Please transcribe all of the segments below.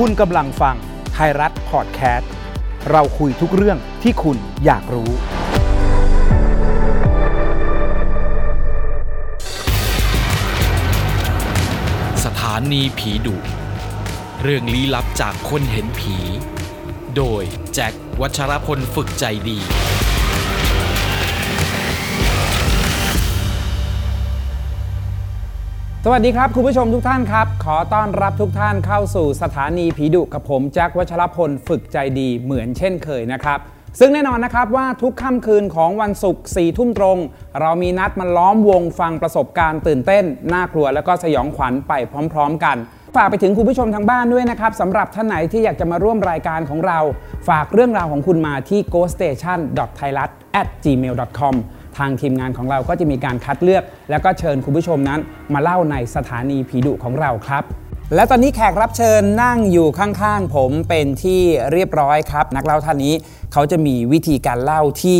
คุณกำลังฟังไทยรัฐพอดแคสต์ เราคุยทุกเรื่องที่คุณอยากรู้ สถานีผีดุ เรื่องลี้ลับจากคนเห็นผี โดยแจ็ควัชรพลฝึกใจดี สวัสดีครับ คุณผู้ชมทุกท่านครับ ขอต้อนรับทุกท่านเข้าสู่สถานีผีดุกับผมแจ็ควัชรพลฝึกใจดีเหมือนเช่นเคยนะครับ ซึ่งแน่นอนนะครับว่าทุกค่ำคืนของวันศุกร์สี่ทุ่มตรง เรามีนัดมาล้อมวงฟังประสบการณ์ตื่นเต้น น่ากลัวแล้วก็สยองขวัญไปพร้อม ๆ กันฝากไปถึงคุณผู้ชมทางบ้านด้วยนะครับสำหรับท่านไหนที่อยากจะมาร่วมรายการของเรา ฝากเรื่องราวของคุณมาที่ ghoststation.thailand@gmail.com ทางทีมงานของเราก็จะมีการคัดเลือก แล้วก็เชิญคุณผู้ชมนั้น มาเล่าในสถานีผีดุของเราครับ และตอนนี้แขกรับเชิญนั่งอยู่ข้างๆผมเป็นที่เรียบร้อยครับ นักเล่าท่านนี้เขาจะมีวิธีการเล่าที่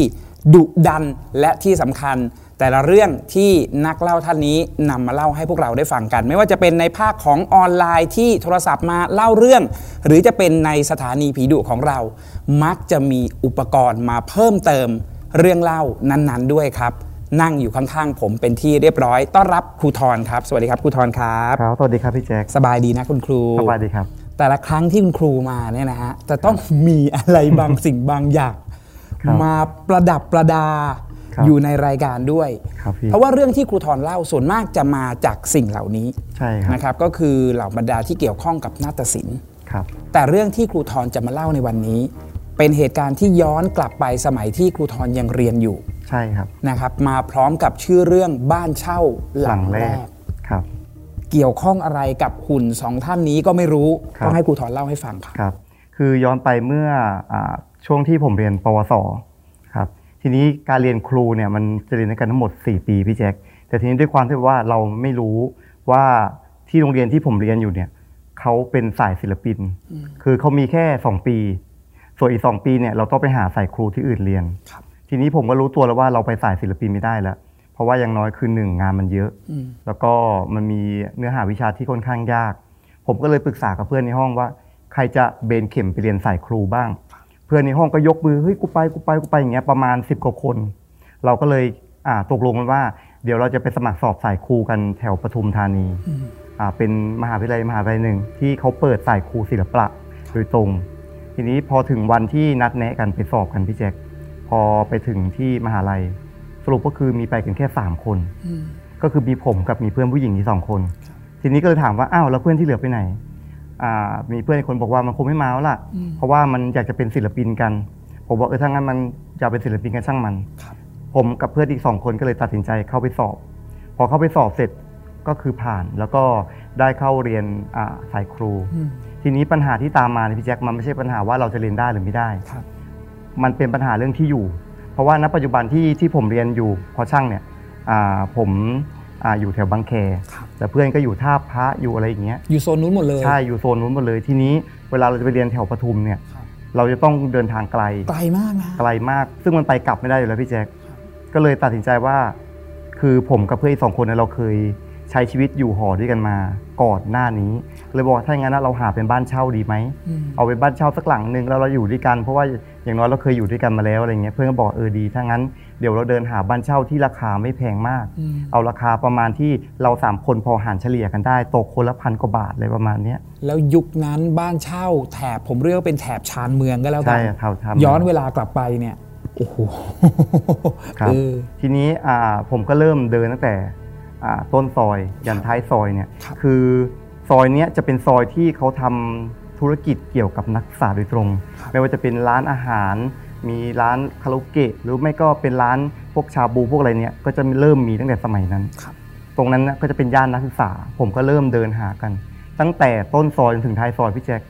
ดุดันและที่สำคัญแต่ละเรื่องที่นักเล่าท่านนี้นำมาเล่าให้พวกเราได้ฟังกัน ไม่ว่าจะเป็นในภาคของออนไลน์ที่โทรศัพท์มาเล่าเรื่อง หรือจะเป็นในสถานีผีดุของเรา มักจะมีอุปกรณ์มาเพิ่มเติม เรื่องเล่านั้นๆด้วยครับ นั่งอยู่ข้างๆผมเป็นที่เรียบร้อย ต้อนรับครูทรครับ สวัสดีครับครูทรครับครับสวัสดีครับพี่แจ็คสบายดีนะคุณครูสบายดีครับ แต่ละครั้งที่คุณครูมาเนี่ยนะฮะจะต้องมีอะไรบางสิ่งบางอย่างครับมาประดับประดาครับอยู่ในรายการด้วยครับพี่เพราะว่าเรื่องที่ครูทรเล่าส่วนมากจะมาจากสิ่งเหล่านี้ใช่ครับนะครับ ก็คือเหล่าบรรดาที่เกี่ยวข้องกับนาฏศิลป์ครับแต่เรื่องที่ครูทรจะมาเล่าในวันนี้ เป็นเหตุการณ์ที่ย้อนกลับไปสมัยที่ครูทรยังเรียนอยู่ ใช่ครับนะครับ มาพร้อมกับชื่อเรื่องบ้านเช่าหลังแรกครับ เกี่ยวข้องอะไรกับหุ่นสองท่านนี้ก็ไม่รู้ครับต้องให้ครูทรเล่าให้ฟังครับครับ คือย้อนไปเมื่ออาช่วงที่ผมเรียนปวสครับ ทีนี้การเรียนครูเนี่ยมันจะเรียนด้วยกันทั้งหมด 4 ปีพี่แจ็คแต่ทีนี้ด้วยความที่ว่าเราไม่รู้ว่าที่โรงเรียนที่ผมเรียนอยู่เนี่ยเขาเป็นสายศิลปิน คือเขามีแค่ 2 ปี ส่วนอีก2ปีเนี่ยเราต้องไปหาสายครูที่อื่นเรียนครับทีนี้ผมก็รู้ตัวแล้วว่าเราไปสายศิลปินไม่ได้แล้ว เพราะว่าอย่างน้อยคือหนึ่งงานมันเยอะอืมแล้วก็มันมีเนื้อหาวิชาที่ค่อนข้างยาก ผมก็เลยปรึกษากับเพื่อนในห้องว่า ใครจะเบนเข็มไปเรียนสายครูบ้าง เพื่อนในห้องก็ยกมือเฮ้ยกูไปกูไปกูไปอย่างเงี้ยประมาณ10กว่าคน เราก็เลยอ่าตกลงกันว่า เดี๋ยวเราจะไปสมัครสอบสายครูกันแถวปทุมธานีอ่าเป็นมหาวิทยาลัยมหาวิทยาลัยหนึ่งที่เขาเปิดสายครูศิลปะโดยตรง ทีนี้พอถึงวันที่นัดแนะกันไปสอบกันพี่แจ็คพอไปถึงที่มหาลัย สรุปก็คือมีไปกันแค่สามคน ก็คือมีผมกับมีเพื่อนผู้หญิงอีกสองคน ทีนี้ก็เลยถามว่าอ้าวแล้วเพื่อนที่เหลือไปไหนอ่ามีเพื่อนอีกคนบอกว่ามันคงไม่มาแล้วล่ะ เพราะว่ามันอยากจะเป็นศิลปินกัน ผมบอกเออถ้างั้นมันจะเป็นศิลปินกันช่างมันครับผมกับเพื่อนอีกสองคนก็เลยตัดสินใจเข้าไปสอบ พอเข้าไปสอบเสร็จก็คือผ่านแล้วก็ได้เข้าเรียนอ่าสายครู ทีนี้ปัญหาที่ตามมาเนี่ยพี่แจ็คมันไม่ใช่ปัญหาว่าเราจะเรียนได้หรือไม่ได้ ครับ มันเป็นปัญหาเรื่องที่อยู่ เพราะว่าณปัจจุบันที่ที่ผมเรียนอยู่พอช่างเนี่ยอ่าผมอ่าอยู่แถวบางแคครับ แต่เพื่อนก็อยู่ท่าพระอยู่อะไรอย่างเงี้ย อยู่โซนนู้นหมดเลยใช่อยู่โซนนู้นหมดเลยทีนี้เวลาเราจะไปเรียนแถวปทุมเนี่ย ครับเราจะต้องเดินทางไกลไกลมากนะ ไกลมาก ซึ่งมันไปกลับไม่ได้อยู่แล้วพี่แจ็คก็เลยตัดสินใจว่า คือผมกับเพื่อนอีกสองคนเนี่ยเราเคยใช้ชีวิตอยู่หอด้วยกันมาก่อนหน้านี้ เลยบอกว่าถ้าอย่างนั้นนะเราหาเป็นบ้านเช่าดีไหมอืมเอาเป็นบ้านเช่าสักหลังหนึ่งแล้วเราอยู่ด้วยกันเพราะว่าอย่างน้อยเราเคยอยู่ด้วยกันมาแล้วอะไรเงี้ยเพื่อนก็บอกเออดีถ้างั้นเดี๋ยวเราเดินหาบ้านเช่าที่ราคาไม่แพงมากอืมเอาราคาประมาณที่เราสามคนพอหารเฉลี่ยกันได้ตกคนละพันกว่าบาทเลยประมาณเนี้ยแล้วยุคนั้นบ้านเช่าแถบผมเรียกว่าเป็นแถบชานเมืองก็แล้วกัใช่นเท่าทำย้อนเวลากลับไปเนี่ยโอ้โหครับเออทีนี้อ่าผมก็เริ่มเดินตั้งแต่อ่าต้นซอยยันท้ายซอยเนี่ยครับคือ ซอยเนี้ยจะเป็นซอยที่เขาทำธุรกิจเกี่ยวกับนักศึกษาโดยตรง ไม่ว่าจะเป็นร้านอาหาร มีร้านคาราโอเกะหรือไม่ก็เป็นร้านพวกชาบูพวกอะไรเนี่ยก็จะเริ่มมีตั้งแต่สมัยนั้นครับตรงนั้นน่ะก็จะเป็นย่านนักศึกษา ผมก็เริ่มเดินหากัน ตั้งแต่ต้นซอยจนถึงท้ายซอยพี่แจ็ค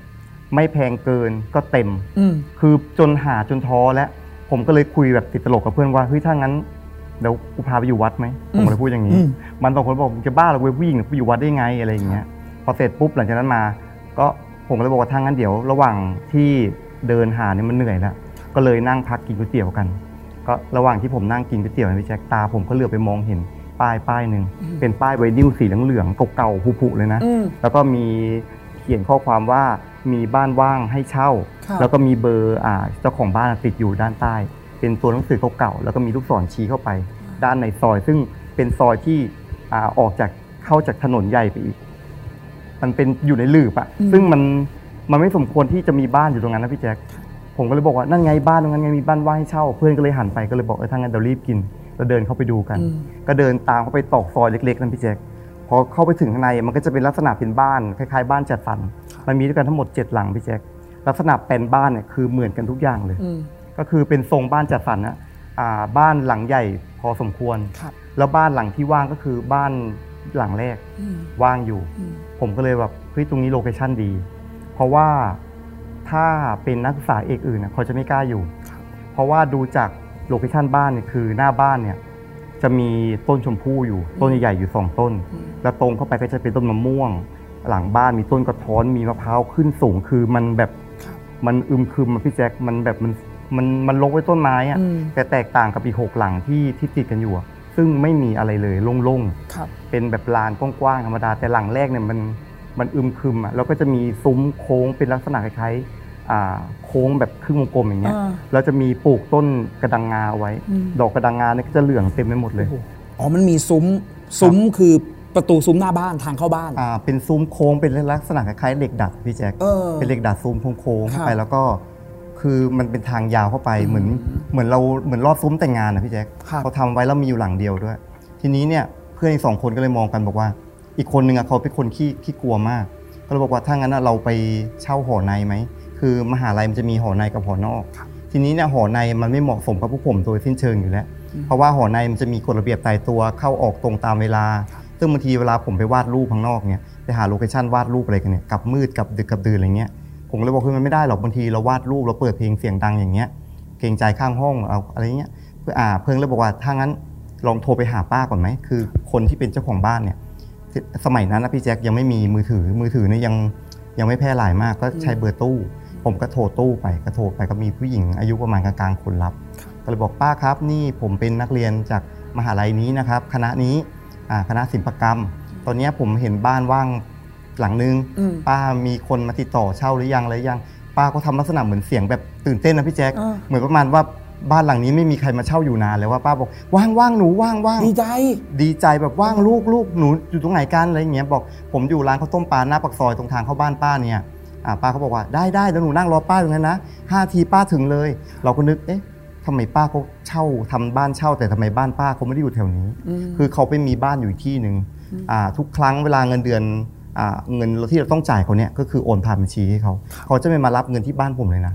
ไม่แพงเกินก็เต็มอืมคือจนหาจนท้อแล้ว ผมก็เลยคุยแบบติดตลกกับเพื่อนว่าเฮ้ยถ้างั้นเดี๋ยวกูพาไปอยู่วัดไหมผมก็เลยพูดอย่างนี้อืมมันสองคนบอกมึงจะบ้าเหรอเว้ยผู้หญิงไปอยู่วัดได้ไงอะไรอย่างเงี้ย พอเสร็จปุ๊บหลังจากนั้นมา ก็ผมก็เลยบอกว่าถ้างั้นเดี๋ยว ระหว่างที่เดินหาเนี่ยมันเหนื่อยแล้วก็เลยนั่งพักกินก๋วยเตี๋ยวกัน ก็ระหว่างที่ผมนั่งกินก๋วยเตี๋ยวเนยพี่แจ็คตา ผมก็เหลือบไปมองเห็นป้ายป้ายหนึ่งเป็นป้ายไวนิลสีเหลืองๆเก่าๆผุๆเลยนะอืมแล้วก็มีเขียนข้อความว่ามีบ้านว่างให้เช่าครับแล้วก็มีเบอร์อ่าเจ้าของบ้านติดอยู่ด้านใต้ เป็นตัวหนังสือเก่าๆแล้วก็มีลูกศรชี้เข้าไป ด้านในซอย ซึ่งเป็นซอยที่อ่าออกจากเข้าจากถนนใหญ่ไปอีก มันเป็นอยู่ในหลืบอะซึ่งมันมันไม่สมควรที่จะมีบ้านอยู่ตรงนั้นนะพี่แจ๊คผมก็เลยบอกว่านั่นไงบ้านตรงนั้นไงมีบ้านว่างให้เช่า เพื่อนก็เลยหันไปก็เลยบอกเออถ้างั้นเดี๋ยวรีบกินเราเดินเข้าไปดูกัน ก็เดินตามเข้าไปตรอกซอยเล็กๆนั่นพี่แจ๊คพอเข้าไปถึงข้างในมันก็จะเป็นลักษณะเป็นบ้านคล้ายๆ บ้านจัดสรรมันมีด้วยกันทั้งหมดเจ็ดหลังพี่แจ๊คลักษณะเป็นบ้านเนี่ยคือเหมือนกันทุกอย่างเลยอืมก็คือเป็นทรงบ้านจัดสรรนะอ่าบ้านหลังใหญ่พอสมควรครับแล้วบ้านหลังที่ว่างก็คือบ้านหลังแรกอืมว่างอยู่อืม ผมก็เลยแบบเฮ้ยตรงนี้ location ดี เพราะว่าถ้าเป็นนักศึกษาเอกอื่นน่ะเขาจะไม่กล้าอยู่ เพราะว่าดูจากโลเคชั่นบ้านเนี่ยคือหน้าบ้านเนี่ยจะมีต้นชมพู่อยู่ต้นใหญ่ๆอยู่สองต้นอืมแล้วตรงเข้าไปก็จะเป็นต้นมะม่วง หลังบ้านมีต้นกระท้อนมีมะพร้าวขึ้นสูงคือมันแบบครับมันอึมครึมอะพี่แจ็คมันแบบมันมันมันลงไว้ต้นไม้อะอืมแต่แตกต่างกับอีกหกหลังที่ที่ติดกันอยู่อะ ซึ่งไม่มีอะไรเลยโล่งครับๆเป็นแบบลานกว้างๆธรรมดา แต่หลังแรกเนี่ยมันมันอึมครึมอะแล้วก็จะมีซุ้มโค้งเป็นลักษณะคล้ายๆอ่าโค้งแบบครึ่งวงกลมอย่างเงี้ยอ่าแล้วจะมีปลูกต้นกระดังงาเอาไว้อืมดอกกระดังงาเนี่ยก็จะเหลืองเต็มไปหมดเลยอ๋อมันมีซุ้มซุ้มคือประตูซุ้มหน้าบ้านทางเข้าบ้านอ่าเป็นซุ้มโค้งเป็นลักษณะคล้ายๆเหล็กดัดพี่แจ๊คเออเป็นเหล็กดัดซุ้มโค้งๆครัเข้าบไปแล้วก็ คือมันเป็นทางยาวเข้าไปเหมือนอืมเหมือนเราเหมือนรอบซุ้มแต่งงานนะพี่แจ๊คครับ เขาทำไว้แล้วมีอยู่หลังเดียวด้วย ทีนี้เนี่ยเพื่อนอีกสองคนก็เลยมองกันบอกว่า อีกคนนึงอะเขาเป็นคนขี้ขี้กลัวมาก ก็เลยบอกว่าถ้างั้นอะเราไปเช่าหอในไหมคือมหาลัยมันจะมีหอในกับหอนอก ทีนี้เนี่ยหอในมันไม่เหมาะสมกับพวกผมโดยสิ้นเชิงอยู่แล้ว เพราะว่าหอในมันจะมีกฎระเบียบตายตัวเข้าออกตรงตามเวลา ซึ่งบางทีเวลาผมไปวาดรูปข้างนอกเนี่ยไปหาโลเคชั่นวาดรูปอะไรกันเนี่ยกลับมืดกลับดึกกลับดื่นอะไรเงี้ย ผมเลยบอกคือมันไม่ได้หรอกบางทีเราวาดรูปเราเปิดเพลงเสียงดังอย่างเงี้ย เกรงใจข้างห้องเอาอะไรเงี้ยเพื่ออ่าเพิ่งเลยบอกว่าถ้างั้นลองโทรไปหาป้าก่อนไหมคือ คนที่เป็นเจ้าของบ้านเนี่ยที่สมัยนั้นนะพี่แจ็คยังไม่มีมือถือมือถือเนี่ยยังยังไม่แพร่หลายมากก็ใช้เบอร์ตู้ ผมก็โทรตู้ไปก็โทรไปก็มีผู้หญิงอายุประมาณกลางๆคนรับ ก็เลยบอกป้าครับ นี่ผมเป็นนักเรียนจากมหาลัยนี้นะครับ คณะนี้อ่าคณะศิลปกรรม ตอนเนี้ยผมเห็นบ้านว่าง หลังนึง อืม ป้ามีคนมาติดต่อเช่าหรือยังอะไรยัง ป้าก็ทำลักษณะเหมือนเสียงแบบตื่นเต้นนะพี่แจ๊คอ่า เหมือนประมาณว่าบ้านหลังนี้ไม่มีใครมาเช่าอยู่นานแล้วว่าป้าบอกว่างว่างหนูว่างว่างดีใจ ดีใจแบบว่างลูกลูกหนูอยู่ตรงไหนกันอะไรอย่างเงี้ยบอกผมอยู่ร้านข้าวต้มปลาหน้าปากซอยตรงทางเข้าบ้านป้าเนี่ยอ่าป้าเขาบอกว่าได้ได้เดี๋ยวหนูนั่งรอป้าตรงนั้นนะห้าทีป้าถึงเลย เราก็นึกเอ๊ะทำไมป้าเขาเช่าทำบ้านเช่า แต่ทำไมบ้านป้าเขาไม่ได้อยู่แถวนี้อืมคือเขาไปมีบ้านอยู่อีกที่หนึ่งอ่าทุกครั้งเวลาเงินเดือนอ่า เงินที่เราต้องจ่ายเขาเนี่ยก็คือโอนผ่านบัญชีให้เขาเขาจะไม่มารับเงินที่บ้านผมเลยนะ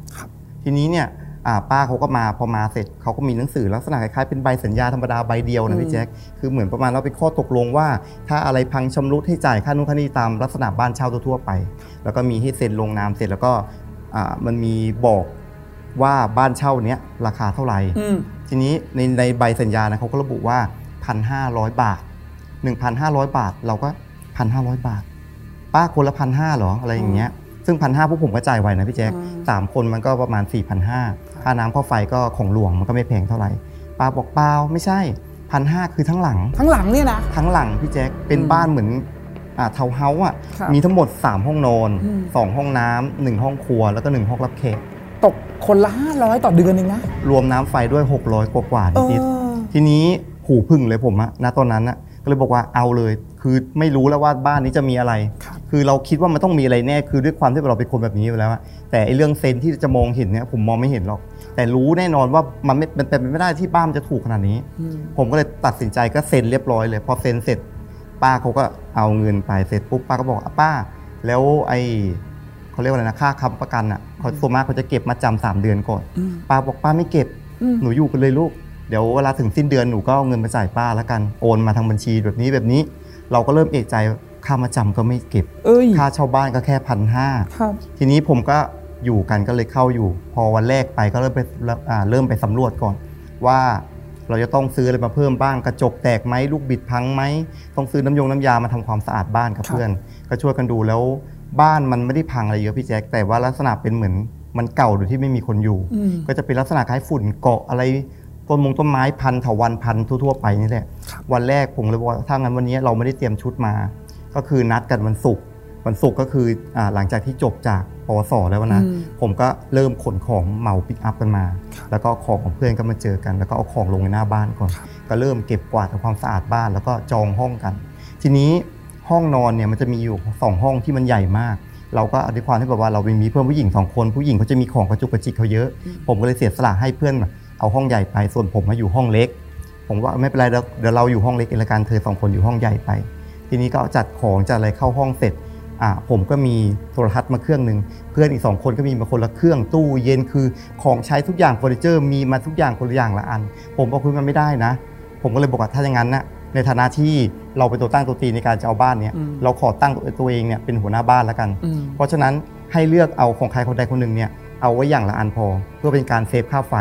ทีนี้เนี่ยอ่าป้าเขาก็มาพอมาเสร็จเขาก็มีหนังสือลักษณะคล้ายๆเป็นใบสัญญาธรรมดาใบเดียวอืนะมพี่แจ๊คคือเหมือนประมาณว่าเป็นข้อตกลงว่า ถ้าอะไรพังชำรุดให้จ่ายค่านู่นค่านี่ตามลักษณะบ้านเช่าทั่วๆไป แล้วก็มีให้เซ็นลงนามเสร็จแล้วก็อ่ามันมีบอกว่าบ้านเช่าเนี้ยราคาเท่าไหร่อืมทีนี้ในในใบสัญญานะเขาก็ระบุว่า1,500บาท1,500บาท เราก็1,500บาท ป้าคนละพันห้าหรออะไรอย่างเงี้ย ซึ่งพันห้าพวกผมก็จ่ายไวนะพี่แจ๊คอืมสามคนมันก็ประมาณ4,500ค่าน้ำค่าไฟก็ของหลวงมันก็ไม่แพงเท่าไหร่ป้าบอกเปล่าไม่ใช่พันห้าคือทั้งหลัง ทั้งหลังเนี่ยนะทั้งหลังพี่แจ๊คเป็นอืมบ้านเหมือนอ่าเทาเฮาส์อะครับมีทั้งหมด 3 ห้องนอนอืม2ห้องน้ำหนึ่งห้องครัวแล้วก็หนึ่งห้องรับแขกตกคนละห้าร้อยต่อเดือนเองนะ รวมน้ำไฟด้วย 600 กว่ากว่าเอนิดอๆทีนี้หูพึ่งเลยผมอะณตอนนั้นอะก็เลยบอกว่าเอาเลย คือไม่รู้แล้วว่าบ้านนี้จะมีอะไรครับคือเราคิดว่ามันต้องมีอะไรแน่ คือด้วยความที่เราเป็นคนแบบนี้อยู่แล้วอะแต่ไอ้เรื่องเซนส์ที่จะมองเห็นเนี่ยผมมองไม่เห็นหรอก แต่รู้แน่นอนว่ามันไม่เป็นเป็นไปไม่ได้ที่บ้านมันจะถูกขนาดนี้อืมผมก็เลยตัดสินใจก็เซ็นเรียบร้อยเลย พอเซ็นเสร็จป้าเขาก็เอาเงินไปเสร็จปุ๊บป้าก็บอกอะป้า แล้วไอ้เขาเรียกว่าอะไรนะค่าค้ำประกันอะเขาส่วนมากเขาจะเก็บมาจำสามเดือนก่อนอืมป้าบอกป้าไม่เก็บอืมหนูอยู่กันเลยลูกเดี๋ยวเวลาถึงสิ้นเดือนหนูก็เอาเงินมาจ่ายป้าแล้วกันโอนมาทางบัญชีแบบนี้แบบนี้ เราก็เริ่มเอกใจค่ามาจำก็ไม่เก็บเอ้ยค่าเช่าบ้านก็แค่พันห้าครับทีนี้ผมก็อยู่กันก็เลยเข้าอยู่ พอวันแรกไปก็เริ่มไปอ่าเริ่มไปสำรวจก่อน ว่าเราจะต้องซื้ออะไรมาเพิ่มบ้างกระจกแตกไหมลูกบิดพังไหมต้องซื้อน้ำยงน้ำยามาทำความสะอาดบ้านกับครับเพื่อน ก็ช่วยกันดูแล้วบ้านมันไม่ได้พังอะไรเยอะพี่แจ๊คแต่ว่าลักษณะเป็นเหมือนมันเก่าโดยที่ไม่มีคนอยู่อืมก็จะเป็นลักษณะคล้ายฝุ่นเกาะอะไร ต้นมงต้นไม้พันเถาวันพันทั่วๆไปนี่แหละครับวันแรกผมเลยบอกว่าถ้างั้นวันนี้เราไม่ได้เตรียมชุดมา ก็คือนัดกันวันศุกร์วันศุกร์ก็คืออาหลังจากที่จบจากปวสแล้วนะผมก็เริ่มขนของเหมาปิกอัพกันมา แล้วก็ของของเพื่อนก็มาเจอกัน แล้วก็เอาของลงในหน้าบ้านก่อน ก็เริ่มเก็บกวาดทำความสะอาดบ้าน แล้วก็จองห้องกัน ทีนี้ห้องนอนเนี่ยมันจะมีอยู่สองห้องที่มันใหญ่มาก เราก็ด้วยความที่แบบว่าเรามีเพื่อนผู้หญิงสองคนผู้หญิงเขาจะมีของกระจุกกระจิกเขาเยอะ ผมก็เลยเสียสละให้เพื่อน เอาห้องใหญ่ไป ส่วนผมมาอยู่ห้องเล็ก ผมว่าไม่เป็นไรเดี๋ยวเดี๋ยวเราอยู่ห้องเล็กเองละกันเธอสองคนอยู่ห้องใหญ่ไป ทีนี้ก็จัดของจัดอะไรเข้าห้องเสร็จอ่าผมก็มีโทรทัศน์มาเครื่องหนึ่งเพื่อนอีกสองคนก็มีมาคนละเครื่องตู้เย็นคือของใช้ทุกอย่างเฟอร์นิเจอร์มีมาทุกอย่างคนละอย่างละอัน ผมบอกคุณมันไม่ได้นะ ผมก็เลยบอกว่าถ้าอย่างนั้นนะในฐานะที่เราเป็นตัวตั้งตัวตีในการจะเอาบ้านเนี้ยอืมเราขอตั้งตัวเองเนี่ยเป็นหัวหน้าบ้านแล้วกัน เพราะฉะนั้นให้เลือกเอาของใครคนใดคนหนึ่งเนี่ยเอาไว้อย่างละอันพอ เพื่อเป็นการเซฟค่าไฟ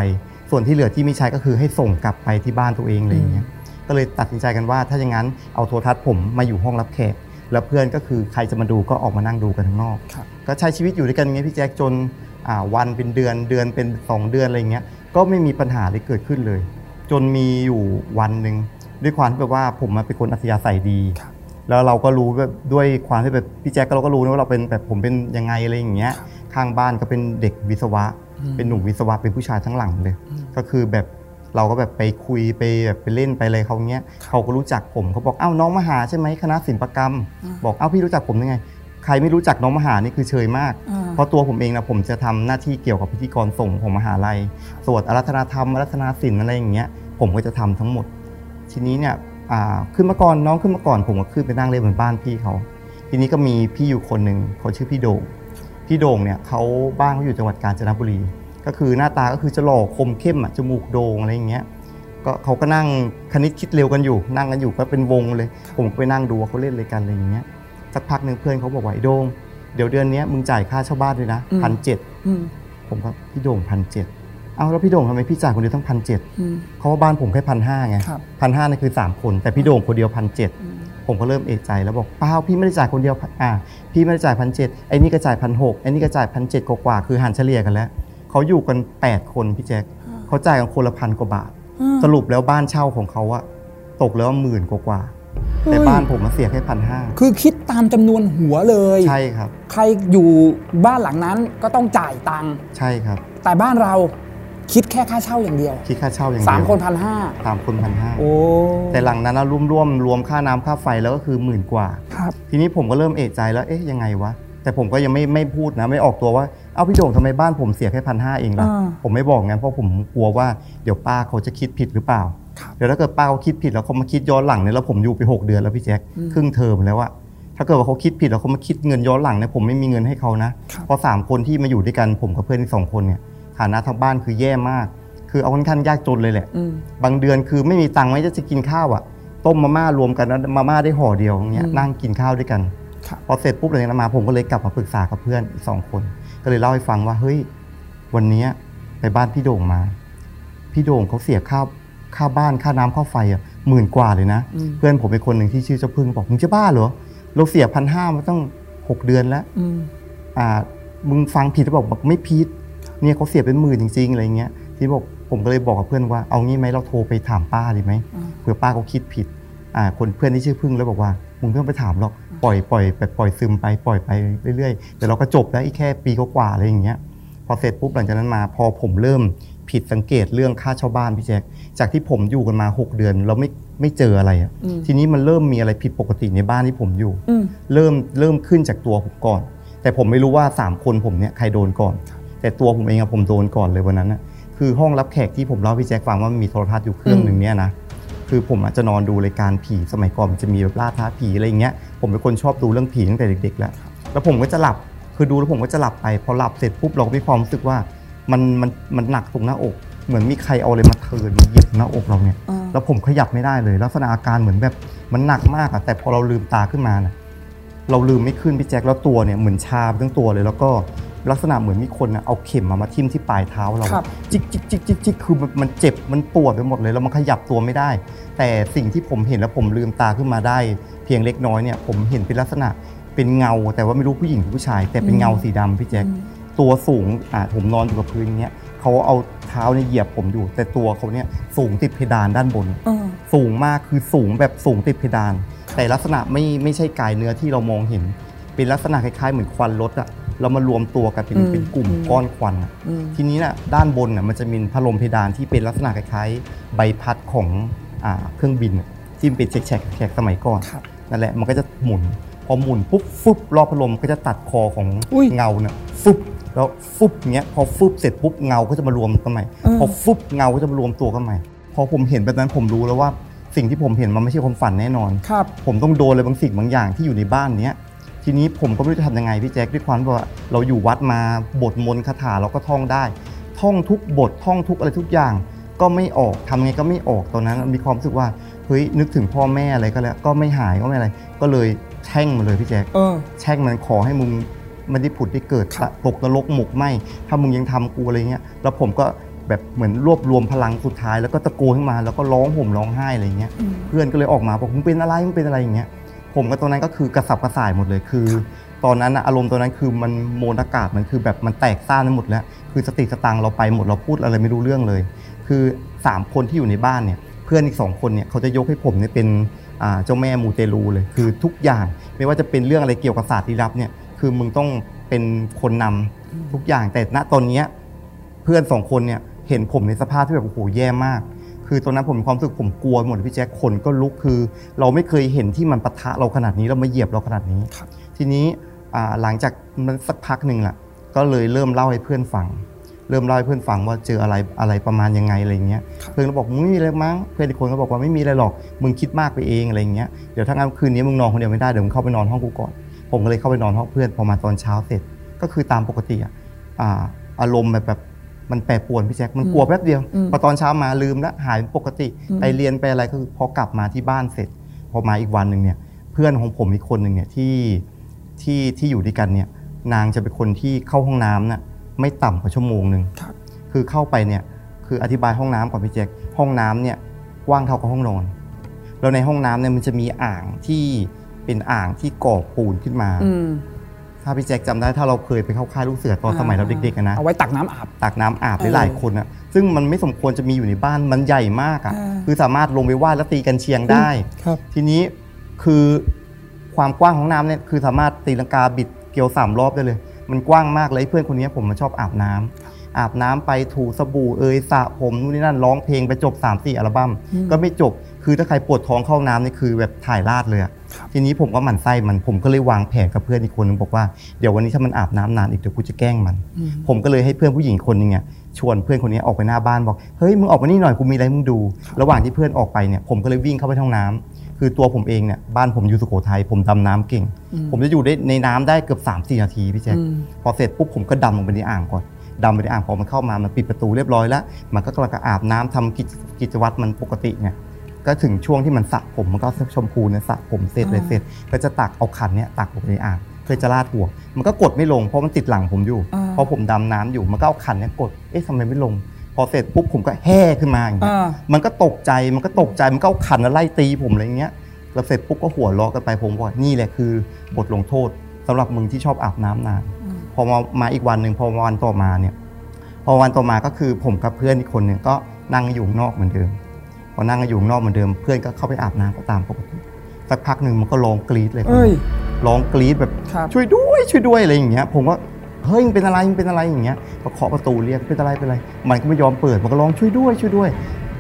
ส่วนที่เหลือที่ไม่ใช้ก็คือให้ส่งกลับไปที่บ้านตัวเองอะไรอย่างเงี้ยก็เลยตัดสินใจกันว่าถ้าอย่างนั้นเอาโทรทัศน์ผมมาอยู่ห้องรับแขกแล้วเพื่อนก็คือใครจะมาดูก็ออกมานั่งดูกันข้างนอกครับก็ใช้ชีวิตอยู่ด้วยกันอย่างเงี้ยพี่แจ๊คจนอ่าวันเป็นเดือนเดือนเป็นสองเดือนอะไรอย่างเงี้ยก็ไม่มีปัญหาอะไรเกิดขึ้นเลย จนมีอยู่วันหนึ่งด้วยความที่แบบว่าผมมาเป็นคนอัธยาศัยดีครับแล้วเราก็รู้แบบด้วยความที่แบบพี่แจ๊คก็เราก็รู้นะว่าเราเป็นแบบผมเป็นยังไงอะไรอย่างเงี้ยข้างบ้านก็เป็นเด็กวิศวะ เป็นหนุ่มวิศวะเป็นผู้ชายทั้งหลังเลย ก็คือแบบเราก็แบบไปคุยไปแบบไปเล่นไปอะไรเขาเงี้ยเขาก็รู้จักผมเขาบอกเอ้าน้องมหาใช่ไหมคณะศิลปกรรม บอกเอ้าพี่รู้จักผมยังไง ใครไม่รู้จักน้องมหานี่คือเชยมาก เพราะตัวผมเองนะผมจะทำหน้าที่เกี่ยวกับพิธีกรส่งของมหาลัยสวดอารัธนาธรรมอารัธนาศิลป์อะไรอย่างเงี้ย ผมก็จะทำทั้งหมด ทีนี้เนี่ยอ่าขึ้นมาก่อนน้องขึ้นมาก่อน ผมก็ขึ้นไปนั่งเล่นบนบ้านพี่เขาทีนี้ก็มีพี่อยู่คนหนึ่งเขาชื่อพี่โด่ง พี่โด่งเนี่ยเขาบ้านเขาอยู่จังหวัดกาญจนบุรี ก็คือหน้าตาก็คือจะหล่อคมเข้มอะจมูกโด่งอะไรอย่างเงี้ยก็เขาก็นั่งคณิตคิดเร็วกันอยู่ นั่งกันอยู่ก็เป็นวงเลย ผมก็ไปนั่งดูว่าเขาเล่นอะไรกันอะไรอย่างเงี้ยสักพักหนึ่งเพื่อนเขาบอกว่าไอ้โด่งเดี๋ยวเดือนเนี้ยมึงจ่ายค่าเช่าบ้านด้วยนะอืมพันเจ็ดผมก็พี่โด่งพันเจ็ดเอาแล้วพี่โด่งทำไมพี่จ่ายคนเดียวตั้งพันเจ็ดเขาว่าบ้านผมแค่พันห้าไงครับพันห้านี่คือสามคนแต่พี่โด่งคนเดียวพันเจ็ด ผมก็เริ่มเอะใจแล้วบอกเปล่าพี่ไม่ได้จ่ายคนเดียวอ่าพี่ไม่ได้จ่ายพันเจ็ดไอ้นี่ก็จ่ายพันหกไอ้นี่ก็จ่ายพันเจ็ดกว่าๆคือหันเฉลี่ยกันแล้วเขาอยู่กันแปดคนพี่แจ๊คเขาจ่ายกันคนละพันกว่าบาท สรุปแล้วบ้านเช่าของเขาอะตกแล้วหมื่นกว่าๆแต่เฮ้ยบ้านผมมาเสียแค่พันห้าคือคิดตามจำนวนหัวเลยใช่ครับ ใครอยู่บ้านหลังนั้นก็ต้องจ่ายตังค์ใช่ครับ แต่บ้านเรา คิดแค่ค่าเช่าอย่างเดียว คิดค่าเช่าอย่างเดียวสามคนพันห้าสามคนพันห้าโอ้แต่หลังนั้นนะรวมรวมรวมค่าน้ำค่าไฟแล้วก็คือหมื่นกว่าครับทีนี้ผมก็เริ่มเอะใจแล้วเอ๊ะยังไงวะแต่ผมก็ยังไม่ไม่พูดนะไม่ออกตัวว่าเอ้าพี่โด่งทำไมบ้านผมเสียแค่พันห้าเองล่ะอ่าผมไม่บอกงั้นเพราะผมกลัวว่าเดี๋ยวป้าเขาจะคิดผิดหรือเปล่าครับเดี๋ยวถ้าเกิดป้าเขาคิดผิดแล้วเขามาคิดย้อนหลังเนี่ยแล้วผมอยู่ไปหกเดือนแล้วพี่แจ๊คครึ่งเทอมแล้วอะถ้าเกิดว่าเขาคิดผิดแล้วเขามาคิดเงินย้อนหลังเนี่ยผมไม่มีเงินให้เขานะครับเพราะสามคนที่มาอยู่ด้วยกันผมกับเพื่อนอีกสองคนเนี่ย ฐานะทางบ้านคือแย่มาก คือเอาค่อนข้างยากจนเลยแหละอืมบางเดือนคือไม่มีตังค์ไม่จะกินข้าวอะ ต้มมาม่ารวมกันแล้วมาม่าได้ห่อเดียวอย่างเงี้ยอืมนั่งกินข้าวด้วยกันครับพอเสร็จปุ๊บหลังจากนั้นมา ผมก็เลยกลับมาปรึกษากับเพื่อนอีกสองคน ก็เลยเล่าให้ฟังว่าเฮ้ยวันเนี้ยไปบ้านพี่โด่งมา พี่โด่งเขาเสียค่าค่าบ้านค่าน้ำค่าไฟอะหมื่นกว่าเลยนะอืมเพื่อนผมเป็นคนหนึ่งที่ชื่อเจ้าพึ่งบอกมึงจะบ้าเหรอเราเสียพันห้ามาตั้งหกเดือนแล้วอืมอ่ามึงฟังผิดหรือเปล่าบอกไม่ผิด เนี่ยเขาเสียเป็นหมื่นจริงๆอะไรเงี้ยที่บอกผมก็เลยบอกกับเพื่อนว่าเอางี้ไหมเราโทรไปถามป้าดีไหมอ่าเผื่อป้าเขาคิดผิดอ่าคนเพื่อนที่ชื่อพึ่งแล้วบอกว่ามึงไม่ต้องไปถามหรอกปล่อยปล่อยไปปล่อยซึมไปปล่อยไปเรื่อยๆเดี๋ยวเราก็จบแล้วอีกแค่ปีกว่าๆอะไรอย่างเงี้ยพอเสร็จปุ๊บหลังจากนั้นมา พอผมเริ่มผิดสังเกตเรื่องค่าเช่าบ้านพี่แจ๊คจากที่ผมอยู่กันมา 6 เดือน เราไม่ไม่เจออะไรอะอืมทีนี้มันเริ่มมีอะไรผิดปกติในบ้านที่ผมอยู่อืมเริ่มเริ่มขึ้นจากตัวผมก่อน แต่ผมไม่รู้ว่า 3 คนผมเนี่ยใครโดนก่อน แต่ตัวผมเองอะผมโดนก่อนเลยวันนั้นนะคือห้องรับแขกที่ผมเล่าให้พี่แจ็คฟังว่ามันมีโทรทัศน์อยู่เครื่องหนึ่งเนี่ยนะคือผมอาจจะนอนดูรายการผีสมัยก่อนมันจะมีแบบล่าท้าผีอะไรอย่างเงี้ยผมเป็นคนชอบดูเรื่องผีตั้งแต่เด็กๆแล้วแล้วผมก็จะหลับคือดูแล้วผมก็จะหลับไปพอหลับเสร็จปุ๊บเราก็มีความรู้สึกว่ามันมันมันหนักตรงหน้าอก เหมือนมีใครเอาอะไรมาเทิร์นมาเหยียบหน้าอกเราเนี่ยอ่าแล้วผมขยับไม่ได้เลย ลักษณะอาการเหมือนแบบมันหนักมากอะแต่พอเราลืมตาขึ้นมานะเราลืมไม่ขึ้นพี่แจ็คแล้วตัวเนี่ยเหมือนชาไปทั้งตัวเลยแล้วก็ ลักษณะเหมือนมีคนน่ะเอาเข็มมามาทิ่มที่ปลายเท้าเราครับจิกจิกจิกจิกจิกคือมันมันเจ็บมันปวดไปหมดเลยแล้วมันขยับตัวไม่ได้ แต่สิ่งที่ผมเห็นแล้วผมลืมตาขึ้นมาได้ เพียงเล็กน้อยเนี่ยผมเห็นเป็นลักษณะเป็นเงา แต่ว่าไม่รู้ผู้หญิงหรือผู้ชาย แต่เป็นเงาสีดำพี่แจ็คตัวสูงอ่าผมนอนอยู่กับพื้นอย่างเงี้ยเขาเอาเท้าเนี่ยเหยียบผมอยู่ แต่ตัวเขาเนี่ยสูงติดเพดานด้านบนอ่าสูงมากคือสูงแบบสูงติดเพดาน แต่ลักษณะไม่ไม่ใช่กายเนื้อที่เรามองเห็น เป็นลักษณะคล้ายๆเหมือนควันรถอะ เรามารวมตัวกันเป็นอืมเป็นกลุ่มอืมก้อนควันอะอืมทีนี้น่ะด้านบนน่ะมันจะมีพัดลมเพดานที่เป็นลักษณะคล้ายๆใบพัดของอ่าเครื่องบินน่ะที่มันเป็นแฉกๆแฉกๆสมัยก่อนครับนั่นแหละมันก็จะหมุน พอหมุนปุ๊บฟุบรอบพัดลมก็จะตัดคอของอุ้ยเงาเนี่ยฟุบแล้วฟุบอย่างเงี้ยพอฟุบเสร็จปุ๊บเงาก็จะมารวมกันใหม่เออพอฟุบเงาก็จะมารวมตัวกันใหม่พอผมเห็นแบบนั้นผมรู้แล้วว่าสิ่งที่ผมเห็นมันไม่ใช่ความฝันแน่นอนครับผมต้องโดนอะไรบางสิ่งบางอย่างที่อยู่ในบ้านเนี้ย ทีนี้ผมก็ไม่รู้จะทำยังไงพี่แจ๊คด้วยความที่ว่าเราอยู่วัดมาบทมนต์คาถาเราก็ท่องได้ ท่องทุกบทท่องทุกอะไรทุกอย่าง ก็ไม่ออกทำไงก็ไม่ออกตอนนั้น มีความรู้สึกว่าเฮ้ยนึกถึงพ่อแม่อะไรก็แล้ว ก็ไม่หายก็ไม่อะไร ก็เลยแช่งมาเลยพี่แจ๊คเออ แช่งมันขอให้มึงไม่ได้ผุดได้เกิดครับตกนรกหมกไหมถ้ามึงยังทำกูอะไรเงี้ยแล้วผมก็แบบเหมือนรวบรวมพลังสุดท้ายแล้วก็ตะโกนขึ้นมาแล้วก็ร้องห่มร้องไห้อะไรเงี้ยเพื่อนก็เลยออกมาบอกมึงเป็นอะไรมึงเป็นอะไรอย่างเงี้ย ผมกับตรงนั้นก็คือกระสับกระส่ายหมดเลยคือ ตอนนั้นน่ะอารมณ์ตอนนั้นคือมันโมนอากาศมันคือแบบมันแตกซ่านไปหมดแล้ว คือสติสตังค์เราไปหมดเราพูดอะไรไม่รู้เรื่องเลย คือสามคนที่อยู่ในบ้านเนี่ยเพื่อนอีกสองคนเนี่ยเขาจะยกให้ผมเนี่ยเป็นอ่าเจ้าแม่มูเตลูเลยคือทุกอย่างไม่ว่าจะเป็นเรื่องอะไรเกี่ยวกับศาสตร์ลี้ลับเนี่ยคือมึงต้องเป็นคนนำทุกอย่างแต่ณตอนเนี้ยเพื่อนสองคนเนี่ยเห็นผมในสภาพที่แบบโอ้โหแย่มาก คือตอนนั้นผมมีความรู้สึกผมกลัวหมดเลยพี่แจ๊คขนก็ลุกคือ เราไม่เคยเห็นที่มันปะทะเราขนาดนี้เรามาเหยียบเราขนาดนี้ครับทีนี้อ่าหลังจากมันสักพักหนึ่งล่ะก็เลยเริ่มเล่าให้เพื่อนฟัง เริ่มเล่าให้เพื่อนฟังว่าเจออะไรอะไรประมาณยังไงอะไรเงี้ยเพื่อนก็บอกมึงไม่มีอะไรมั้งเพื่อนอีกคนก็บอกว่าไม่มีอะไรหรอกมึงคิดมากไปเองอะไรเงี้ยเดี๋ยวถ้างั้นคืนนี้มึงนอนคนเดียวไม่ได้เดี๋ยวมึงเข้าไปนอนห้องกูก่อนผมก็เลยเข้าไปนอนห้องเพื่อนพอมาตอนเช้าเสร็จก็คือตามปกติอะอ่าอารมณ์แบบแบบ มันแปรปรวนพี่แจ๊คมันกลัวแป๊บเดียวอืมพอตอนเช้ามาลืมแล้วหายปกติอืมไปเรียนไปอะไรก็คือพอกลับมาที่บ้านเสร็จ พอมาอีกวันหนึ่งเนี่ยเพื่อนของผมอีกคนหนึ่งเนี่ยที่ที่ที่อยู่ด้วยกันเนี่ย นางจะเป็นคนที่เข้าห้องน้ำน่ะไม่ต่ำกว่าชั่วโมงหนึ่งครับคือเข้าไปเนี่ยคืออธิบายห้องน้ำก่อนพี่แจ็คห้องน้ำเนี่ยกว้างเท่ากับห้องนอนแล้วในห้องน้ำเนี่ยมันจะมีอ่างที่เป็นอ่างที่ก่อปูนขึ้นมาอืม ถ้าพี่แจ็คจำได้ถ้าเราเคยไปเข้าค่ายลูกเสือตอนสมัยเราเด็กๆอะนะเอาไว้ตักน้ำอาบ ตักน้ำอาบเออหลายๆคนอะซึ่งมันไม่สมควรจะมีอยู่ในบ้านมันใหญ่มากอะเออคือสามารถลงไปว่ายแล้วตีกันเชียงได้ ครับ ทีนี้คือความกว้างของน้ำเนี่ยคือสามารถตีลังกาบิดเกลียวสามรอบได้เลย มันกว้างมากเลยเพื่อนคนนี้ผมมันชอบอาบน้ำอาบน้ำไปถูสบู่เอยสระผมนู่นนี่นั่นร้องเพลงไปจบ3ามสี่อัลบั้มอืมก็ไม่จบคือถ้าใครปวดท้องเข้าห้องน้ำนี่คือแบบถ่ายราดเลยอะครับ ทีนี้ผมก็หมั่นไส้มันผมก็เลยวางแผนกับเพื่อนอีกคนนึงบอกว่าเดี๋ยววันนี้ถ้ามันอาบน้ำนานอีกเดี๋ยวกูจะแกล้งมันอืมผมก็เลยให้เพื่อนผู้หญิงคนหนึงเนี่ยชวนเพื่อนคนนี้ออกไปหน้าบ้านบอกเฮ้ยมึงออกมานี่หน่อยกูมีอะไรให้มึงดู ระหว่างที่เพื่อนออกไปเนี่ยผมก็เลยวิ่งเข้าไปในห้องน้ำคือตัวผมเองเนี่ยบ้านผมอยู่สุโขทัยผมดำน้ำเก่งอืมผมจะอยู่ได้ในน้ำได้เกือบ3าสี่นาทีพี่แจ๊คอืมพอเสร็จปุ๊บผมก็ดำลงไปในอ่างก่อนดำไปในอ่างพอมันเข้ามามันปิดประตูเรียบร้อยแล้ว มันก็กำลังจะอาบน้ำทำกิจกิจวัตรมันปกติเนี่ย ก็ถึงช่วงที่มันสระผมมันก็เอาชมพูเนี่ยสระผมเสร็จเลยอ่าเสร็จ ก็จะตักเอาขันเนี่ยตักลงไปในอ่างเพื่อจะลาดหัว มันก็กดไม่ลงเพราะมันติดหลังผมอยู่อ่าพอผมดำน้ำอยู่มันก็เอาขันเนี่ยกดเอ๊ะทำไมไม่ลง พอเสร็จปุ๊บผมก็แห่ขึ้นมาอย่างเงี้ยอ่ามันก็ตกใจมันก็ตกใจมันก็เอาขันมาไล่ตีผมอะไรเงี้ยแล้วเสร็จปุ๊บก็หัวเราะกันไปผมบอกนี่แหละคือบทลงโทษสำหรับมึงที่ชอบอาบน้ำนานอืมพอมามาอีกวันหนึ่งพอวันต่อมาเนี่ย พอวันต่อมาก็คือผมกับเพื่อนอีกคนหนึ่งก็นั่งอยู่ข้างนอกเหมือนเดิม พอนั่งอยู่ข้างนอกเหมือนเดิมเพื่อนก็เข้าไปอาบน้ำก็ตามปกติสักพักหนึ่งมันก็ร้องกรี๊ดเลยเอ้ยร้องกรี๊ดแบบครับช่วยด้วยช่วยด้วยอะไรอย่างเงี้ย ผมก็เฮ้ยมึงเป็นอะไรมึงเป็นอะไรอย่างเงี้ยก็เคาะประตูเรียกเป็นอะไรเป็นอะไร มันก็ไม่ยอมเปิดมันก็ร้องช่วยด้วยช่วยด้วย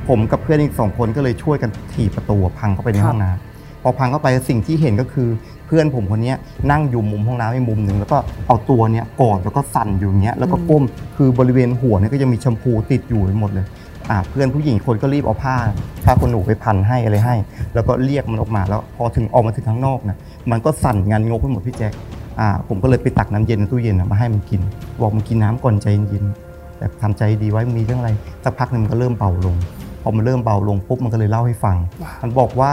ผมกับเพื่อนอีกสองคนก็เลยช่วยกันถีบประตูพังเข้าไปในครับห้องน้ำพอพังเข้าไปสิ่งที่เห็นก็คือเพื่อนผมคนเนี้ยนั่งอยู่มุมห้องน้ำในมุมหนึ่งแล้วก็เอาตัวเนี้ยกอดแล้วก็สั่นอยู่อย่างเงี้ยแล้วก็ก้มคือบริเวณหัวเนี่ยก็ยังมีแชมพูติดอยู่ไปหมดเลยอ่า เพื่อนผู้หญิงคนก็รีบเอาผ้าผ้าขนหนูไปพันให้อะไรให้ แล้วก็เรียกมันออกมาแล้วพอถึงออกมาถึงข้างนอกนะมันก็สั่นงันงกไปหมดพี่แจ๊คอ่าผมก็เลยไปตักน้ำเย็นในตู้เย็นน่ะมาให้มันกินบอกมันกินน้ำก่อนใจเย็นๆแบบทำใจดีไว้มีเรื่องอะไรสักพักหนึ่งมันก็เริ่มเบาลงพอมันเริ่มเบาลงปุ๊บมันก็เลยเล่าให้ฟังว้าวมันบอกว่า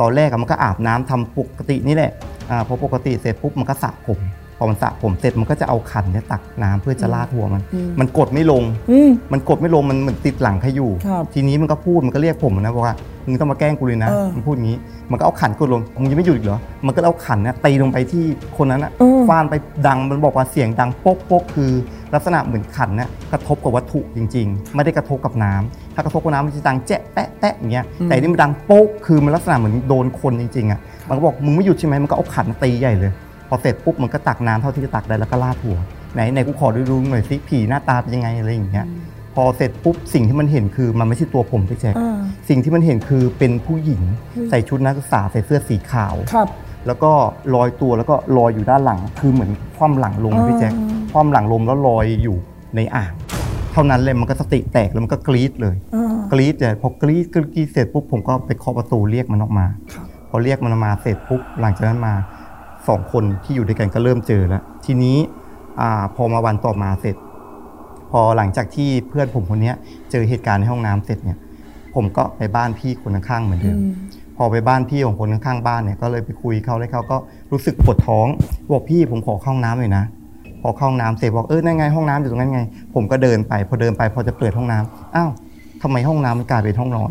ตอนแรกอะมันก็อาบน้ำทำปกตินี่แหละอ่าพอปกติเสร็จปุ๊บมันก็สระผมพ อมันสระผมเสร็จมันก็จะเอาขันเนี่ยตักน้ำเพื่อจะลาดหัวมันอืมมันกดไม่ลงอืมมันกดไม่ลงมันเหมือนติดหลังใครอยู่ครับทีนี้มันก็พูดมันก็เรียกผมนะบอกว่ามึงต้องมาแกล้งกูเลยนะเออมันพูดงี้ มันก็เอาขันกดลงมึงยังไม่หยุดอีกเหรอมันก็เอาขันเนี่ยตีลงไปที่คนนั้นอะเออฟาดไปดังมันบอกว่าเสียงดังโป๊กโป๊กคือ ลักษณะเหมือนขันเนี่ยกระทบกับวัตถุจริง ๆ ไม่ได้กระทบกับน้ำถ้ากระทบกับน้ำมันจะดังแจ๊ะแปะแปะอย่างเงี้ยอืมแต่นี่มันดังโป๊กคือมันลักษณะเหมือนโดนคนจริงๆอะมันก็บอกมึงไม่หยุดใช่ไหมมันก็เอาขันตีใหญ่เลยพ อเสร็จปุ๊บมันก็ตักน้ำเท่าที่จะตักได้แล้วก็ราดหัวไหนไหนกูขอดูดูหน่อยสิผีหน้าตาเป็นยังไงอะไรอย่างเงี้ยพอเสร็จปุ๊บสิ่งที่มันเห็นคือมันไม่ใช่ตัวผมพี่แจ๊คอ่า สิ่งที่มันเห็นคือเป็นผู้หญิงใส่ชุดนักศึกษาใส่เสื้อสีขาว ครับ แล้วก็ลอยตัวแล้วก็ลอยอยู่ด้านหลัง คือเหมือนคว่ำหลังลงนะพี่แจ๊คคว่ำหลังลงแล้วลอยอยู่ในอ่างเท่านั้นเลยมันก็สติแตกแล้วมันก็กรี๊ดเลยกรี๊ดเลยพอกรี๊ดกรี๊ดเสร็จปุ๊บผมก็ไปเคาะประตูเรียกมันออกมา พอเรียกมันมาเสร็จปุ๊บหลังจากนั้นมา สองคนที่อยู่ด้วยกันก็เริ่มเจอแล้วทีนี้อ่าพอมาวันต่อมาเสร็จ พอหลังจากที่เพื่อนผมคนเนี้ยเจอเหตุการณ์ในห้องน้ำเสร็จเนี่ย ผมก็ไปบ้านพี่คนข้างๆเหมือนเดิมพอไปบ้านพี่ของคนข้างๆบ้านเนี่ยก็เลยไปคุยเขาแล้วเขาก็รู้สึกปวดท้องบอกพี่ผมขอเข้าห้องน้ำหน่อยนะพอเข้าห้องน้ำเสร็จบอกเออนั่นไงห้องน้ำอยู่ตรงนั้นไง ผมก็เดินไป พอเดินไปพอจะเปิดห้องน้ำอ้าวทำไมห้องน้ำมันกลายเป็นห้องนอน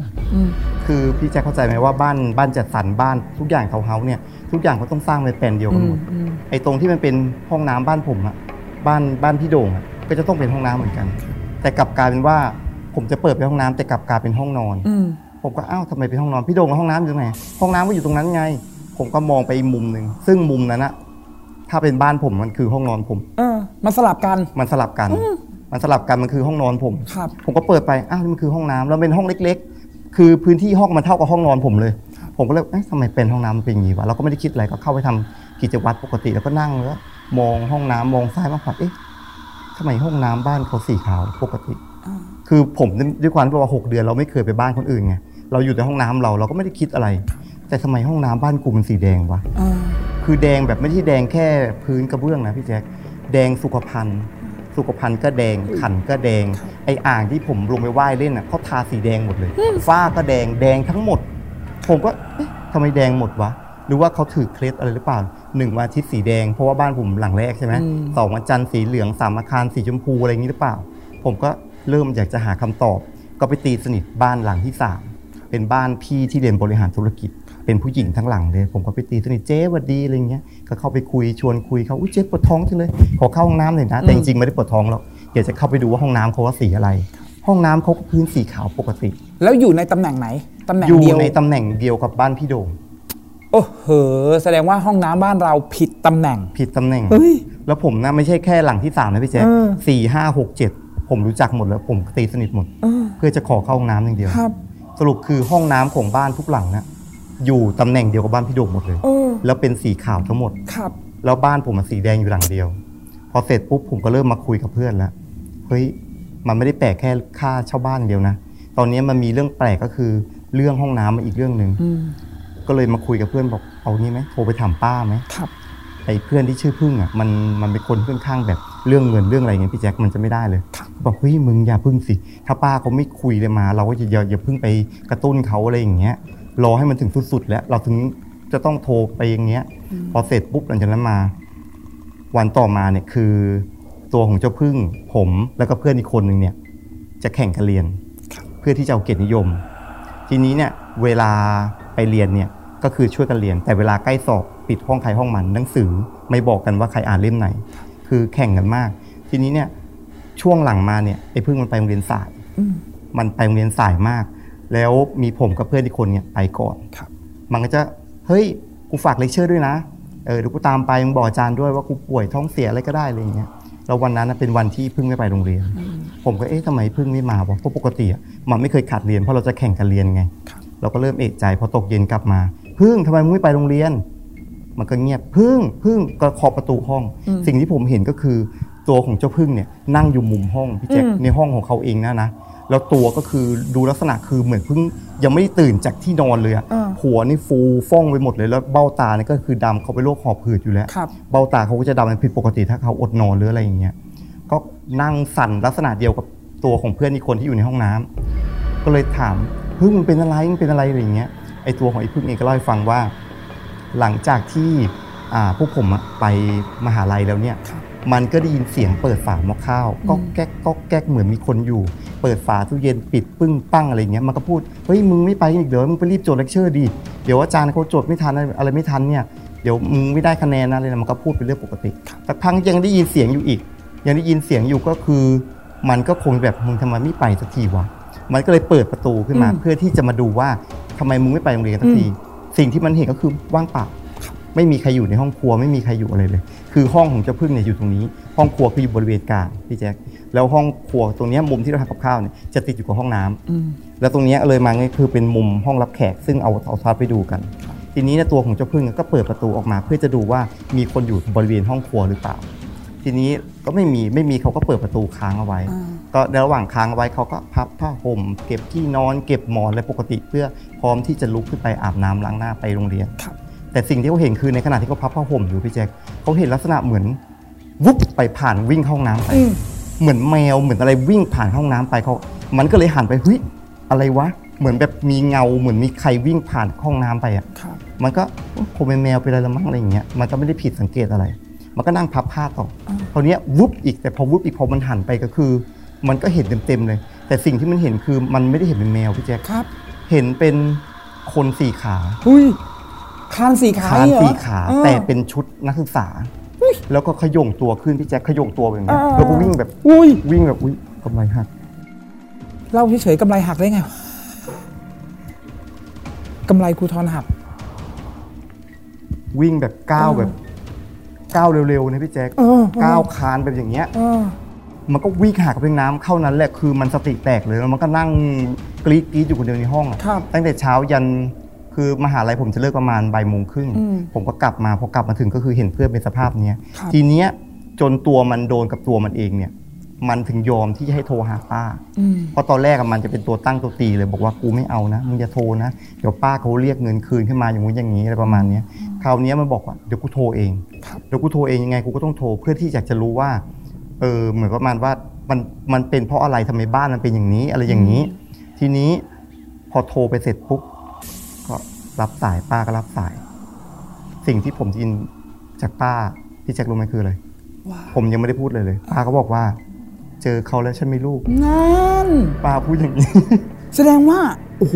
คือพี่แจ็คเข้าใจไหมว่าบ้านบ้านจัดสรรบ้านทุกอย่างเทาวน์เฮาส์เนี่ย ทุกอย่างเขาต้องสร้างเป็นแปลนเดียวกันหมดไอ้ตรงที่มันเป็นห้องน้ำบ้านผมอะบ้านบ้านพี่โด่งอะก็จะต้องเป็นห้องน้ำเหมือนกัน แต่กลับกลายเป็นว่าผมจะเปิดเป็นห้องน้ำแต่กลับกลายเป็นห้องนอนผมก็อ้าวทำไมเป็นห้องนอนพี่โด่งแล้วห้องน้ำอยู่ตรงไหนห้องน้ำก็อยู่ตรงนั้นไง ผมก็มองไปอีกมุมหนึ่งซึ่งมุมนั้นอะถ้าเป็นบ้านผมมันคือห้องนอนผม เออ มันสลับกันมันสลับกัน มันสลับกันมันคือห้องนอนผมครับผมก็เปิดไปอ้าวนี่มันคือห้องน้ำแล้วเป็นห้องเล็ก ๆ คือพื้นที่ห้องมันเท่ากับห้องนอนผมเลย ผมก็เลยเอ๊ะทำไมเป็นห้องน้ำมันเป็นอย่างนี้วะเราก็ไม่ได้คิดอะไรก็เข้าไปทำกิจวัตรปกติแล้วก็นั่งแล้วมองห้องน้ำมองซ้ายมองขวาเอ๊ะทำไมห้องน้ำบ้านเขาสีขาวปกติ คือผมด้วยความที่ว่าหกเดือนเราไม่เคยไปบ้านคนอื่นไงเราอยู่ในห้องน้ำเราเราก็ไม่ได้คิดอะไร แต่ทำไมห้องน้ำบ้านกูมันสีแดงวะคือแดงแบบไม่ใช่แดงแค่พื้นกระเบื้องนะพี่แจ๊คแดงสุขภัณฑ์สุขภัณฑ์ก็แดงขันก็แดง ไออ่างที่ผมลงไปว่ายเล่นอะเขาทาสีแดงหมดเลย ฝ้าก็แดงแดงทั้งหมด ผมก็เอ๊ะทำไมแดงหมดวะหรือว่าเขาถือเคล็ดอะไรหรือเปล่าหนึ่งวันอาทิตย์สีแดงเพราะว่าบ้านผมหลังแรกใช่ไหมอืม สองวันจันทร์สีเหลืองสามอาคารสีชมพูอะไรอย่างนี้หรือเปล่า ผมก็เริ่มอยากจะหาคำตอบ ก็ไปตีสนิทบ้านหลังที่สามเป็นบ้านพี่ที่เรียนบริหารธุรกิจ เป็นผู้หญิงทั้งหลังเลย ผมก็ไปตีสนิทเจ๊หวัดดีอะไรเงี้ยก็เข้าไปคุยชวนคุยเขาอุ้ยเจ๊ปวดท้องจังเลยขอเข้าห้องน้ำหน่อยนะแต่จริงๆไม่ได้ปวดท้องหรอกเดี๋ยวจะเข้าไปดูว่าห้องน้ำเขาว่าสีอะไร ห้องน้ำเขาก็พื้นสีขาวปกติ แล้วอยู่ในตำแหน่งไหนตำแหน่งอยู่เดียวในตำแหน่งเดียวกับบ้านพี่โด่งโอ้โหแสดงว่าห้องน้ำบ้านเราผิดตำแหน่ง ผิดตำแหน่ง เฮ้ย แล้วผมนะไม่ใช่แค่หลังที่สามนะพี่แจ๊คเออ สี่ห้าหกเจ็ดผมรู้จักหมดแล้วผมตีสนิทหมด เออเพื่อจะขอเข้าห้องน้ำอย่างเดียว ครับสรุปคือห้องน้ำของบ้านทุกหลังนะอยู่ตำแหน่งเดียวกับบ้านพี่โด่งหมดเลย เออแล้วเป็นสีขาวทั้งหมด ครับ แล้วบ้านผมมันสีแดงอยู่หลังเดียว พอเสร็จปุ๊บผมก็เริ่มมาคุยกับเพื่อนแล้วเฮ้ย มันไม่ได้แปลกแค่ค่าเช่าบ้านอย่างเดียวนะ ตอนนี้มันมีเรื่องแปลกก็คือเรื่องห้องน้ำมาอีกเรื่องหนึ่งอืมก็เลยมาคุยกับเพื่อนบอกเอานี่ไหมโทรไปถามป้าไหมครับไอ้เพื่อนที่ชื่อพึ่งอะมันมันเป็นคนค่อนข้างแบบเรื่องเงินเรื่องอะไรเงี้ยพี่แจ็คมันจะไม่ได้เลยครับบอกเฮ้ยมึงอย่าพึ่งสิ ถ้าป้าเขาไม่คุยเลยมา เราก็จะอย่าอย่าพึ่งไปกระตุ้นเขาอะไรอย่างเงี้ยรอให้มันถึงสุดๆแล้ว เราถึงจะต้องโทรไปอย่างเงี้ย พอเสร็จปุ๊บหลังจากนั้นมา วันต่อมาเนี่ยคือ ตัวของเจ้าพึ่งผมแล้วก็เพื่อนอีกคนหนึ่งเนี่ยจะแข่งกันเรียน เพื่อที่จะเอาเกียรตินิยม ทีนี้เนี่ยเวลาไปเรียนเนี่ยก็คือช่วยกันเรียน แต่เวลาใกล้สอบปิดห้องใครห้องมันหนังสือไม่บอกกันว่าใครอ่านเล่มไหน คือแข่งกันมาก ทีนี้เนี่ยช่วงหลังมาเนี่ยไอ้พึ่งมันไปโรงเรียนสายอืมมันไปโรงเรียนสายมาก แล้วมีผมกับเพื่อนอีกคนเนี่ยไปก่อนครับมันก็จะเฮ้ยกูฝากเลคเชอร์ด้วยนะเออเดี๋ยวกูตามไปมึงบอกอาจารย์ด้วยว่ากูป่วยท้องเสียอะไรก็ได้อะไรอย่างเงี้ย แล้ววันนั้นนะเป็นวันที่พึ่งไม่ไปโรงเรียน ผมก็เอ๊ะทำไมพึ่งไม่มาวะเพราะปกติอะมันไม่เคยขาดเรียนเพราะเราจะแข่งกันเรียนไงครับเราก็เริ่มเอะใจพอตกเย็นกลับมา พึ่งทำไมมึงไม่ไปโรงเรียน มันก็เงียบพึ่งพึ่งก็เคาะประตูห้อง สิ่งที่ผมเห็นก็คือตัวของเจ้าพึ่งเนี่ยนั่งอยู่มุมห้องพี่แจ็คอืมในห้องของเขาเองนะนะ แล้วตัวก็คือดูลักษณะคือเหมือนเพิ่งยังไม่ได้ตื่นจากที่นอนเลยอะอ่าหัวนี่ฟูฟ่องไปหมดเลยแล้วเบ้าตาเนี่ยก็คือดำเขาเป็นโรคหอบหืดอยู่แล้วครับเบ้าตาเขาก็จะดำเป็นผิดปกติถ้าเขาอดนอนหรืออะไรอย่างเงี้ย ก็นั่งสั่นลักษณะเดียวกับตัวของเพื่อนอีกคนที่อยู่ในห้องน้ำก็เลยถามพึ่งมึงเป็นอะไรมึงเป็นอะไรอะไรอย่างเงี้ย ไอตัวของไอพึ่งเองก็เล่าให้ฟังว่า หลังจากที่อ่าพวกผมอะไปมหาลัยแล้วเนี่ยครับ มันก็ได้ยินเสียงเปิดฝาหม้อข้าวก็แก๊กก็แก๊กเหมือนมีคนอยู่ เปิดฝาตู้เย็นปิดปึ้งปั้งอะไรอย่างเงี้ยมันก็พูดเฮ้ยมึงไม่ไปอีกเดี๋ยวมึงไปรีบจดเลคเชอร์ดิเดี๋ยวอาจารย์เขาจดไม่ทันอะไรไม่ทันเนี่ยเดี๋ยวมึงไม่ได้คะแนนนะอะไรนะมันก็พูดเป็นเรื่องปกติสักพักยังได้ยินเสียงอยู่อีก ยังได้ยินเสียงอยู่ก็คือ มันก็คงแบบมึงทำไมไม่ไปสักทีวะมันก็เลยเปิดประตูขึ้นมาอืมเพื่อที่จะมาดูว่าทำไมมึงไม่ไปโรงเรียนสักทีสิ่งที่มันเห็นก็คือว่างเปล่าไม่มีใครอยู่ในห้องครัวไม่มีใครอยู่อะไรเลย คือห้องของเจ้าพึ่งเนี่ยอยู่ตรงนี้ ห้องครัวคืออยู่บริเวณกลางพี่แจ๊คแล้วห้องครัวตรงเนี้ยมุมที่เราทำกับข้าวเนี่ยจะติดอยู่กับห้องน้ำแล้วตรงเนี้ยเลยมาเนี่ยคือเป็นมุมห้องรับแขก ซึ่งเอาเอาทับไปดูกัน ทีนี้เนี่ยตัวของเจ้าพึ่งก็เปิดประตูออกมา เพื่อจะดูว่ามีคนอยู่บริเวณห้องครัวหรือเปล่า ทีนี้ก็ไม่มีไม่มีเขาก็เปิดประตูค้างเอาไว้ ก็ในระหว่างค้างเอาไว้เขาก็พับผ้าห่ม เก็บที่นอนเก็บหมอนอะไรปกติเพื่อพร้อมที่จะลุกขึ้นไปอาบน้ำล้างหน้าไปโรงเรียนครับ แต่สิ่งที่เขาเห็นคือในขณะที่เขาพับผ้าห่มอยู่พี่แจ๊คเขาเห็นลักษณะเหมือนวุบไปผ่านวิ่งเข้าห้องน้ำไปเหมือนแมวเหมือนอะไรวิ่งผ่านห้องน้ำไปเขามันก็เลยหันไปเฮ้ยอะไรวะ เหมือนแบบมีเงาเหมือนมีใครวิ่งผ่านห้องน้ำไปอะ ครับ มันก็คงเป็นแมวเป็นอะไรละมั้งอะไรอย่างเงี้ย มันก็ไม่ได้ผิดสังเกตอะไร มันก็นั่งพับผ้าต่ออคราวเนี้ยวุบอีกแต่พอวุบอีกพอมันหันไปก็คือ มันก็เห็นเต็มๆเลย แต่สิ่งที่มันเห็นคือมันไม่ได้เห็นเป็นแมวพี่แจ๊คครับเห็นเป็นคนสี่ขา หุย คานสี่ขาคานเหรอสี่ขาออแต่เป็นชุดนักศึกษา แล้วก็ขย่งตัวขึ้นพี่แจ๊คขย่งตัวแบบนี้อ่าแล้วก็วิ่งแบบอุ้ยวิ่งแบบอุ้ยกำไรหักเล่าเฉยๆกำไรหักได้ไงวะกำไรครูทอนหัก วิ่งแบบก้าวแบบก้าวเร็วๆนะพี่แจ๊คเออก้าวคานแบบอย่างเงี้ยเออมันก็วิ่งหากับเพียงน้ำเข้านั้นแหละคือมันสติแตกเลยแล้วมันก็นั่งกรี๊ดกรี๊ดอยู่คนเดียวในห้องอะครับตั้งแต่เช้ายัน คือมหาลัยผมจะเลิกประมาณบ่ายโมงครึ่งอืมผมก็กลับมาพอกลับมาถึงก็คือเห็นเพื่อนเป็นสภาพเนี้ยครับทีเนี้ยจนตัวมันโดนกับตัวมันเองเนี่ยมันถึงยอมที่จะให้โทรหาป้าอืมเพราะตอนแรกอะมันจะเป็นตัวตั้งตัวตีเลยบอกว่ากูไม่เอานะมึงอย่าโทรนะเดี๋ยวป้าเขาเรียกเงินคืนขึ้นมาอย่างงู้นอย่างนี้อะไรประมาณเนี้ยคราวเนี้ยมันบอกว่าเดี๋ยวกูโทรเองครับเดี๋ยวกูโทรเองยังไงกูก็ต้องโทรเพื่อที่อยากจะรู้ว่าเออเหมือนประมาณว่ามันมันเป็นเพราะอะไรทำไมบ้านมันเป็นอย่างนี้อะไรอย่างนี้ ทีนี้พอโทรไปเสร็จปุ๊บก็ รับสายป้าก็รับสาย สิ่งที่ผมได้ยินจากป้าพี่แจ็ครู้ไหมคืออะไรว้าวผมยังไม่ได้พูดเลยเลย ป้าก็บอกว่า เจอเขาแล้วใช่ไหมลูกนั่นป้าพูดอย่างนี้ แสดงว่าโอ้โห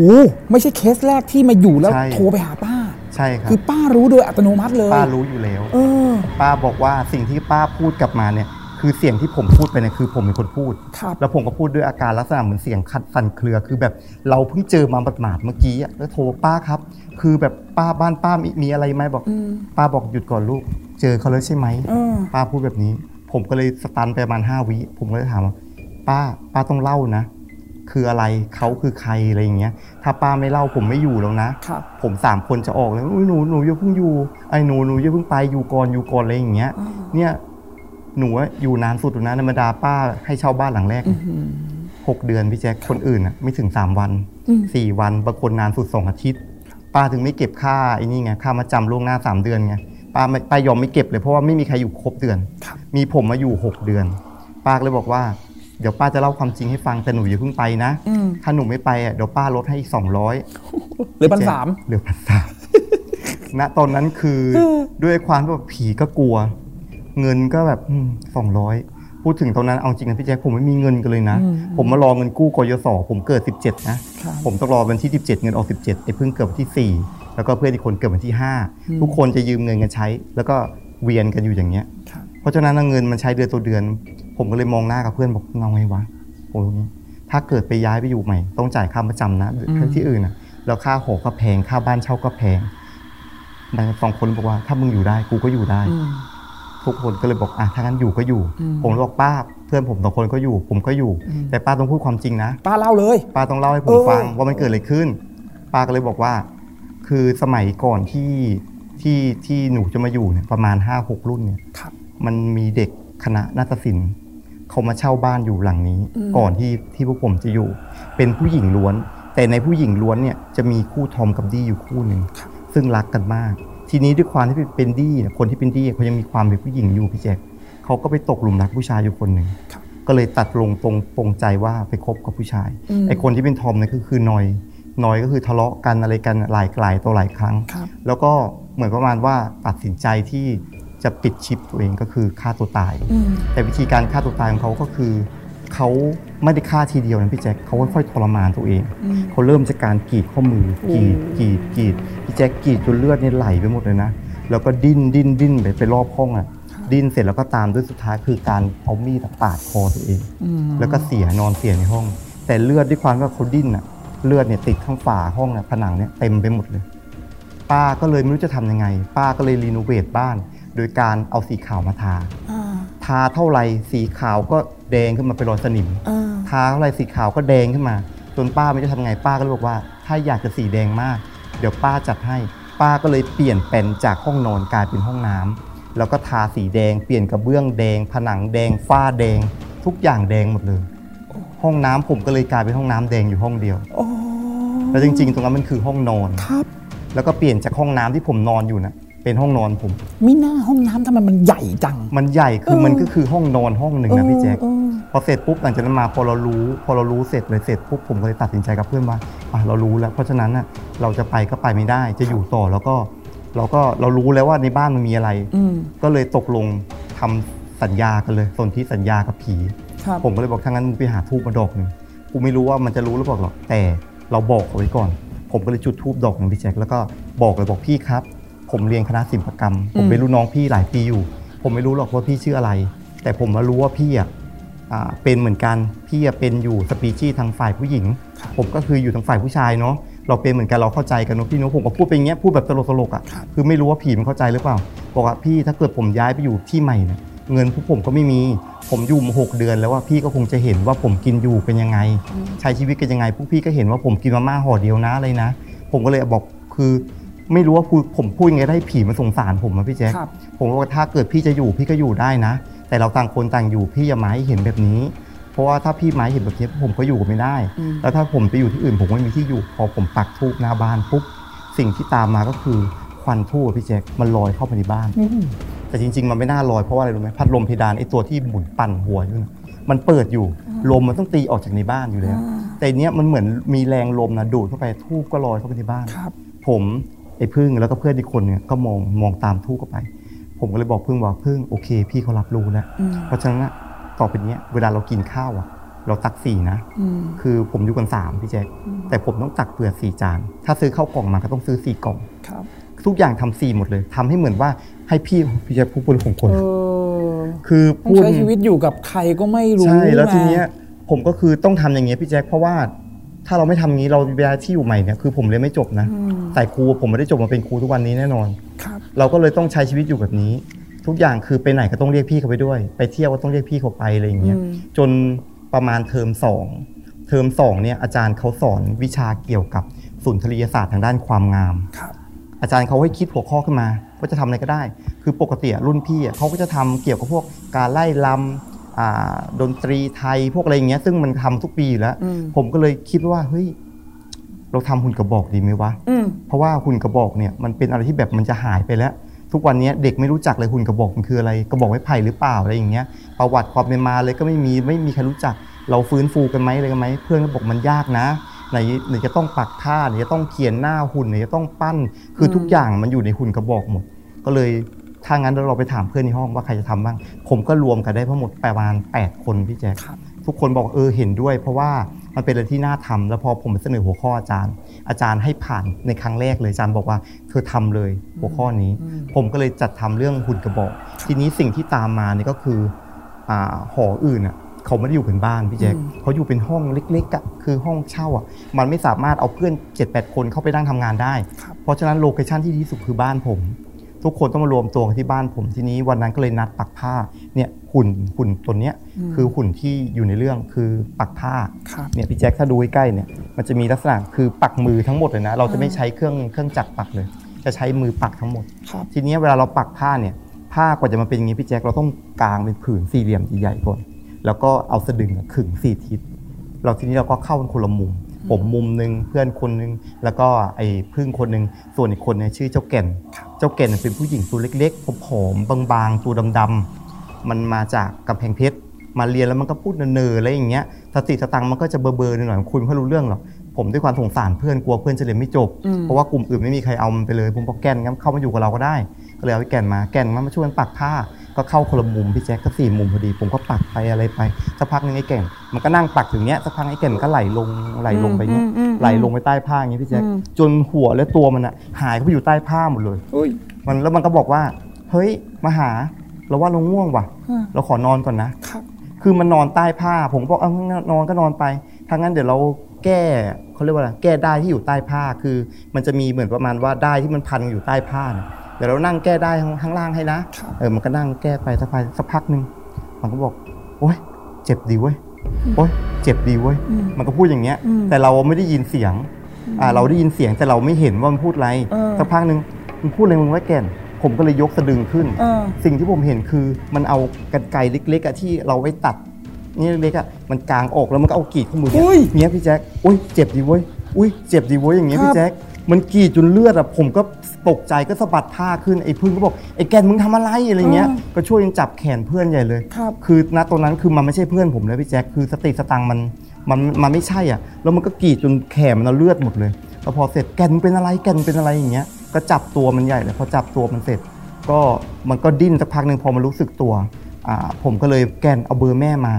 ไม่ใช่เคสแรกที่มาอยู่แล้วใช่โทรไปหาป้า ใช่ครับคือป้ารู้โดยอัตโนมัติเลย ป้ารู้อยู่แล้วเออป้าบอกว่าสิ่งที่ป้าพูดกลับมาเนี่ย คือเสียงที่ผมพูดไปเนี่ยคือผมเป็นคนพูดครับแล้วผมก็พูดด้วยอาการลักษณะเหมือนเสียงคัดสั่นเครือ คือแบบเราเพิ่งเจอมาหมาดๆเมื่อกี้อะแล้วโทรป้าครับ คือแบบป้าบ้านป้ามีมีอะไรไหมบอกอืมป้าบอกหยุดก่อนลูก เจอเขาแล้วใช่ไหมเออป้าพูดแบบนี้ ผมก็เลยสตันไปประมาณห้าวิผมก็เลยถามว่าป้าป้าต้องเล่านะคืออะไรเขาคือใครอะไรอย่างเงี้ย ถ้าป้าไม่เล่าผมไม่อยู่แล้วนะครับผมสามคนจะออกเลยอุ้ยหนูหนูอย่าเพิ่งอยู่ไอ้หนูหนูอย่าเพิ่งไปอยู่ก่อนอยู่ก่อนอะไรอย่างเงี้ย เนี่ย หนูอะอยู่นานสุดแล้วนะธรรมดาป้าให้เช่าบ้านหลังแรกเนี่ยหกเดือนพี่แจ๊คคนอื่นอะไม่ถึงสามวันอืมสี่วันบางคนนานสุดสองอาทิตย์ ป้าถึงไม่เก็บค่าไอ้นี่ไงค่ามาจำล่วงหน้าสามเดือนไงป้าไม่ป้ายอมไม่เก็บเลยเพราะว่าไม่มีใครอยู่ครบเดือนครับมีผมมาอยู่หกเดือน ป้าก็เลยบอกว่าเดี๋ยวป้าจะเล่าความจริงให้ฟังแต่หนูอย่าเพิ่งไปนะอืมถ้าหนูไม่ไปอะเดี๋ยวป้าลดให้อีกสองร้อยหรือพันสามเหลือพันสามณตอนนั้นคือด้วยความที่แบบผีก็กลัว เงินก็แบบสองร้อยพูดถึงตอนนั้นเอาจริงนะพี่แจ๊คผมไม่มีเงินกันเลยนะ ผมมารอเงินกู้กยศผมเกิด 17 นะครับผมต้องรอวันที่ 17 เงินออก 17ไอ้เพิ่งเกิดวันที่ 4 แล้วก็เพื่อนอีกคนเกิดวันที่ 5 ทุกคนจะยืมเงินกันใช้ แล้วก็เวียนกันอยู่อย่างเงี้ยครับเพราะฉะนั้นเงินมันใช้เดือนต่อเดือน ผมก็เลยมองหน้ากับเพื่อนบอกเงาไงวะผมบอกงี้ถ้าเกิดไปย้ายไปอยู่ใหม่ ต้องจ่ายค่าประจำนะที่อื่นนะแล้วค่าหอก็แพงค่าบ้านเช่าก็แพงนายสองคนบอกว่าถ้ามึงอยู่ได้กูก็อยู่ได้อืม ทุกคนก็เลยบอกอะถ้างั้นอยู่ก็อยู่อืมผมเลยบอกป้าเพื่อนผมสองคนก็อยู่ ผมก็อยู่ แต่ป้าต้องพูดความจริงนะ ป้าเล่าเลย ป้าต้องเล่าให้ผมเออฟังว่ามันเกิดอะไรขึ้น ป้าก็เลยบอกว่า คือสมัยก่อนที่ที่ที่หนูจะมาอยู่เนี่ยประมาณห้าหกรุ่นเนี่ยครับมันมีเด็กคณะนาฏศิลป์เขามาเช่าบ้านอยู่หลังนี้อืมก่อนที่ที่พวกผมจะอยู่ เป็นผู้หญิงล้วน แต่ในผู้หญิงล้วนเนี่ยจะมีคู่ทอมกับดี้อยู่คู่หนึ่งซึ่งรักกันมาก ทีนี้ด้วยความที่เป็นดี้เนี่ยคนที่เป็นดี้เขายังมีความเป็นผู้หญิงอยู่พี่แจ๊คเขาก็ไปตกหลุมรักผู้ชายอยู่คนหนึ่งครับก็เลยตัดลงตรงปรงใจว่าไปคบกับผู้ชายอืมไอ้คนที่เป็นทอมเนี่ยก็คือนอยนอยก็คือทะเลาะกันอะไรกันหลายหลายต่อหลายครั้งครับแล้วก็เหมือนประมาณว่าตัดสินใจที่จะปิดชิปตัวเองก็คือฆ่าตัวตายอืมแต่วิธีการฆ่าตัวตายของเขาก็คือเขา ไม่ได้ฆ่าทีเดียวนะพี่แจ็คเขาค่อยๆทรมานตัวเองอืมเขาเริ่มจากการกรีดข้อมือกรีดกรีดกรีดพี่แจ็คกรีดจนเลือดเนี่ยไหลไปหมดเลยนะแล้วก็ดิ้นดิ้นดิ้นไปไปรอบห้องอะดิ้นเสร็จแล้วก็ตามด้วยสุดท้ายคือการเอามีดปาดคอตัวเองอืมแล้วก็เสียนอนเสียในห้อง แต่เลือดด้วยความว่าเขาดิ้นอะเลือดเนี่ยติดข้างฝาห้องน่ะผนังเนี่ยเต็มไปหมดเลย ป้าก็เลยไม่รู้จะทำยังไง ป้าก็เลย renovate บ้าน โดยการเอาสีขาวมาทา ทาเท่าไหร่สีขาวก็แดงขึ้นมาเป็นรอยสนิมทาเท่าไหร่สีขาวก็แดงขึ้นมาจนป้าไม่รู้จะทำไงป้าก็เลยบอกว่า ถ้าอยากจะสีแดงมาก เดี๋ยวป้าจัดให้ป้าก็เลยเปลี่ยนเป็นจากห้องนอนกลายเป็นห้องน้ำแล้วก็ทาสีแดงเปลี่ยนกระเบื้องแดง ผนังแดงฝ้าแดง ทุกอย่างแดงหมดเลย ห้องน้ำผมก็เลยกลายเป็นห้องน้ำแดงอยู่ห้องเดียวโอ้แล้วจริง ๆ ตรงนั้นมันคือห้องนอนครับ แล้วก็เปลี่ยนจากห้องน้ำที่ผมนอนอยู่นะ เป็นห้องนอนผมมิน่าห้องน้ำทำไมมันใหญ่จัง มันใหญ่คือเออมันก็คือห้องนอนห้องหนึ่งนะพี่แจ๊คเออพอเสร็จปุ๊บหลังจากนั้นมาพอเรารู้ พอเรารู้เสร็จเลยเสร็จปุ๊บผมก็เลยตัดสินใจกับเพื่อนว่าอะเรารู้แล้ว เพราะฉะนั้นน่ะเราจะไปก็ไปไม่ได้ จะอยู่ต่อแล้วก็เราก็เรารู้แล้วว่าในบ้านมันมีอะไรอืมก็เลยตกลงทำสัญญากันเลยสนที่สัญญากับผีครับผมก็เลยบอกถ้างั้นมึงไปหาทูบมาดอกหนึ่งกูไม่รู้ว่ามันจะรู้หรือเปล่าหรอกแต่เราบอกเอาไว้ก่อน ผมก็เลยจุดทูบดอกหนึ่งพี่แจ็คแล้วก็บอกเลยบอกพี่ครับ ผมเรียนคณะศิลปกรรม ผมเป็นรุ่นน้องพี่หลายปีอยู่ ผมไม่รู้หรอกว่าพี่ชื่ออะไร แต่ผมมารู้ว่าพี่อะอ่าเป็นเหมือนกันพี่อะเป็นอยู่สปีชีส์ทางฝ่ายผู้หญิง ผมก็คืออยู่ทางฝ่ายผู้ชายเนาะเราเป็นเหมือนกันเราเข้าใจกันเนาะพี่เนาะผมก็พูดไปอย่างเงี้ยพูดแบบตลกๆอะครับคือไม่รู้ว่าผีมันเข้าใจหรือเปล่าบอกว่าพี่ถ้าเกิดผมย้ายไปอยู่ที่ใหม่เนี่ยเงินพวกผมก็ไม่มี ผมอยู่มาหกเดือนแล้วว่าพี่ก็คงจะเห็นว่าผมกินอยู่เป็นยังไง ใช้ชีวิตกันยังไงพวกพี่ก็เห็นว่าผมกินมาม่าห่อเดียวนะอะไรนะ ผมก็เลยบอกคือ ไม่รู้ว่าพูดผมพูดยังไงได้ผีมันสงสารผมอะพี่แจ๊คครับผมบอกว่าถ้าเกิดพี่จะอยู่พี่ก็อยู่ได้นะ แต่เราต่างคนต่างอยู่พี่อย่ามาให้เห็นแบบนี้ เพราะว่าถ้าพี่มาให้เห็นแบบนี้ผมก็อยู่ไม่ได้อืมแล้วถ้าผมไปอยู่ที่อื่นผมก็ไม่มีที่อยู่ พอผมปักทูบหน้าบ้านปุ๊บสิ่งที่ตามมาก็คือควันทูบอะพี่แจ๊คมันลอยเข้าไปในบ้านอืมแต่จริง ๆ มันไม่น่าลอยเพราะว่าอะไรรู้ไหมพัดลมเพดานไอ้ตัวที่หมุนปั่นหัวอยู่นะมันเปิดอยู่ลมมันต้องตีออกจากในบ้านอยู่แล้ว แต่เนี้ยมันเหมือนมีแรงลมนะดูดเข้าไปทูบก็ลอยเข้าไปในบ้านครับผม ไอ้พึ่งแล้วก็เพื่อนอีกคนเนี่ยก็มองมองตามทูบเข้าไป ผมก็เลยบอกพึ่งว่าพึ่งโอเค พี่เขารับรู้แล้วอืมเพราะฉะนั้นนะต่อไปเนี้ยเวลาเรากินข้าวอะ เราตักสี่นะอืมคือผมอยู่กันสามพี่แจ๊คแต่ผมต้องตักเปลือกสี่จาน ถ้าซื้อข้าวกล่องมาก็ต้องซื้อสี่กล่องครับทุกอย่างทำสี่หมดเลยทำให้เหมือนว่าให้พี่พี่แจ๊คพูดเป็นของคนเออคือต้องพูดใช้ชีวิตอยู่กับใครก็ไม่รู้ใช่แล้วไงทีเนี้ยผมก็คือต้องทำอย่างเงี้ยพี่แจ๊คเพราะว่า ถ้าเราไม่ทำงี้เราเวลาที่อยู่ใหม่เนี่ยคือผมเรียนไม่จบนะอืมแต่ครูผมไม่ได้จบมาเป็นครูทุกวันนี้แน่นอนครับเราก็เลยต้องใช้ชีวิตอยู่แบบนี้ ทุกอย่างคือไปไหนก็ต้องเรียกพี่เขาไปด้วย ไปเที่ยวก็ต้องเรียกพี่เขาไปอะไรอย่างเงี้ยอืมจนประมาณเทอมสองเทอมสองเนี่ยอาจารย์เขาสอนวิชาเกี่ยวกับสุนทรียศาสตร์ทางด้านความงามครับอาจารย์เขาให้คิดหัวข้อขึ้นมาว่าจะทำอะไรก็ได้ คือปกติอะรุ่นพี่อะเขาก็จะทำเกี่ยวกับพวกการไล่ลำอ่า ดนตรีไทยพวกอะไรอย่างเงี้ยซึ่งมันทำทุกปีอยู่แล้วอืมผมก็เลยคิดว่าเฮ้ยเราทำหุ่นกระบอกดีไหมวะอืมเพราะว่าหุ่นกระบอกเนี่ยมันเป็นอะไรที่แบบมันจะหายไปแล้ว ทุกวันนี้เด็กไม่รู้จักเลยหุ่นกระบอกมันคืออะไรกระบอกไม้ไผ่หรือเปล่าอะไรอย่างเงี้ย ประวัติความเป็นมาเลยก็ไม่มีไม่มีใครรู้จัก เราฟื้นฟูกันไหมอะไรกันไหมเพื่อนก็บอกมันยากนะไหนไหนจะต้องปักผ้าไหนจะต้องเขียนหน้าหุ่นไหนจะต้องปั้น คือทุกอย่างมันอยู่ในหุ่นกระบอกหมด ก็เลย ถ้างั้นเราไปถามเพื่อนในห้องว่าใครจะทำบ้าง ผมก็รวมกันได้ทั้งหมดประมาณ 8 คนพี่แจ๊คครับทุกคนบอกเออเห็นด้วย เพราะว่ามันเป็นอะไรที่น่าทำแล้วพอผมไปเสนอหัวข้ออาจารย์ อาจารย์ให้ผ่านในครั้งแรกเลยอาจารย์บอกว่าเธอทำเลยหัวข้อนี้อืมผมก็เลยจัดทำเรื่องหุ่นกระบอก ทีนี้สิ่งที่ตามมาเนี่ยก็คืออ่าหออื่นอะเขาไม่ได้อยู่เป็นบ้านพี่แจ๊คอืมเขาอยู่เป็นห้องเล็กๆอะคือห้องเช่าอะ มันไม่สามารถเอาเพื่อน7-8คนเข้าไปนั่งทำงานได้ครับเพราะฉะนั้นโลเคชั่นที่ดีที่สุดคือบ้านผม ทุกคนต้องมารวมตัวกันที่บ้านผมทีนี้วันนั้นก็เลยนัดปักผ้าเนี่ยหุ่นหุ่นตัวเนี้ยอืมคือหุ่นที่อยู่ในเรื่องคือปักผ้าครับเนี่ยพี่แจ็คถ้าดูใกล้ๆเนี่ยมันจะมีลักษณะคือปักมือทั้งหมดเลยนะ เราจะไม่ใช้เครื่องเครื่องจักรปักเลย จะใช้มือปักทั้งหมดครับทีนี้เวลาเราปักผ้าเนี่ยผ้ากว่าจะมาเป็นอย่างนี้พี่แจ็คเราต้องกางเป็นผืนสี่เหลี่ยมใหญ่ๆก่อนแล้วก็เอาสะดึงอะขึงสี่ทิศเราทีนี้เราก็เข้าเป็นคนละมุม ผมมุมหนึ่งเพื่อนคนหนึ่งแล้วก็ไอ้พึ่งคนหนึ่งส่วนอีกคนเนี่ยชื่อเจ้าแก่น เจ้าแก่นเป็นผู้หญิงตัวเล็กๆผอมๆบางๆตัวดำๆมันมาจากกำแพงเพชรมาเรียนแล้วมันก็พูดเนอๆอะไรอย่างเงี้ยสติสตังค์มันก็จะเบอร์ๆหน่อยๆคุยไม่ค่อยรู้เรื่องหรอกผมด้วยความสงสารเพื่อนกลัวเพื่อนจะเรียนไม่จบอืมเพราะว่ากลุ่มอื่นไม่มีใครเอามันไปเลยผมบอกแก่นงั้นเข้ามาอยู่กับเราก็ได้ก็เลยเอาไอ้แก่นมาแก่นมามาช่วยกันปักผ้า ก็เข้าคนละมุมพี่แจ๊คก็สี่มุมพอดี ผมก็ปักไปอะไรไปสักพักหนึงไอ้แก่นมันก็นั่งปักถึงเนี้ยสักพักไอ้แก่นมันก็ไหลลงไหลลงไปเนี้ยอืมอืมอืมไหลลงไปใต้ผ้าอย่างงี้พี่แจ๊คอืมจนหัวและตัวมันอะหายเข้าไปอยู่ใต้ผ้าหมดเลยอุ้ยมันแล้วมันก็บอกว่า เฮ้ยมาหาเราว่าเราง่วงว่ะอ่าเราขอนอนก่อนนะครับคือมันนอนใต้ผ้า ผมบอกเอางั้นนอนก็นอนไปถ้างั้นเดี๋ยวเราแก้เขาเรียกว่าอะไรแก้ได้ที่อยู่ใต้ผ้าคือ มันจะมีเหมือนประมาณว่าได้ที่มันพันอยู่ใต้ผ้าเนี่ย เดี๋ยวเรานั่งแก้ได้ข้างข้างล่างให้นะเออมันก็นั่งแก้ไปสักพักสักพักหนึ่งมันก็บอกโอ๊ยเจ็บดีเว้ยโอ๊ยเจ็บดีเว้ยมันก็พูดอย่างเงี้ย แต่เราไม่ได้ยินเสียงอ่าเราได้ยินเสียงแต่เราไม่เห็นว่ามันพูดอะไรสักพักหนึ่งมันพูดอะไรมึงไว้แก่นผมก็เลยยกสะดึงขึ้น สิ่งที่ผมเห็นคือมันเอากันไกรเล็กๆอะที่เราไว้ตัดนี่เล็กๆอะมันกางออกแล้วมันก็เอากรีดข้อมืออุ้ยเนี้ยพี่แจ๊คอุ้ยเจ็บดีเว้ยอุ้ยเจ็บดีเว้ยอย่างเงี้ยครับพี่แจ๊ค มันกรีดจนเลือดอะผมก็ตกใจก็สะบัดผ้าขึ้นไอ้พึ่งก็บอกไอ้แกนมึงทำอะไรอะไรเงี้ย ก็ช่วยกันจับแขนเพื่อนใหญ่เลยครับ คือณตอนนั้นคือมันไม่ใช่เพื่อนผมเลยพี่แจ๊คคือสติสตังค์มันมันมันไม่ใช่อะ แล้วมันก็กรีดจนแขนมันเอาเลือดหมดเลยแล้วพอเสร็จแกนมึงเป็นอะไรแกนมึงเป็นอะไรอย่างเงี้ย ก็จับตัวมันใหญ่เลยพอจับตัวมันเสร็จ ก็มันก็ดิ้นสักพักหนึ่งพอมันรู้สึกตัวอ่า ผมก็เลยแกนเอาเบอร์แม่มา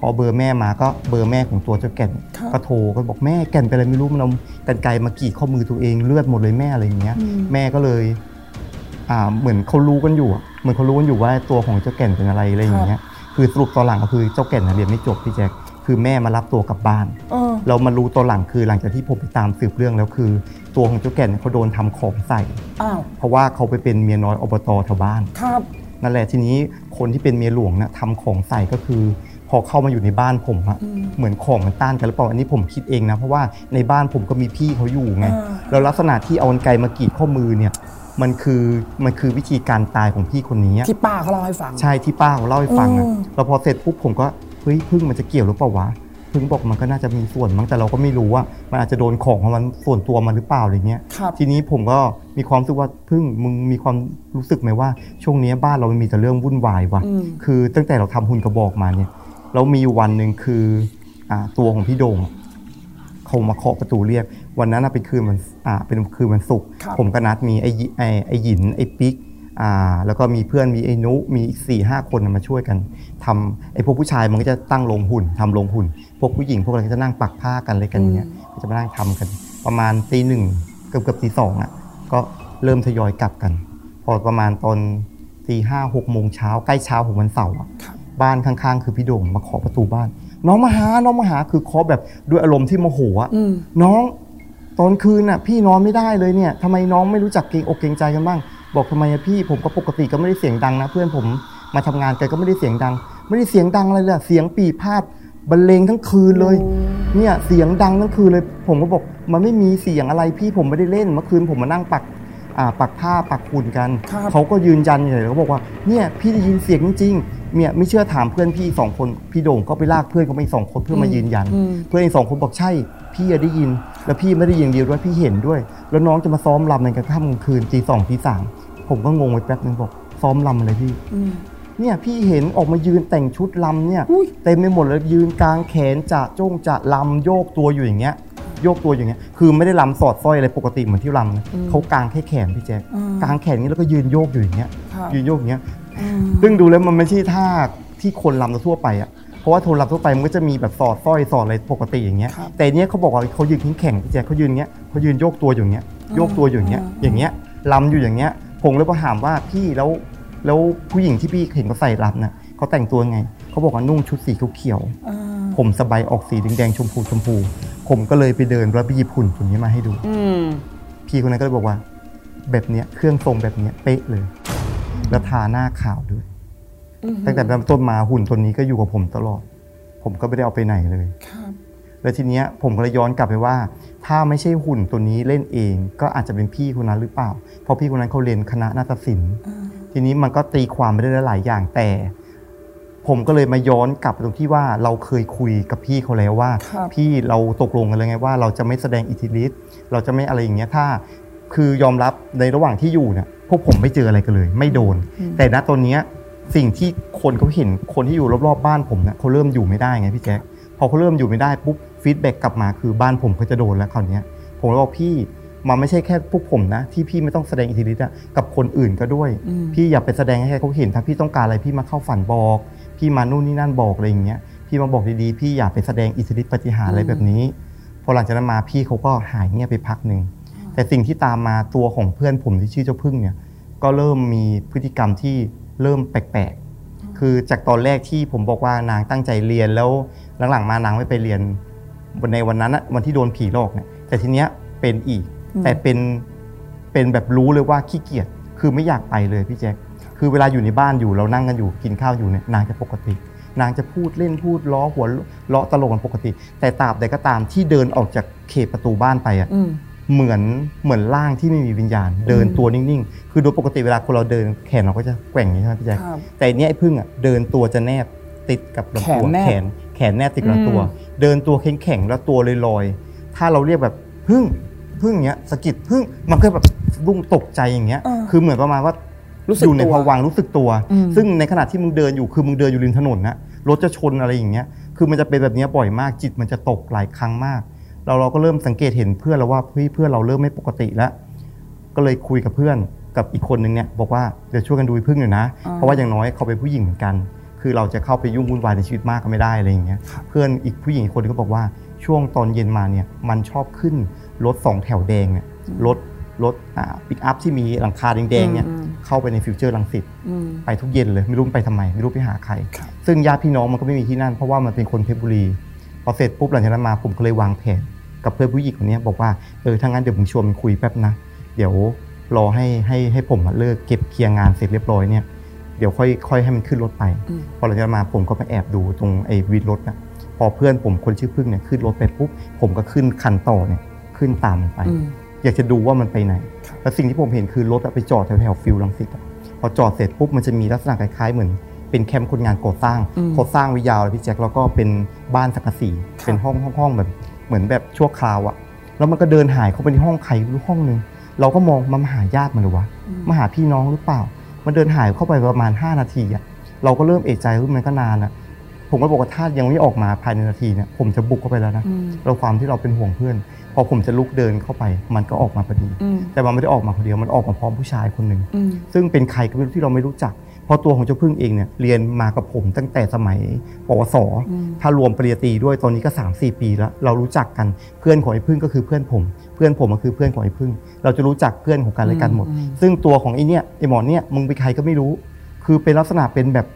พอเบอร์แม่มาก็เบอร์แม่ของตัวเจ้าแก่นครับก็โทรก็บอกแม่แก่นเป็นอะไรไม่รู้มันเอากันไกรมากรีดข้อมือตัวเองเลือดหมดเลยแม่อะไรอย่างเงี้ย แม่ก็เลยอ่าเหมือนเขารู้กันอยู่อะเหมือนเขารู้กันอยู่ว่าตัวของเจ้าแก่นเป็นอะไรอะไรอย่างเงี้ยคือสรุปตอนหลังก็คือเจ้าแก่นน่ะเรียนไม่จบพี่แจ๊คคือแม่มารับตัวกลับบ้านเออเรามารู้ตอนหลังคือหลังจากที่ผมไปตามสืบเรื่องแล้วคือ ตัวของเจ้าแก่นเนี่ยเขาโดนทำของใส่อ้าวเพราะว่าเขาไปเป็นเมียน้อยอบตแถวบ้านครับ นั่นแหละทีนี้คนที่เป็นเมียหลวงนะทำของใส่ก็คือ พอเข้ามาอยู่ในบ้านผมอะเหมือนของมันต้านกันหรือเปล่าอันนี้ผมคิดเองนะเพราะว่าในบ้านผมก็มีพี่เขาอยู่ไงอ่าแล้วลักษณะที่เอากรรไกรมากรีดข้อมือเนี่ยมันคือมันคือวิธีการตายของพี่คนนี้อะที่ป้าเขาเล่าให้ฟัง ใช่ที่ป้าเขาเล่าให้ฟังอะอืมแล้วพอเสร็จปุ๊บผมก็เฮ้ยพึ่งมันจะเกี่ยวหรือเปล่าวะ พึ่งบอกมันก็น่าจะมีส่วนมั้งแต่เราก็ไม่รู้ว่ามันอาจจะโดนของของมันส่วนตัวมันหรือเปล่าอะไรเงี้ยครับทีนี้ผมก็มีความรู้สึกว่าพึ่งมึงมีความรู้สึกไหมว่า ช่วงนี้บ้านเรามันมีแต่เรื่องวุ่นวายว่ะอืมคือตั้งแต่เราทำหุ่นกระบอกมาเนี่ยแล้วมีอยู่วันหนึ่งคืออ่าตัวของพี่โดงเขามาเคาะประตูเรียก วันนั้นน่ะเป็นคืนวันอ่าเป็นคืนวันศุกร์ครับผมก็นัดมีไอ้ยิไอ้ไอ้หยินไอ้ปิ๊กอ่าแล้วก็มีเพื่อนมีไอ้นุมีอีกสี่ห้าคนน่ะมาช่วยกันทำไอ้พวกผู้ชายมันก็จะตั้งโรงหุ่นทำโรงหุ่นพ วกผู้หญิงพวกอะไรก็จะนั่งปักผ้ากันอะไรกันเงี้ยก็จะมานั่งทำกัน ประมาณตีหนึ่งเกือบเกือบตีสองอะก็เริ่มทยอยกลับกัน พอประมาณตอนตีห้าหกโมงเช้าใกล้เช้าของวันเสาร์อะครับบ้านข้างๆ คือพี่โด่งมาเคาะประตูบ้าน น้องมาหาน้องมาหาคือเคาะแบบด้วยอารมณ์ที่โมโหอะอืมน้องตอนคืนน่ะ พี่นอนไม่ได้เลยเนี่ยทำไมน้องไม่รู้จักเกรงอกเกรงใจกันบ้าง บอกทำไมอะพี่ผมก็ปกติก็ไม่ได้เสียงดังนะ เพื่อนผมมาทำงานกันก็ไม่ได้เสียงดัง ไม่ได้เสียงดังอะไรเลยอะเสียงปีพาด บรรเลงทั้งคืนเลยเนี่ยเสียงดังทั้งคืนเลย ผมก็บอกมันไม่มีเสียงอะไรพี่ผมไม่ได้เล่นเมื่อคืนผมมานั่งปักอ่าปักผ้าปักหุ่นกันครับเขาก็ยืนยันเลยเขาบอกว่าเนี่ยพี่ได้ยินเสียงจริงๆเนี่ยไม่เชื่อถามเพื่อนพี่สองคนพี่โด่งก็ไปลากเพื่อนเขาไปอีกสองคนเพื่อมายืนยันอืมเพื่อนอีกสองคนบอกใช่ พี่อะได้ยิน แล้วพี่ไม่ได้ยินเดียวด้วยพี่เห็นด้วย แล้วน้องจะมาซ้อมรำในกลางค่ำกลางคืนตีสองตีสามผมก็งงไปแป๊บนึงบอกซ้อมรำอะไรพี่อืม เนี่ยพี่เห็นออกมายืนแต่งชุดลำเนี่ยอุ๊ยเต็มไปหมดเลยยืนกลางแขนจะจ้งจะลำโยกตัวอยู่อย่างเงี้ยโยกตัวอย่างเงี้ย คือไม่ได้ลำสอดสร้อยอะไรปกติเหมือนที่ลำนะเขากางแค่แขนพี่แจ๊คอืมกางแขนอย่างนี้แล้วก็ยืนโยกอยู่อย่างเงี้ยครับยืนโยกอย่างเงี้ยอืมซึ่งดูแล้วมันไม่ใช่ท่าที่คนลำทั่วไปอะ เพราะว่าโทนลำทั่วไปมันก็จะมีแบบสอดสร้อยสอดอะไรปกติอย่างเงี้ยครับแต่เนี้ยเขาบอกว่าเขายืนแข็งๆพี่แจ๊คเขายืนอย่างเงี้ยเขายืนโยกตัวอยู่อย่างเงี้ย โยกตัวอยู่อย่างเงี้ยอ่าอย่างเงี้ยลำอยู่อย่างเงี้ย ผมเลยไปถามว่าพี่แล้ว แล้วผู้หญิงที่พี่เห็นเขาใส่ลำน่ะเขาแต่งตัวไง เขาบอกว่านุ่งชุดสีเขียวๆอ่าผมสบายออกสีแดงๆชมพูชมพู ผมก็เลยไปเดินแล้วไปหยิบหุ่นตัวนี้มาให้ดูอืมพี่คนนั้นก็เลยบอกว่า แบบเนี้ยเครื่องทรงแบบเนี้ยเป๊ะเลย แล้วทาหน้าขาวด้วยตั้งแต่เริ่มต้นมาหุ่นตัวนี้ก็อยู่กับผมตลอด ผมก็ไม่ได้เอาไปไหนเลยครับแล้วทีเนี้ยผมก็เลยย้อนกลับไปว่า ถ้าไม่ใช่หุ่นตัวนี้เล่นเอง ก็อาจจะเป็นพี่คนนั้นหรือเปล่า เพราะพี่คนนั้นเขาเรียนคณะนาฏศิลป์อ่า ทีนี้มันก็ตีความไปได้หลายอย่างแต่ ผมก็เลยมาย้อนกลับไปตรงที่ว่าเราเคยคุยกับพี่เขาแล้วว่าครับพี่เราตกลงกันเลยไงว่า เราจะไม่แสดงอิทธิฤทธิ์เราจะไม่อะไรอย่างเงี้ยถ้า คือยอมรับในระหว่างที่อยู่เนี่ยพวกผมไม่เจออะไรกันเลย ไม่โดน แต่ณตอนเนี้ยสิ่งที่คนเขาเห็นคนที่อยู่รอบๆบ้านผมเนี่ยเขาเริ่มอยู่ไม่ได้ไงพี่แจ๊คพอเขาเริ่มอยู่ไม่ได้ปุ๊บฟีดแบ็กกลับมาคือบ้านผมก็จะโดนแล้วคราวเนี้ยผมเลยบอกพี่ มันไม่ใช่แค่พวกผมนะ ที่พี่ไม่ต้องแสดงอิทธิฤทธิ์อะกับคนอื่นก็ด้วยอืมพี่อย่าไปแสดงให้เขาเห็นถ้าพี่ต้องการอะไรพี่มาเข้าฝันบอก พี่มานู่นนี่นั่นบอกอะไรอย่างเงี้ยพี่มาบอกดีๆพี่อย่าไปแสดงอิทธิฤทธิ์ปฏิหารย์อะไรแบบนี้ พอหลังจากนั้นมาพี่เขาก็หายเงียบไปพักหนึ่งแต่สิ่งที่ตามมาตัวของเพื่อนผมที่ชื่อเจ้าพึ่งเนี่ย ก็เริ่มมีพฤติกรรมที่เริ่มแปลกๆคือจากตอนแรกที่ผมบอกว่านางตั้งใจเรียนแล้วหลังๆมานางไม่ไปเรียนวันในวันนั้นอะวันที่โดนผีหลอกเนี่ยแต่ทีเนี้ยเป็นอีก แต่เป็นเป็นแบบรู้เลยว่าขี้เกียจคือไม่อยากไปเลยพี่แจ๊คคือเวลาอยู่ในบ้านอยู่เรานั่งกันอยู่กินข้าวอยู่เนี่ยนางจะปกติ นางจะพูดเล่นพูดล้อหัวเลาะตลกกันปกติ แต่ตราบใดก็ตามที่เดินออกจากเขตประตูบ้านไปอะอืมเหมือนเหมือนร่างที่ไม่มีวิญญาณ เดินตัวนิ่งๆ คือโดยปกติเวลาคนเราเดินแขนเราก็จะแกว่งอย่างนี้ใช่ไหมพี่แจ๊คครับแต่อันเนี้ยไอ้พึ่งอะเดินตัวจะแนบติดกับลำตัวแขนแนบแขนแขนแนบติดกับลำตัวอืมเดินตัวแข็งแข็งๆแล้วตัวลอยๆถ้าเราเรียกแบบพึ่ง พึ่งเนี้ยสะกิดพึ่งมันก็แบบรุ่งตกใจอย่างเงี้ยคือเหมือนประมาณว่ารู้สึกอยู่ในตัวภวังค์รู้สึกตัว อืม ซึ่งในขณะที่มึงเดินอยู่คือมึงเดินอยู่ริมถนนนะรถจะชนอะไรอย่างเงี้ย คือมันจะเป็นแบบเนี้ยบ่อยมากจิตมันจะตกหลายครั้งมาก เราเราก็เริ่มสังเกตเห็นเพื่อนแล้วว่าเฮ้ยเพื่อนเราเริ่มไม่ปกติแล้ว ก็เลยคุยกับเพื่อนกับอีกคนนึงเนี่ยบอกว่าเดี๋ยวช่วยกันดูไอ้พึ่งหน่อยนะ เพราะว่าอย่างน้อยเขาเป็นผู้หญิงเหมือนกัน คือเราจะเข้าไปยุ่งวุ่นวายในชีวิตมากก็ไม่ได้อะไรอย่างเงี้ย เพื่อนอีกผู้หญิงอีกคนนึงก็บอกว่าช่วงตอนเย็นมาเนี่ยมันชอบขึ้น รถสองแถวแดงเนี่ยรถรถอ่าปิกอัพที่มีหลังคาแดงๆเนี่ยอืมเข้าไปในฟิวเจอร์รังสิตอืมไปทุกเย็นเลยไม่รู้ไปทำไม ไม่รู้ไปหาใครครับซึ่งญาติพี่น้องมันก็ไม่มีที่นั่น เพราะว่ามันเป็นคนเพชรบุรีพอเสร็จปุ๊บหลังจากนั้นมาผมก็เลยวางแผนกับเพื่อนผู้หญิงคนเนี้ยบอกว่าเออถ้างั้นเดี๋ยวมึงชวนมันคุยแป๊บนะเดี๋ยวรอให้ให้ให้ผมมาเลิกเก็บเคลียร์งานเสร็จเรียบร้อยเนี่ยเดี๋ยวค่อยค่อยให้มันขึ้นรถไปอืมพอหลังจากนั้นมาผมก็ไปแอบดูตรงไอ้วินรถนะพอเพื่อนผมคนชื่อพึ่งเนี่ยขึ้นรถไปปุ๊บผมก็ขึ้นคันต่อเนี่ย ขึ้นตามมันไปอืมอยากจะดูว่ามันไปไหนครับแล้วสิ่งที่ผมเห็นคือรถอะไปจอดแถวแถวๆฟิลลังสิตอะพอจอดเสร็จปุ๊บมันจะมีลักษณะคล้ายๆเหมือนเป็นแคมป์คนงานก่อสร้างอืมเขาสร้างไว้ยาวเลยพี่แจ็คแล้วก็เป็นบ้านสังกะสีครับเป็นห้องห้องห้องแบบเหมือนแบบชั่วคราวอะแล้วมันก็เดินหายเข้าไปในห้องใครไม่รู้ห้องหนึ่งเราก็มองมันมาหาญาติมันหรือวะมาหาพี่น้องหรือเปล่า มันเดินหายเข้าไปประมาณ 5 นาทีอะเราก็เริ่มเอะใจว่ามันก็นานอะผมก็บอกว่าถ้ายังไม่ออกมาภายในนาทีเนี่ยผมจะบุกเข้าไปแล้วนะอืมเราความที่เราเป็นห่วงเพื่อน พอผมจะลุกเดินเข้าไป มันก็ออกมาพอดีอืมแต่มันไม่ได้ออกมาคนเดียวมันออกมาพร้อมผู้ชายคนหนึ่งอืมซึ่งเป็นใครก็ไม่รู้ที่เราไม่รู้จักเพราะตัวของเจ้าพึ่งเองเนี่ยเรียนมากับผมตั้งแต่สมัยปวสอืมถ้ารวมปริญญาตรีด้วยตอนนี้ก็ 3 4 ปีแล้ว เรารู้จักกันเพื่อนของไอ้พึ่งก็คือเพื่อนผม เพื่อนผมก็คือเพื่อนของไอ้พึ่ง เราจะรู้จักเพื่อนของกันและกันหมดอืมซึ่งตัวของไอ้เนี่ยไอ้หมอเนี่ยมึงเป็นใครก็ไม่รู้ คือเป็นลักษณะเป็นแบบ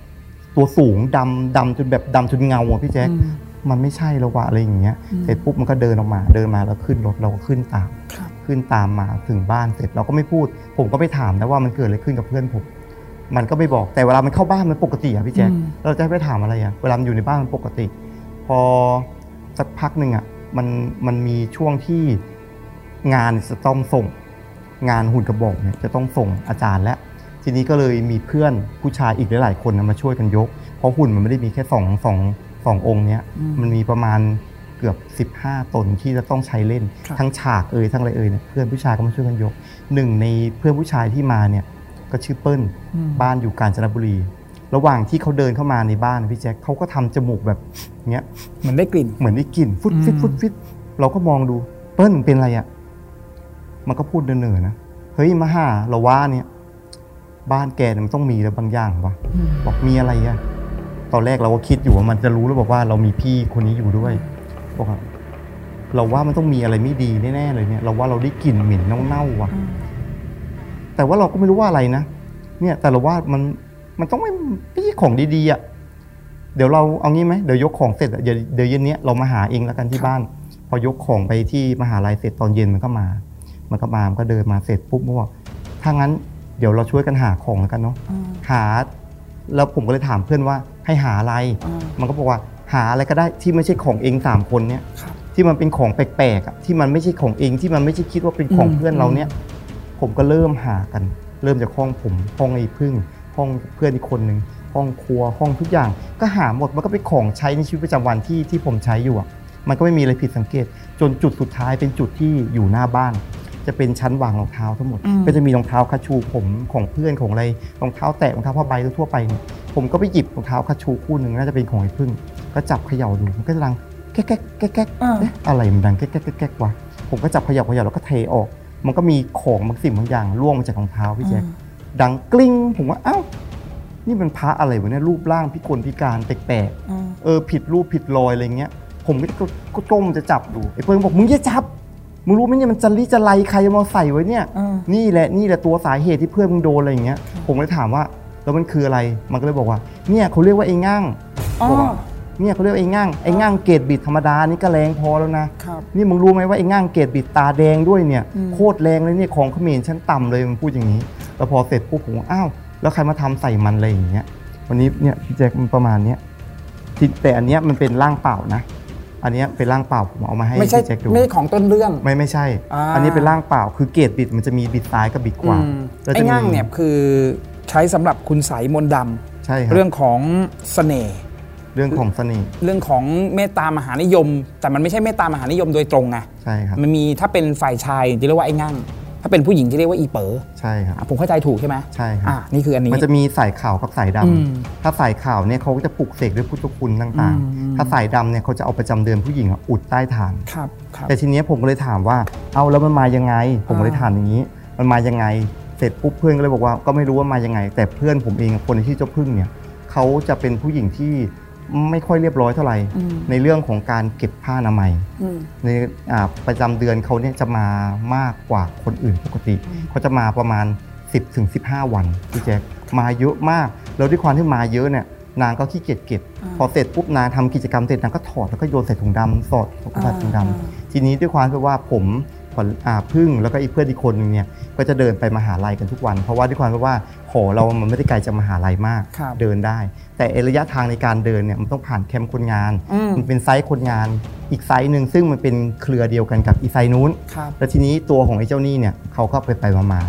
ตัวสูงดำดำจนแบบดำจนเงาอะพี่แจ๊คอื มมันไม่ใช่แล้ววะอะไรอย่างเงี้ยอืมเสร็จปุ๊บมันก็เดินออกมาเดินมาแล้วขึ้นรถเราก็ขึ้นตามครับขึ้นตามมาถึงบ้านเสร็จเราก็ไม่พูด ผมก็ไม่ถามนะว่ามันเกิดอะไรขึ้นกับเพื่อนผม มันก็ไม่บอกแต่เวลามันเข้าบ้านมันปกติอะพี่แจ๊คอืมเราจะให้ไปถามอะไรอะเวลามันอยู่ในบ้านมันปกติ พอสักพักหนึ่งอะมันมันมีช่วงที่งานจะต้องส่ง งานหุ่นกระบอกเนี่ยจะต้องส่งอาจารย์และทีนี้ก็เลยมีเพื่อนผู้ชายอีกหลายๆคนนะมาช่วยกันยก เพราะหุ่นมันไม่ได้มีแค่สองสอง สององค์เนี้ยอืมมันมีประมาณเกือบ 15 ตนที่จะต้องใช้เล่นครับทั้งฉากเอ่ยทั้งอะไรเอ่ยเนี่ยเพื่อนผู้ชายก็มาช่วยกันยกหนึ่งในเพื่อนผู้ชายที่มาเนี่ยก็ชื่อเปิ้ลอืมบ้านอยู่กาญจนบุรี ระหว่างที่เขาเดินเข้ามาในบ้านนะพี่แจ็คเขาก็ทำจมูกแบบเนี้ยเหมือนได้กลิ่นเหมือนได้กลิ่นฟุดฟิตอืมฟุดฟิตเราก็มองดูเปิ้ลเป็นอะไรอะ่ะมันก็พูดเนินๆนะเฮ้ยมาหาเราว่าเนี่ย บ้านแกเนี่ยมันต้องมีอะไรบางอย่างวะอืมบอกมีอะไรอะ่ะ ตอนแรกเราก็คิดอยู่ว่ามันจะรู้แล้วบอกว่าเรามีพี่คนนี้อยู่ด้วยบอกว่าเราว่ามันต้องมีอะไรไม่ดีแน่ๆเลยเนี่ย เราว่าเราได้กลิ่นเหม็นเน่าๆว่ะ แต่ว่าเราก็ไม่รู้ว่าอะไรนะเนี่ย แต่เราว่ามันมันต้องไม่ไม่ใช่ของดีๆอะเดี๋ยวเราเอางี้ไหมเดี๋ยวยกของเสร็จอะเดี๋ยวเดี๋ยวเย็นเนี้ยเรามาหาเองแล้วกันที่บ้าน พอยกของไปที่มหาลัยเสร็จตอนเย็นมันก็มา มันก็มามันก็เดินมาเสร็จปุ๊บมันบอกถ้างั้นเดี๋ยวเราช่วยกันหาของแล้วกันเนาะอืมหา แล้วผมก็เลยถามเพื่อนว่า ให้หาอะไรอืมมันก็บอกว่าหาอะไรก็ได้ที่ไม่ใช่ของเองสามคนเนี่ยครับที่มันเป็นของแปลกๆอะที่มันไม่ใช่ของเองที่มันไม่ใช่คิดว่าเป็นของอืมเพื่อนเราเนี่ยผมก็เริ่มหากัน เริ่มจากห้องผมห้องไอ้พึ่งห้องเพื่อนอีกคนหนึ่งห้องครัวห้องทุกอย่าง ก็หาหมดมันก็เป็นของใช้ในชีวิตประจำวันที่ที่ผมใช้อยู่อะมันก็ไม่มีอะไรผิดสังเกต จนจุดสุดท้ายเป็นจุดที่อยู่หน้าบ้าน จะเป็นชั้นวางรองเท้าทั้งหมดอืมก็จะมีรองเท้าคาชูผมของเพื่อนของอะไรรองเท้าแตะรองเท้าผ้าใบทั่วๆไปเนี่ยผมก็ไปหยิบรองเท้าคาชูคู่หนึ่งน่าจะเป็นของไอ้พึ่ง ก็จับเขย่าดูมันก็ดังแก๊กแก๊กแก๊กแก๊กอ่าเอ๊ะอะไรมันดังแก๊กแก๊กแก๊กแก๊กวะผมก็จับเขย่าเขย่าแล้วก็เทออก มันก็มีของบางสิ่งบางอย่างร่วงมาจากรองเท้าพี่แจ๊คดังกลิ้งผมว่าเอ้านี่มันพระอะไรวะเนี่ยรูปร่างพิกลพิการแปลกอืมๆเออผิดรูปผิดรอยอะไรเงี้ย ผมก็ก็ก้มจะจับดูไอ้เพิ่งบอกมึงอย่าจับ มึงรู้ไหมเนี่ยมันจะลิจะไลใครเอามาใส่ไว้เนี่ยอืมนี่แหละนี่แหละตัวสาเหตุที่เพื่อนมึงโดนอะไรอย่างเงี้ย ผมเลยถามว่าแล้วมันคืออะไร มันก็เลยบอกว่า เนี่ยเขาเรียกว่าไอ้ง่างอ๋อบอกว่าเนี่ยเขาเรียกไอ้ง่างไอ้ง่างเกรดบิดธรรมดานี่ก็แรงพอแล้วนะครับนี่มึงรู้ไหมว่าไอ้ง่างเกรดบิดตาแดงด้วยเนี่ยอืมโคตรแรงเลยเนี่ยของเขมรชั้นต่ำเลยมันพูดอย่างนี้ แล้วพอเสร็จปุ๊บผมว่าอ้าว แล้วใครมาทำใส่มันอะไรอย่างเงี้ย วันนี้เนี่ยพี่แจ็คมันประมาณเนี้ยที่แต่อันเนี้ยมันเป็นร่างเปล่านะ อันเนี้ยเป็นร่างเปล่าผมเอามาให้ไม่ใช่พี่แจ็คดูไม่ใช่ของต้นเรื่อง ไม่ไม่ใช่ อ่า อันนี้เป็นร่างเปล่าคือเกรดบิดมันจะมีบิดซ้ายกับบิดขวาอืมแล้วไอ้จะมีง่างเนี่ยคือใช้สำหรับคุณใสยมนต์ดใช่ำครับเรื่องของเสน่ห์เรื่องของเสน่ห์เรื่องของเมตตามหานิยม แต่มันไม่ใช่เมตตามหานิยมโดยตรงไงใช่ครับ มันมีถ้าเป็นฝ่ายชายจะเรียกว่าไอ้ง่าง ถ้าเป็นผู้หญิงจะเรียกว่าอีเป๋อใช่ครับอะผมเข้าใจถูกใช่ไหมใช่ครับอะนี่คืออันนี้มันจะมีสายขาวกับสายดำอืมถ้าสายขาวเนี่ยเขาก็จะปลุกเสกด้วยพุทธคุณต่างอืมๆถ้าสายดำเนี่ยเขาจะเอาประจำเดือนผู้หญิงอะอุดใต้ฐานครับครับแต่ทีเนี้ยผมก็เลยถามว่าเอาแล้วมันมายังไง ผมก็เลยอ่าถามอย่างนี้ มันมายังไงเสร็จปุ๊บเพื่อนก็เลยบอกว่าก็ไม่รู้ว่ามายังไง แต่เพื่อนผมเองคนที่เจ้าพึ่งเนี่ยเขาจะเป็นผู้หญิงที่ ไม่ค่อยเรียบร้อยเท่าไหร่อืมในเรื่องของการเก็บผ้าอนามัยอืมในอ่าประจำเดือนเขาเนี่ยจะมามากกว่าคนอื่นปกติเขาจะมาประมาณ 10ถึง15 วันพี่แจ๊คมาเยอะมาก แล้วด้วยความที่มาเยอะเนี่ยนางก็ขี้เกียจเก็บ พอเสร็จปุ๊บนางทำกิจกรรมเสร็จนางก็ถอดแล้วก็โยนใส่ถุงดำสอดใส่ถุงดำทีนี้ด้วยความที่ว่าผมขวัญอ่า พึ่งแล้วก็อีกเพื่อนอีกคนนึงเนี่ยก็จะเดินไปมหาลัยกันทุกวัน เพราะว่าด้วยความที่ว่าหอเรามันไม่ได้ไกลจากมหาลัยมากครับเดินได้ แต่ไอ้ระยะทางในการเดินเนี่ยมันต้องผ่านแคมป์คนงานอืมมันเป็นไซต์คนงาน อีกไซต์หนึ่งซึ่งมันเป็นเครือเดียวกันกับอีไซต์นู้นครับแล้วทีนี้ตัวของไอ้เจ้าหนี้เนี่ยเขาก็ไปไปมามา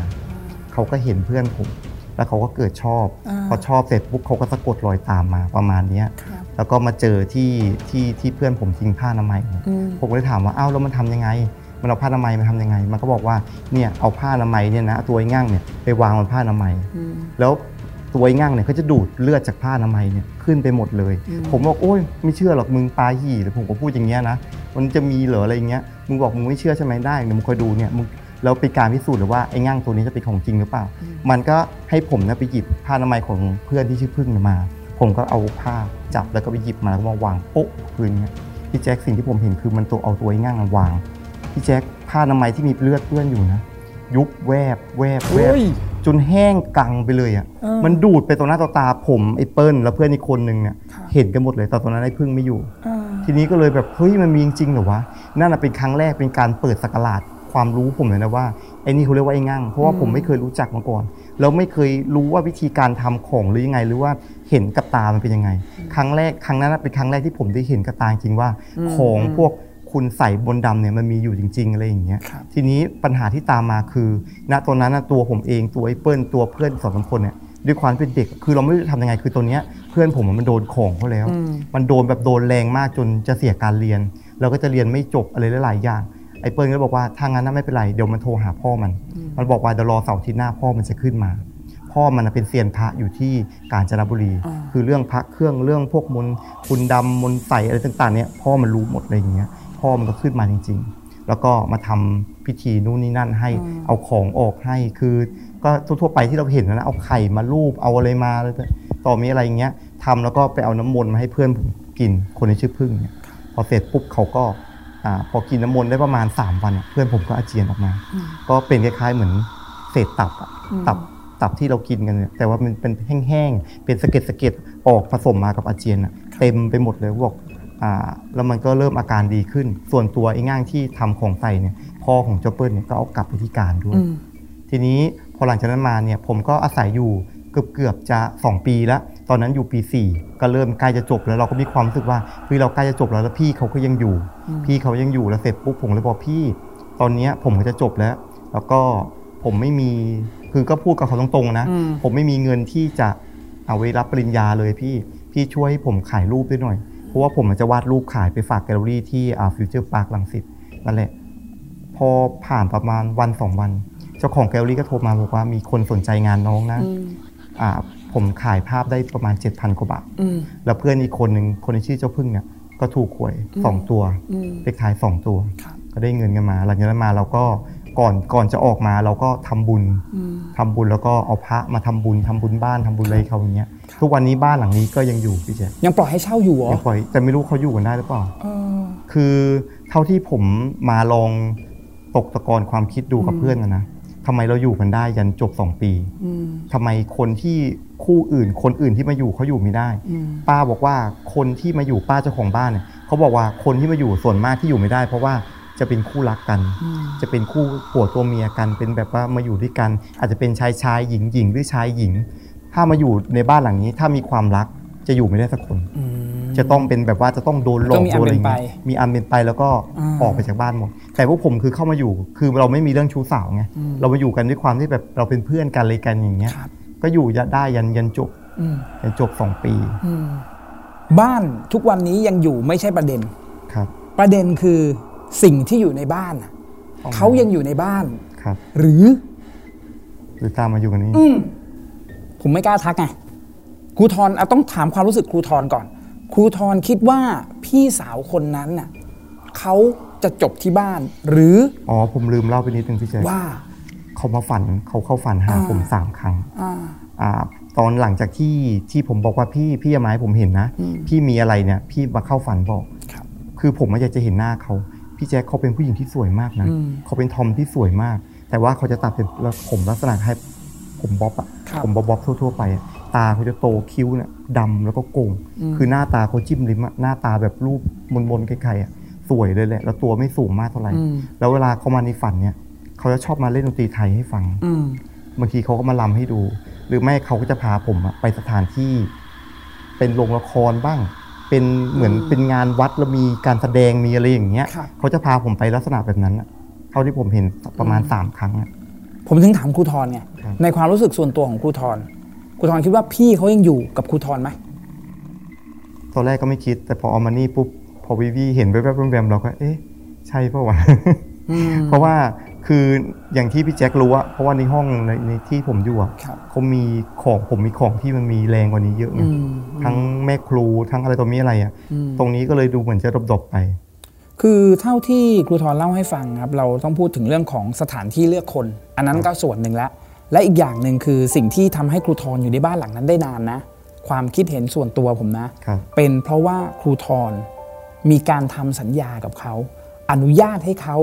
เขาก็เห็นเพื่อนผมแล้วเขาก็เกิดชอบอ่าพอชอบเสร็จปุ๊บเขาก็สะกดรอยตามมาประมาณเนี้ยครับแล้วก็มาเจอที่ที่ที่เพื่อนผมทิ้งผ้าอนามัยเนี่ยอืมผมก็เลยถามว่าอ้าวแล้วมันทำยังไง มันเอาผ้าอนามัยมาทำยังไง มันก็บอกว่าเนี่ยเอาผ้าอนามัยเนี่ยนะเอาตัวไอ้ง่างเนี่ยไปวางบนผ้าอนามัยอืมแล้วตัวไอ้ง่างเนี่ยเขาจะดูดเลือดจากผ้าอนามัยเนี่ยขึ้นไปหมดเลยอืมผมบอกโอ้ยไม่เชื่อหรอกมึงปาหี่หรือผมก็พูดอย่างเงี้ยนะมันจะมีเหรออะไรอย่างเงี้ยมึงบอกมึงไม่เชื่อใช่ไหมได้เดี๋ยวมึงคอยดูเนี่ยมึงแล้วเป็นการพิสูจน์หรือว่าไอ้ง่างตัวนี้จะเป็นของจริงหรือเปล่า มันก็ให้ผมเนี่ยไปหยิบผ้าอนามัยของเพื่อนที่ชื่อพึ่งเนี่ยมา ผมก็เอาผ้าจับแล้วก็ไปหยิบมาแล้วก็มาวางโป๊ะคืนเนี่ยพี่แจ็คสิ่งที่ผมเห็นคือมันตัวเอาตัวไอ้ง่างมาวาง พี่แจ็คผ้าอนามัยที่มีเลือดเปื้อนอยู่นะ ยุบแวบแวบแวบเฮ้ยจนแห้งกังไปเลยอะเออมันดูดไปต่อหน้าต่อตาผมไอ้เปิ้ลแล้วเพื่อนอีกคนนึงเนี่ยครับเห็นกันหมดเลยแต่ตอนนั้นไอ้พึ่งไม่อยู่อ่าทีนี้ก็เลยแบบเฮ้ยมันมีจริงๆเหรอวะนั่นนะเป็นครั้งแรกเป็นการเปิดสกราดความรู้ผมเลยนะว่าไอ้นี่เขาเรียกว่าไอ้งั่งเพราะว่าผมไม่เคยรู้จักมาก่อนแล้วไม่เคยรู้ว่าวิธีการทำของหรือยังไง หรือว่าเห็นกับตามันเป็นยังไง ครั้งแรกครั้งนั้นนะเป็นครั้งแรกที่ผมได้เห็นกับตาจริงว่า ของพวก คุณใส่บนดำเนี่ยมันมีอยู่จริง ๆ อะไรอย่างเงี้ยครับทีนี้ปัญหาที่ตามมาคือ ณตอนนั้นนะตัวผมเองตัวไอ้เปิ้ลตัวเพื่อนสองสามคนเนี่ยด้วยความเป็นเด็ก คือเราไม่รู้จะทำยังไงคือตัวเนี้ยเพื่อนผมมันโดนของเขาแล้วอืมมันโดนแบบโดนแรงมากจนจะเสียการเรียน เราก็จะเรียนไม่จบอะไรหลายๆอย่างไอ้เปิ้ลก็บอกว่าถ้างั้นน่ะไม่เป็นไรเดี๋ยวมันโทรหาพ่อมัน มันบอกว่าเดี๋ยวรอเสาร์อาทิตย์หน้าพ่อมันจะขึ้นมา พ่อมันนะเป็นเซียนพระอยู่ที่กาญจนบุรีอ่าคือเรื่องพระเครื่องเรื่องพวกมนต์คุณดำมนต์ใสอะไรต่าง ๆเนี่ยพ่อมันรู้หมดอะไรอย่างเงี้ย พ่อมันก็ขึ้นมาจริง ๆ แล้วก็มาทำพิธีนู่นนี่นั่นให้เอาของออกให้คือ ก็ทั่วๆไปที่เราเห็นนะเอาไข่มาลูบเอาอะไรมาแล้วต่อมีอะไรอย่างเงี้ยทำแล้วก็ไปเอาน้ำมนต์มาให้เพื่อนผมกินคนที่ชื่อพึ่งเนี่ยพอเสร็จปุ๊บเขาก็อ่าพอกินน้ำมนต์ได้ประมาณ 3 วันอะเพื่อนผมก็อาเจียนออกมา ก็เป็นคล้ายๆเหมือนเศษตับอะตับตับที่เรากินกันเนี่ยแต่ว่ามันเป็นแห้งๆเป็นสะเก็ดสะเก็ดออกผสมมากับอาเจียนอะเต็มไปหมดเลยบอกอ่า แล้วมันก็เริ่มอาการดีขึ้น ส่วนตัวไอ้ง่างที่ทำของใส่เนี่ยพ่อของเจ้าเปิ้ลเนี่ยก็เอากลับไปที่การด้วยอืมทีนี้พอหลังจากนั้นมาเนี่ยผมก็อาศัยอยู่เกือบเกือบๆจะ 2 ปีแล้ว ตอนนั้นอยู่ปี 4 ก็เริ่มใกล้จะจบแล้วเราก็มีความรู้สึกว่าเฮ้ยเราใกล้จะจบแล้วแล้วพี่เขาก็ยังอยู่ พี่เขายังอยู่แล้วเสร็จปุ๊บผมเลยบอกพี่ ตอนเนี้ยผมก็จะจบแล้ว แล้วก็ผมไม่มีคือก็พูดกับเขาตรงๆนะอืมผมไม่มีเงินที่จะเอาไว้รับปริญญาเลยพี่พี่ช่วยให้ผมขายรูปด้วยหน่อย เพราะว่าผมจะวาดรูปขายไปฝากแกลเลอรี่ที่อ่าฟิวเจอร์พาร์ครังสิตนั่นแหละ พอผ่านประมาณวันสองวัน เจ้าของแกลเลอรี่ก็โทรมาบอกว่ามีคนสนใจงานน้องนะอืมอ่าผมขายภาพได้ประมาณ 7,000กว่าบาทอืมแล้วเพื่อนอีกคนหนึ่งคนที่ชื่อเจ้าพึ่งเนี่ยก็ถูกหวยอืมสองตัวอืมเลขท้ายสองตัวครับก็ได้เงินกันมา หลังจากนั้นมาเราก็ ก่อนก่อนจะออกมาเราก็ทำบุญอืมทำบุญแล้วก็เอาพระมาทำบุญทำบุญบ้านทำบุญอะไรเขาอย่างเงี้ยทุกวันนี้บ้านหลังนี้ก็ยังอยู่พี่แจ๊คยังปล่อยให้เช่าอยู่เหรอยังปล่อยแต่ไม่รู้เขาอยู่กันได้หรือเปล่าเออคือเท่าที่ผมมาลองตกตะกอนความคิดดูกับอืมเพื่อนนะนะทำไมเราอยู่กันได้ยันจบสองปีทำไมคนที่คู่อื่น คนอื่นที่มาอยู่เขาอยู่ไม่ได้ ป้าบอกว่าคนที่มาอยู่ป้าเจ้าของบ้านเนี่ยเขาบอกว่าคนที่มาอยู่ส่วนมากที่อยู่ไม่ได้ เพราะว่า จะเป็นคู่รักกัน จะเป็นคู่ผัวตัวเมียกันเป็นแบบว่ามาอยู่ด้วยกัน อาจจะเป็นชายชายหญิงหญิงหรือชายหญิง ถ้ามาอยู่ในบ้านหลังนี้ ถ้ามีความรักจะอยู่ไม่ได้สักคนจะต้องเป็นแบบว่าจะต้องโดนหลต้ออกงมีอันโดนอะไรเป็นไปเงี้ยมีอันเป็นไปแล้วก็อ่าออกไปจากบ้านหมด แต่พวกผมคือเข้ามาอยู่ คือเราไม่มีเรื่องชู้สาวไงเรามาอยู่กันด้วยความที่แบบเราเป็นเพื่อนกันเลยกันอย่างเงี้ยครับก็อยู่ได้ยันยันจบอืมยันจบสองปีอืมบ้านทุกวันนี้ยังอยู่ไม่ใช่ประเด็นครับ ประเด็นคือ สิ่งที่อยู่ในบ้านน่ะเขายังอยู่ในบ้านครับ หรือ หรือตามมาอยู่กันนี่อืมผมไม่กล้าทักไงครูทอนเอาต้องถามความรู้สึกครูทอนก่อน ครูทอนคิดว่าพี่สาวคนนั้นน่ะเขาจะจบที่บ้าน หรือ อ๋อผมลืมเล่าไปนิดนึงพี่แจ๊คว่าเขามาฝันเขาเข้าฝันหาอ่าผมสามครั้งอ่าอ่าตอนหลังจากที่ที่ผมบอกว่าพี่พี่อย่ามาให้ผมเห็นนะอืมพี่มีอะไรเนี่ย พี่มาเข้าฝันบอกครับคือผมไม่อยากจะเห็นหน้าเขา พี่แจ๊คเขาเป็นผู้หญิงที่สวยมากนะอืมเขาเป็นทอมที่สวยมาก แต่ว่าเขาจะตัดเป็นผมลักษณะให้ผมบ๊อบอะครับผมบ๊อบบ๊อบทั่วๆไปอะตาเขาจะโตคิ้วเนี่ยดำแล้วก็โกงอืมคือหน้าตาเขาจิ้มลิ้มอะหน้าตาแบบรูปมนๆไกลๆอะสวยเลยแหละ แล้วตัวไม่สูงมากเท่าไหร่อืมแล้วเวลาเขามาในฝันเนี่ยเขาจะชอบมาเล่นดนตรีไทยให้ฟังอืมบางทีเขาก็มาลำให้ดู หรือไม่เขาก็จะพาผมอะไปสถานที่ เป็นโรงละครบ้าง เป็นเหมือนอืมเป็นงานวัดแล้วมีการแสดงมีอะไรอย่างเงี้ยครับเขาจะพาผมไปลักษณะแบบนั้นอะเท่าที่ผมเห็นประมาณสามครั้งอะผมถึงถามครูทอนไงครับในความรู้สึกส่วนตัวของครูทอนครูทอนคิดว่าพี่เขายังอยู่กับครูทอนไหมตอนแรกก็ไม่คิด แต่พอเอามานี่ปุ๊บพอวิวีเห็นแวบๆแวมๆเราก็ เอ๊ะ ใช่ปะวะเพราะว่า คืออย่างที่พี่แจ็ครู้อะเพราะว่าในห้องในในที่ผมอยู่อะครับเขามีของผมมีของที่มันมีแรงกว่านี้เยอะไงอืมทั้งแม่ครูทั้งอะไรตัวมีอะไรอะอืมตรงนี้ก็เลยดูเหมือนจะดบๆไป คือเท่าที่ครูทอนเล่าให้ฟังครับ เราต้องพูดถึงเรื่องของสถานที่เลือกคน อันนั้นก็ส่วนหนึ่งแล้วและอีกอย่างหนึ่งคือสิ่งที่ทำให้ครูทอนอยู่ในบ้านหลังนั้นได้นานนะ ความคิดเห็นส่วนตัวผมนะครับเป็นเพราะว่าครูทอนมีการทำสัญญากับเขา อนุญาตให้เขา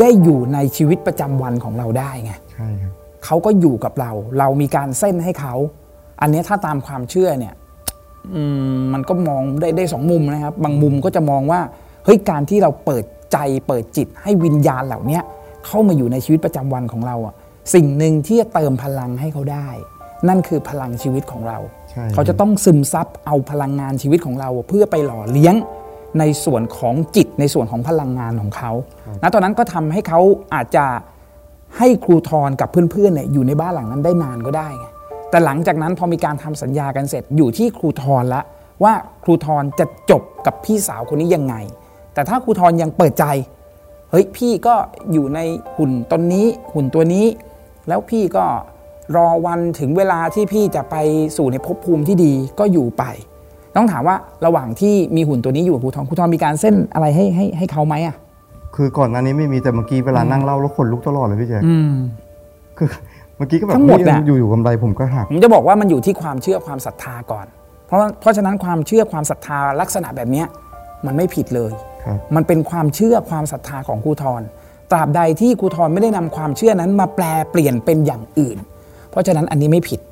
ได้อยู่ในชีวิตประจำวันของเราได้ไงใช่ครับเขาก็อยู่กับเรา เรามีการเส้นให้เขา อันเนี้ยถ้าตามความเชื่อเนี่ยอืมมันก็มองได้ได้สองมุมนะครับ บางมุมก็จะมองว่าเฮ้ยการที่เราเปิดใจเปิดจิตให้วิญญาณเหล่าเนี้ยเข้ามาอยู่ในชีวิตประจำวันของเราอะสิ่งหนึ่งที่จะเติมพลังให้เขาได้ นั่นคือพลังชีวิตของเราใช่เขาจะต้องซึมซับเอาพลังงานชีวิตของเราเพื่อไปหล่อเลี้ยง ในส่วนของจิตในส่วนของพลังงานของเขาณตอนนั้นก็ทำให้เขาอาจจะให้ครูทรกับเพื่อนๆเนี่ยอยู่ในบ้านหลังนั้นได้นานก็ได้ไงแต่หลังจากนั้นพอมีการทำสัญญากันเสร็จอยู่ที่ครูทรละว่าครูทรจะจบกับพี่สาวคนนี้ยังไง แต่ถ้าครูทรยังเปิดใจ เฮ้ยพี่ก็อยู่ในหุ่นตนนี้หุ่นตัวนี้ แล้วพี่ก็รอวันถึงเวลาที่พี่จะไปสู่ในภพภูมิที่ดีก็อยู่ไป ต้องถามว่าระหว่างที่มีหุ่นตัวนี้อยู่กับครูทองครูทองมีการเส้นอะไรให้ให้ให้เขาไหมอะ คือก่อนหน้านี้ไม่มีแต่เมื่อกี้เวลานั่งเล่าแล้วขนลุกตลอดเลยพี่แจ๊คอืม คือเมื่อกี้ก็แบบทั้งหมดนี่น่ะอยู่อยู่ๆกำไรผมก็หัก ผมจะบอกว่ามันอยู่ที่ความเชื่อความศรัทธาก่อน เพราะเพราะฉะนั้นความเชื่อความศรัทธาลักษณะแบบเนี้ยมันไม่ผิดเลย ครับ มันเป็นความเชื่อความศรัทธาของครูทรตราบใดที่ครูทรไม่ได้นำความเชื่อนั้นมาแปลเปลี่ยนเป็นอย่างอื่น เพราะฉะนั้นอันนี้ไม่ผิดครับเ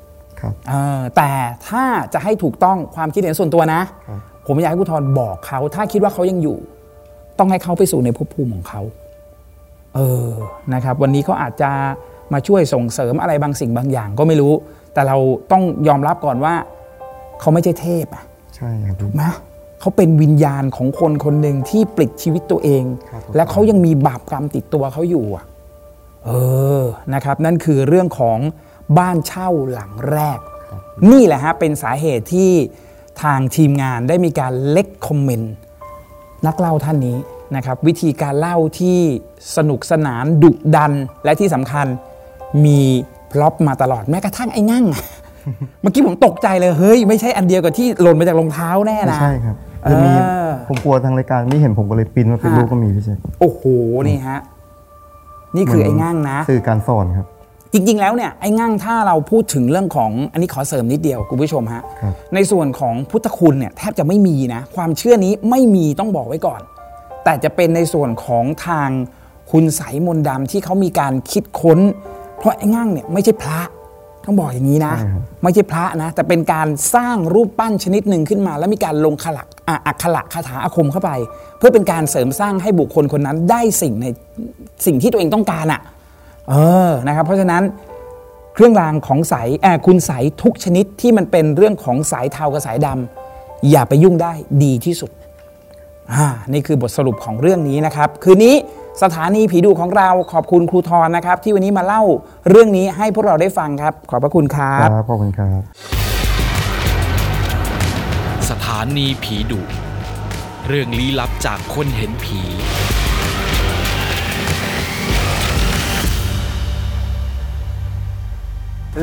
ออ แต่ถ้าจะให้ถูกต้องความคิดเห็นส่วนตัวนะครับผมอยากให้ครูทรบอกเขา ถ้าคิดว่าเขายังอยู่ ต้องให้เขาไปสู่ในภพภูมิของเขา เออนะครับ วันนี้เขาอาจจะมาช่วยส่งเสริมอะไรบางสิ่งบางอย่างก็ไม่รู้ แต่เราต้องยอมรับก่อนว่า เขาไม่ใช่เทพอะใช่ครับพี่นะเขาเป็นวิญญาณของคนคนหนึ่งที่ปลิดชีวิตตัวเองครับผมและเขายังมีบาปกรรมติดตัวเขาอยู่อะเออนะครับ นั่นคือเรื่องของ บ้านเช่าหลังแรก นี่แหละฮะเป็นสาเหตุที่ทางทีมงานได้มีการเล็กคอมเมนต์นักเล่าท่านนี้นะครับ วิธีการเล่าที่สนุกสนานดุดันและที่สำคัญมีพล็อปมาตลอดแม้กระทั่งไอ้งั่งเมื่อกี้ผมตกใจเลยเฮ้ยไม่ใช่อันเดียวกับที่หล่นมาจากรองเท้าแน่ไม่นะใช่ครับคือมีเออผมกลัวทางรายการไม่เห็นผมก็เลยปริ้นมาเป็นฮะรูปก็มีพี่แจ๊คโอ้โหนี่ฮะนี่คือไอ้งั่งนะสื่อการสอนครับ จริง ๆ แล้วเนี่ยไอ้งั่งถ้าเราพูดถึงเรื่องของอันนี้ขอเสริมนิดเดียวคุณผู้ชมฮะครับในส่วนของพุทธคุณเนี่ยแทบจะไม่มีนะความเชื่อนี้ไม่มีต้องบอกไว้ก่อน แต่จะเป็นในส่วนของทางคุณใสยมนต์ดำที่เขามีการคิดค้น เพราะไอ้งั่งเนี่ยไม่ใช่พระต้องบอกอย่างนี้นะใช่ครับไม่ใช่พระนะ แต่เป็นการสร้างรูปปั้นชนิดหนึ่งขึ้นมา แล้วมีการลงขลักอะอักขระคาถาอาคมเข้าไป เพื่อเป็นการเสริมสร้างให้บุคคลคนนั้นได้สิ่งในสิ่งที่ตัวเองต้องการอะ่ะ เออนะครับ เพราะฉะนั้นเครื่องรางของสายแอบคุณสายทุกชนิดที่มันเป็นเรื่องของสายเทากับสายดำอย่าไปยุ่งได้ดีที่สุดอ่านี่คือบทสรุปของเรื่องนี้นะครับ คืนนี้สถานีผีดุของเราขอบคุณครูทรนะครับ ที่วันนี้มาเล่าเรื่องนี้ให้พวกเราได้ฟังครับ ขอบพระคุณครับครับขอบคุณครับ สถานีผีดุเรื่องลี้ลับจากคนเห็นผี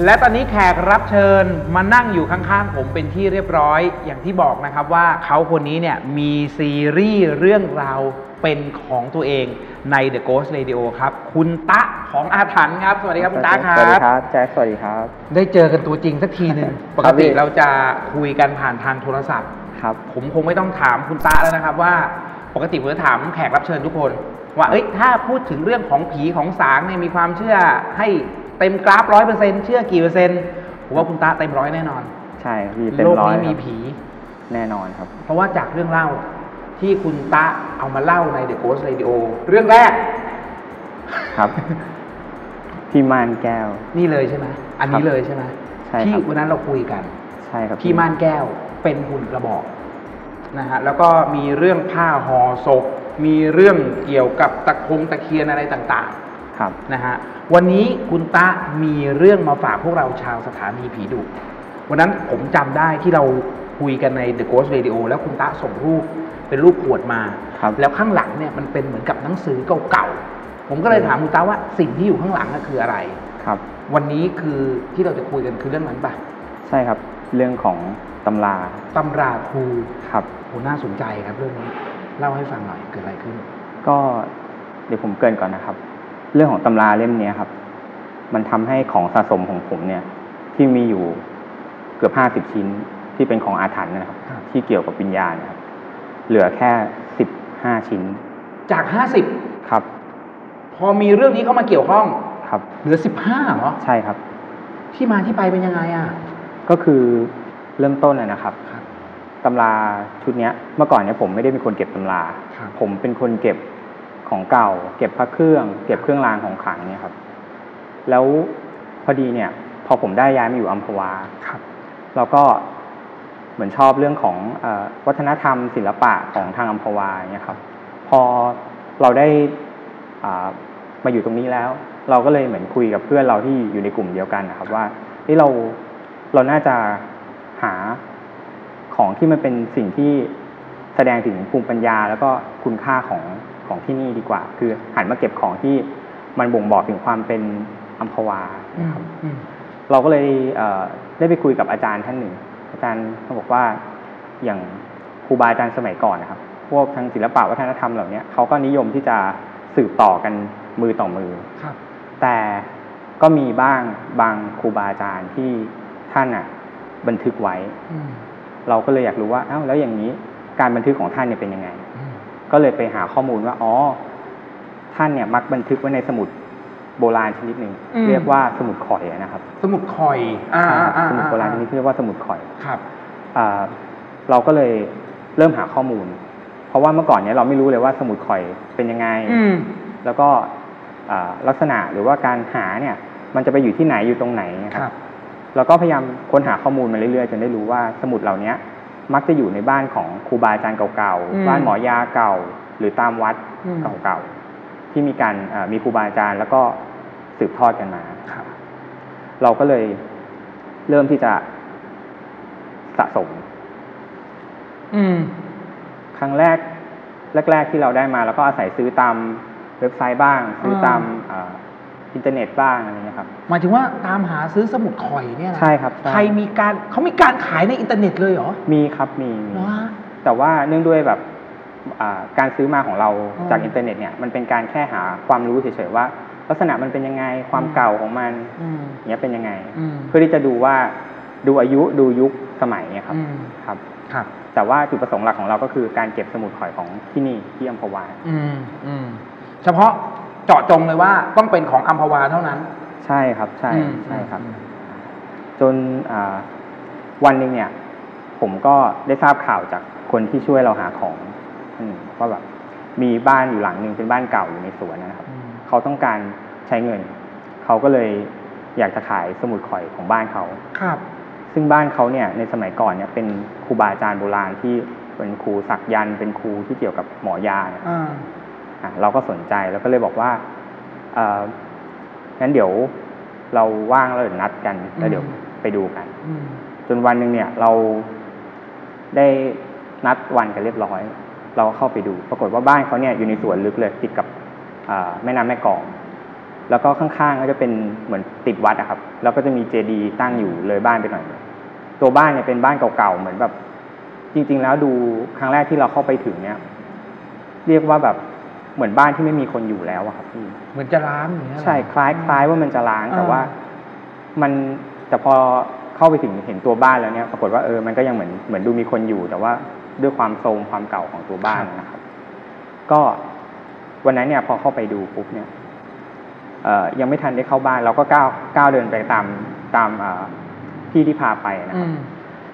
และตอนนี้แขกรับเชิญมานั่งอยู่ข้างๆ ผมเป็นที่เรียบร้อยอย่างที่บอกนะครับว่าเขาคนนี้เนี่ยมีซีรีส์เรื่องราวเป็นของตัวเองใน The Ghost Radio ครับ คุณตะของอาถรรพ์ครับ สวัสดีครับคุณตะครัสวัสดีบครับ แจ็คสวัสดีครับ ได้เจอกันตัวจริงสักทีหนึ่งปคกรับติพี่เราจะคุยกันผ่านทางโทรศัพท์ครับ ผมคงไม่ต้องถามคุณตะแล้วนะครับว่า ปกติผมจะถามแขกรับเชิญทุกคน ว่าเอ้ยถ้าพูดถึงเรื่องของผีของสางเนี่ยมีความเชื่อให้ เต็มกราฟร้อยเปอร์เซ็นต์เชื่อกี่เปอร์เซ็นต์ผมว่าคุณตะเต็มร้อยแน่นอนใช่พี่เต็มโลกร้อยนี้มีครับผีแน่นอนครับ เพราะว่าจากเรื่องเล่าที่คุณตะเอามาเล่าใน The Ghost Radio เรื่องแรก ครับพี่มานแก้ว นี่เลยใช่ไหมอันนี้เลยใช่ไหมใช่ครับที่วันนั้นเราคุยกัน ใช่ครับพี่ม่านแก้วเป็นหุ่นกระบอกนะฮะแล้วก็มีเรื่องผ้าห่อศพมีเรื่องเกี่ยวกับตะคงตะเคียนอะไรต่าง ครับๆนะฮะวันนี้คุณตะมีเรื่องมาฝากพวกเราชาวสถานีผีดุวันนั้นผมจำได้ที่เราคุยกันใน The Ghost Radio แล้วคุณตะส่งรูปเป็นรูปขวดมา ครับ แล้วข้างหลังเนี่ยมันเป็นเหมือนกับหนังสือเก่าๆผมก็เลยถามคุณตะว่าสิ่งที่อยู่ข้างหลังน่ะคืออะไร ครับ วันนี้คือที่เราจะคุยกันคือเรื่องนั้นปะใช่ครับเรื่องของตำราตำราครูครับ โหน่าสนใจครับเรื่องนี้ เล่าให้ฟังหน่อยเกิดอะไรขึ้น ก็เดี๋ยวผมเกรินก่อนนะครับ เรื่องของตำราเล่มเนี้ยครับ มันทำให้ของสะสมของผมเนี่ย ที่มีอยู่เกือบห้าสิบชิ้นที่เป็นของอาถรรพ์นะครับครับที่เกี่ยวกับวิญญาณนะครับ เหลือแค่สิบห้าชิ้น จาก50ครับ พอมีเรื่องนี้เข้ามาเกี่ยวข้องครับ เหลือ15เหรอใช่ครับ ที่มาที่ไปเป็นยังไงอะ ก็คือเริ่มต้นเลยนะครับครับตำราชุดเนี้ยเมื่อก่อนเนี่ยผมไม่ได้เป็นคนเก็บตำราครับผมเป็นคนเก็บ ของเก่า เก็บพระเครื่อง เก็บเครื่องรางของขลังเนี่ยครับ แล้วพอดีเนี่ย พอผมได้ย้ายมาอยู่อัมพวาครับเราก็เหมือนชอบเรื่องของเออวัฒนธรรมศิลปะของทางอัมพวาเนี่ยครับ พอเราได้อ่ามาอยู่ตรงนี้แล้ว เราก็เลยเหมือนคุยกับเพื่อนเราที่อยู่ในกลุ่มเดียวกันนะครับ ว่าเฮ้ยเราเราน่าจะหาของที่มันเป็นสิ่งที่แสดงถึงภูมิปัญญา แล้วก็คุณค่าของ ของที่นี่ดีกว่า คือหันมาเก็บของที่มันบ่งบอกถึงความเป็นอัมพวาอืมนะครับอืมเราก็เลยเอ่อได้ไปคุยกับอาจารย์ท่านหนึ่ง อาจารย์เขาบอกว่าอย่างครูบาอาจารย์สมัยก่อนนะครับ พวกทางศิลปะวัฒนธรรมเหล่านี้เขาก็นิยมที่จะสืบต่อกันมือต่อมือครับ แต่ก็มีบ้างบางครูบาอาจารย์ที่ท่านอะบันทึกไว้อืมเราก็เลยอยากรู้ว่าอ้าวแล้วอย่างนี้การบันทึกของท่านเนี่ยเป็นยังไงอืม ก็เลยไปหาข้อมูลว่าอ๋อท่านเนี่ยมักบันทึกไว้ในสมุดโบราณชนิดหนึ่งเรียกว่าสมุดข่อยนะครับ สมุดคอยอ่าใช่ครับอ่าสมุดโบราณชอ่านิดที่เรียกว่าสมุดข่อยครับอ่าเราก็เลยเริ่มหาข้อมูล เพราะว่าเมื่อก่อนเนี้ยเราไม่รู้เลยว่าสมุดข่อยเป็นยังไงอืมแล้วก็อ่าลักษณะหรือว่าการหาเนี่ย มันจะไปอยู่ที่ไหนอยู่ตรงไหนนะคครัรับบเราก็พยายามค้นหาข้อมูลมาเรื่อยๆจนได้รู้ว่าสมุดเหล่านี้ มักจะอยู่ในบ้านของครูบาอาจารย์เก่าอืมๆบ้านหมอยาเก่า หรือตามวัดอืมเก่าๆ ที่มีการเอ่อมีครูบาอาจารย์แล้วก็สืบทอดกันมาครับเราก็เลยเริ่มที่จะสะสม อืม ครั้งแรก แรก ๆ ที่เราได้มา แล้วก็อาศัยซื้อตามเว็บไซต์บ้าง ซื้อตามเอ่ออินเทอร์เน็ตบ้างอะไรเงี้ยครับ หมายถึงว่าตามหาซื้อสมุดข่อยเนี่ยนะใช่ครับใช่ใครมีการเขามีการขายในอินเทอร์เน็ตเลยเหรอมีครับมีมี เหรอฮะ แต่ว่าเนื่องด้วยแบบอ่าการซื้อมาของเราอืมจากอินเทอร์เน็ตเนี่ยมันเป็นการแค่หาความรู้เฉยๆว่า ลักษณะมันเป็นยังไงความอืม เก่าของมันอืมเนี้ยเป็นยังไง อืมเพื่อที่จะดูว่าดูอายุดูยุคสมัยเนี่ยครับอืมครับ ครับ แต่ว่าจุดประสงค์หลักของเราก็คือการเก็บสมุดข่อยของที่นี่ที่อัมพวา อืมอืมเฉพาะ เจาะจงเลยว่าต้องเป็นของอัมพวาเท่านั้น ใช่ครับใช่อืมใช่ครับจนอ่าวันหนึ่งเนี่ย ผมก็ได้ทราบข่าวจากคนที่ช่วยเราหาของอืมว่าแบบมีบ้านอยู่หลังหนึ่งเป็นบ้านเก่าอยู่ในสวนนะครับเขาต้องการใช้เงิน เขาก็เลยอยากจะขายสมุดข่อยของบ้านเขา ครับ ซึ่งบ้านเขาเนี่ยในสมัยก่อนเนี่ยเป็นครูบาอาจารย์โบราณที่เป็นครูสักยันต์เป็นครูที่เกี่ยวกับหมอยาเนี่ยอ่าอะ เราก็สนใจแล้วก็เลยบอกว่าเอ่องั้นเดี๋ยวเราว่างแล้วเดี๋ยวนัดกันแล้วเดี๋ยวอืมไปดูกันอืมจนวันหนึ่งเนี่ยเราได้นัดวันกันเรียบร้อย เราเข้าไปดู ปรากฏว่าบ้านเขาเนี่ยอยู่ในสวนลึกเลยติดกับอ่าแม่น้ำแม่กลอง แล้วก็ข้างๆก็จะเป็นเหมือนติดวัดอะครับ แล้วก็จะมีเจดีย์ตั้งอยู่เลยบ้านไปหน่อยตัวบ้านเนี่ยเป็นบ้านเก่าๆเหมือนแบบ จริง ๆ แล้วดูครั้งแรกที่เราเข้าไปถึงเนี่ย เรียกว่าแบบ เหมือนบ้านที่ไม่มีคนอยู่แล้วอะครับพี่เหมือนจะร้างอย่างเงี้ยเหรอ ใช่คล้ายคล้ายว่ามันจะล้างแต่อ่า ว่ามันแต่พอเข้าไปถึงเห็นตัวบ้านแล้วเนี่ยปรากฏว่าเออมันก็ยังเหมือนเหมือนดูมีคนอยู่ แต่ว่าด้วยความโทรมความเก่าของตัวบ้านนะครับ ก็วันนั้นเนี่ยพอเข้าไปดูปุ๊บเนี่ยเอ่อยังไม่ทันได้เข้าบ้านเราก็ก้าวก้าวเดินไปตามตามเอ่อพี่ที่พาไปนะคอืรับม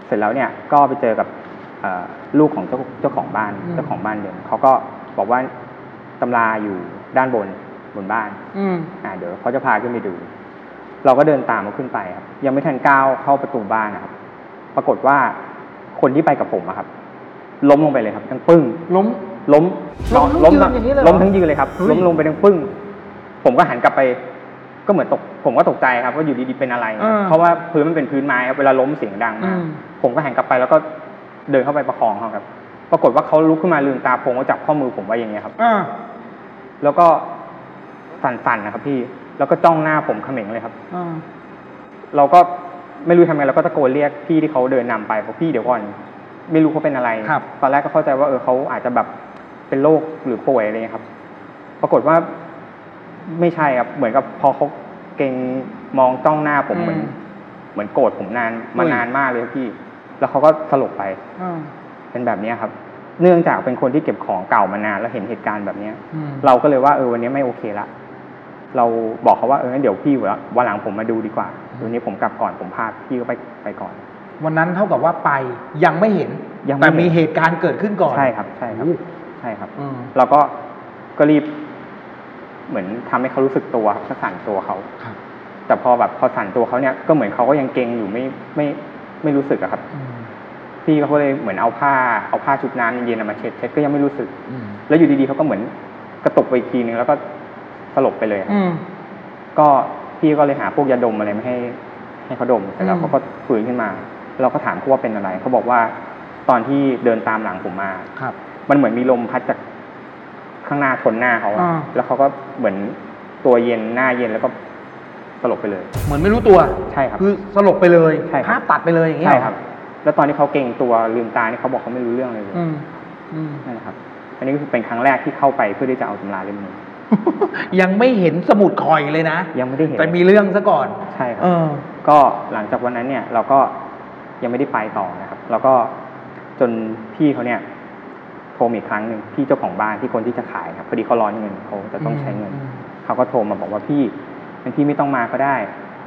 เสร็จแล้วเนี่ยก็ไปเจอกับเอ่อลูกของเจ้าเจ้าของบ้านอืม เจ้าของบ้านเดิมเขาก็บอกว่า ตำราอยู่ด้านบนบนบ้านอืมอ่าเดี๋ยวเขาจะพาขึ้นไปดู เราก็เดินตามเขาขึ้นไปครับ ยังไม่ทันก้าวเข้าประตูบ้านนะครับ ปรากฏว่าคนที่ไปกับผมอะครับ ล้มลงไปเลยครับทั้งปึ้ง ล้ม ล้มล้มทั้งล้มยืนอย่างนี้เลยเหรอล้มทั้งยืนเลยครับ เฮ้ย ล้มลงไปทั้งปึ้ง ผมก็หันกลับไป ก็เหมือนตก ผมก็ตกใจครับว่าอยู่ดีๆเป็นอะไร อ่าเพราะว่าพื้นมันเป็นพื้นไม้ครับเวลาล้มเสียงดังอืมากม ผมก็หันกลับไปแล้วก็เดินเข้าไปประคองเขาครับ ปรากฏว่าเขาลุกขึ้นมาลืมตาโพงก็จับข้อมือผมไว้อย่างเงี้ยครับ อ่าแล้วก็สั่นๆนะครับพี่ แล้วก็จ้องหน้าผมเขม็งเลยครับ อ่าเราก็ไม่รู้ทำไงเราก็ตะโกนเรียกพี่ที่เขาเดินนำไปบอกพี่เดี๋ยวก่อน ไม่รู้เขาเป็นอะไร ครับ ตอนแรกก็เข้าใจว่าเออเขาอาจจะแบบเป็นโรคหรือป่วยอะไรเงี้ยครับ ปรากฏว่าไม่ใช่ครับ เหมือนกับพอเขาเก่งมองจ้องหน้าผมเหมือนเหมือนโกรธผมนานมานานมากเลยครับพี่ แล้วเขาก็สลบไปอ่าเป็นแบบเนี้ยครับ เนื่องจากเป็นคนที่เก็บของเก่ามานานแล้วเห็นเหตุการณ์แบบเนี้ยอืมเราก็เลยว่าเออวันนี้ไม่โอเคละเราบอกเขาว่าเอองั้นเดี๋ยวพี่วันหลังผมมาดูดีกว่าวันนี้ผมกลับก่อนผมพาพี่ก็ไปไปก่อน วันนั้นเท่ากับว่าไปยังไม่เห็นยังไม่แต่เห็นมีเหตุการณ์เกิดขึ้นก่อนใช่ครับ ใช่ครับโอ้ใช่ครับอืมเราก็ก็รีบ เหมือนทำให้เขารู้สึกตัวครับก็สั่นตัวเขาครับแต่พอแบบพอสั่นตัวเขาเนี่ยก็เหมือนเขาก็ยังเกรงอยู่ไม่ไม่ไม่รู้สึกอะครับอืม พี่เขาก็เลยเหมือนเอาผ้าเอาผ้าชุบน้ำเย็นๆเอามาเช็ดเช็ดก็ยังไม่รู้สึกอืมแล้วอยู่ดีๆเขาก็เหมือนกระตุกไปอีกทีนึงแล้วก็สลบไปเลยครับอืมก็พี่ก็เลยหาพวกยาดมอะไรมาให้ ให้เขาดมเสร็จแล้วอืมเขาก็ฟื้นขึ้นมา เราก็ถามเขาว่าเป็นอะไรเขาบอกว่าตอนที่เดินตามหลังผมมาครับ มันเหมือนมีลมพัดจากข้างหน้าชนหน้าเขาอะอ่าแล้วเขาก็เหมือนตัวเย็นหน้าเย็นแล้วก็สลบไปเลย เหมือนไม่รู้ตัว ใช่ครับ คือสลบไปเลยใช่ครับภาพตัดไปเลยอย่างเงี้ยใช่เหอครับ แล้วตอนที่เขาเก่งตัวลืมตานี่เขาบอกเขาไม่รู้เรื่องเลยเลยอืมอืมนั่นแหละครับ อันนี้ก็คือเป็นครั้งแรกที่เข้าไปเพื่อที่จะเอาตำราเล่มนี้ยังไม่เห็นสมุดคอยเลยนะยังไม่ได้เห็นแต่มีเรื่องซะก่อนใช่ครัเอบอก็หลังจากวันนั้นเนี่ย เราก็ยังไม่ได้ไปต่อนะครับ แล้วก็จนพี่เขาเนี่ยโทรมาอีกครั้งหนึ่งพี่เจ้าของบ้านที่คนที่จะขายครับพอดีเขาร้อนเงินเขาจะต้องใช้เงินอืมเขาก็โทรมาบอกว่าพี่งั้นพี่ไม่ต้องมาก็ได้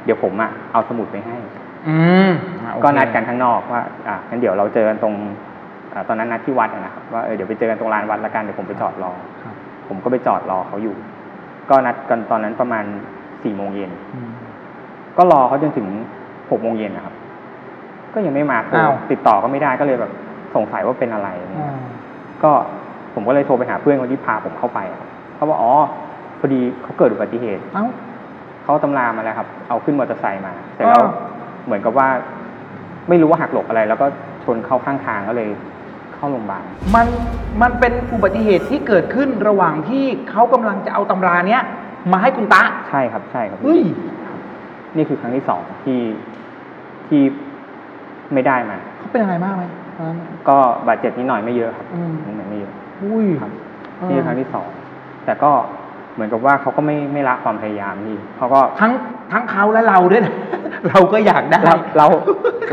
เดี๋ยวผมอะเอาสมุดไปให้ อืมอะโอเคก็นัดกันข้างนอกว่าอะงั้นเดี๋ยวเราเจอกันตรงอ่าตอนนั้นนัดที่วัดอะนะครับว่าเออเดี๋ยวไปเจอกันตรงลานวัดละกันเดี๋ยวผมไปจอดรอ ครับ ผมก็ไปจอดรอเขาอยู่ ก็นัดกันตอนนั้นประมาณสี่โมงเย็น อืม ก็รอเขาจนถึงหกโมงเย็นนะครับ ก็ยังไม่มาโทรอ้าว ติดต่อก็ไม่ได้ก็เลยแบบสงสัยว่าเป็นอะไรอ่า ก็ผมก็เลยโทรไปหาเพื่อนคนที่พาผมเข้าไปครับเขาบอกอ๋อพอดีเขาเกิดอุบัติเหตุ เอ้า เขาเอาตำรามาแล้วครับ เอาขึ้นมอเตอร์ไซค์มา เสร็จแล้วอ้าว เหมือนกับว่า ไม่รู้ว่าหักหลบอะไร แล้วก็ชนเข้าข้างทางก็เลยเข้าโรงพยาบาลมันมันเป็นอุบัติเหตุที่เกิดขึ้นระหว่างที่เขากำลังจะเอาตำราเนี้ยมาให้คุณตะใช่ครับใช่ครับเฮ้ยนี่คือครั้งที่สองที่ที่ไม่ได้มา เขาเป็นอะไรมากไหมตอนนั้น ก็บาดเจ็บนิดหน่อยไม่เยอะครับอืม นิดหน่อยไม่เยอะอุ้ยครับเออนี่คือครั้งที่สองแต่ก็ เหมือนกับว่าเขาก็ไม่ไม่ละความพยายามนี่เขาก็ทั้งทั้งเขาและเราด้วยนะเราก็อยากได้เราเรา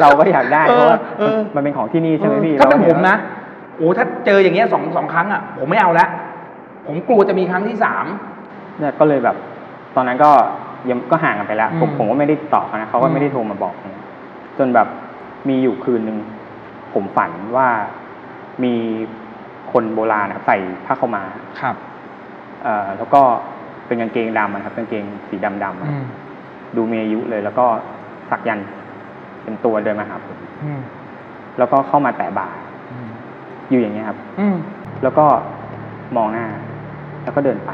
เราก็อยากได้เออเพราะว่าเออมันเป็นของที่นี่ใช่ไหมพี่ถ้าเป็นรผห็มนะโอ้ถ้าเจออย่างเงี้ยสองสองครั้งอะผมไม่เอาละผมกลัวจะมีครั้งที่สามเนี่ยก็เลยแบบ ตอนนั้นก็ยังก็ห่างกันไปแล้วผมอืมผมก็ไม่ได้ติดต่อเขานะเขาก็อืมไม่ได้โทรมาบอกนะจนแบบมีอยู่คืนหนึ่งผมฝันว่ามีคนโบราณนะครับใส่ผ้าขาวม้าครับเอ่อ แล้วก็เป็นกางเกงดำอะครับกางเกงสีดำดำๆอะอืมดูมีอายุเลย แล้วก็สักยันต์เป็นตัวเดินมาหาผมอืมแล้วก็เข้ามาแตะบ่าอืมอยู่อย่างเงี้ยครับอืมแล้วก็มองหน้า แล้วก็เดินไป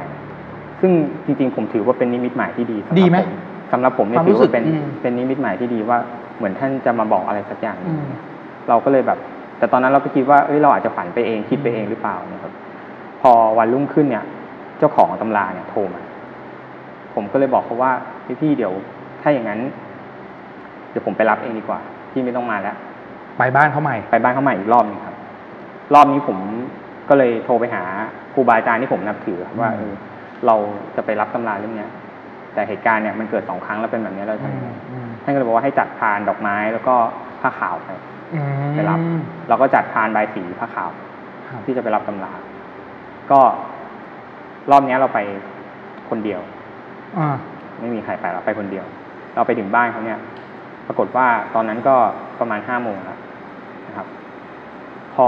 ซึ่งจริง ๆ ผมถือว่าเป็นนิมิตหมายที่ดีสำหรับดีไหมผสำหรับผมเนี่ยความถืรู้อสึกว่าเป็นอืมเป็นนิมิตหมายที่ดีว่าเหมือนท่านจะมาบอกอะไรสักอย่างอืมเราก็เลยแบบ แต่ตอนนั้นเราก็คิดว่าเอ้ยเราอาจจะฝันไปเองคิดไปเองหรือเปล่าเนี่ยครับ พอวันรุ่งขึ้นเนี่ย เจ้าของตำราเนี่ยโทรมา ผมก็เลยบอกเขาว่าพี่พี่ๆเดี๋ยว ถ้าอย่างนั้น เดี๋ยวผมไปรับเองดีกว่า พี่ไม่ต้องมาแล้ว ไปบ้านเขาใหม่ ไปบ้านเขาใหม่อีกรอบหนึงครับ รอบนี้ผมก็เลยโทรไปหาครูบาอาจารย์ที่ผมนับถือครับว่าอืมเออเราจะไปรับตำราเรื่องเนี้ย แต่เหตุการณ์เนี่ยมันเกิดสองครั้งแล้วเป็นแบบนี้เราจะทำยังไงอืมท่านก็เลยบอกว่าให้จัดพานดอกไม้แล้วก็ผ้าขาวไปอืมไปรับเราก็จัดพานใบายสีผ้าขาวครับที่จะไปรับตำรา ก็ รอบเนี้ยเราไปคนเดียวอ่าไม่มีใครไปเราไปคนเดียว เราไปถึงบ้านเขาเนี่ย ปรากฏว่าตอนนั้นก็ประมาณห้าโมงแล้วนะครับ พอ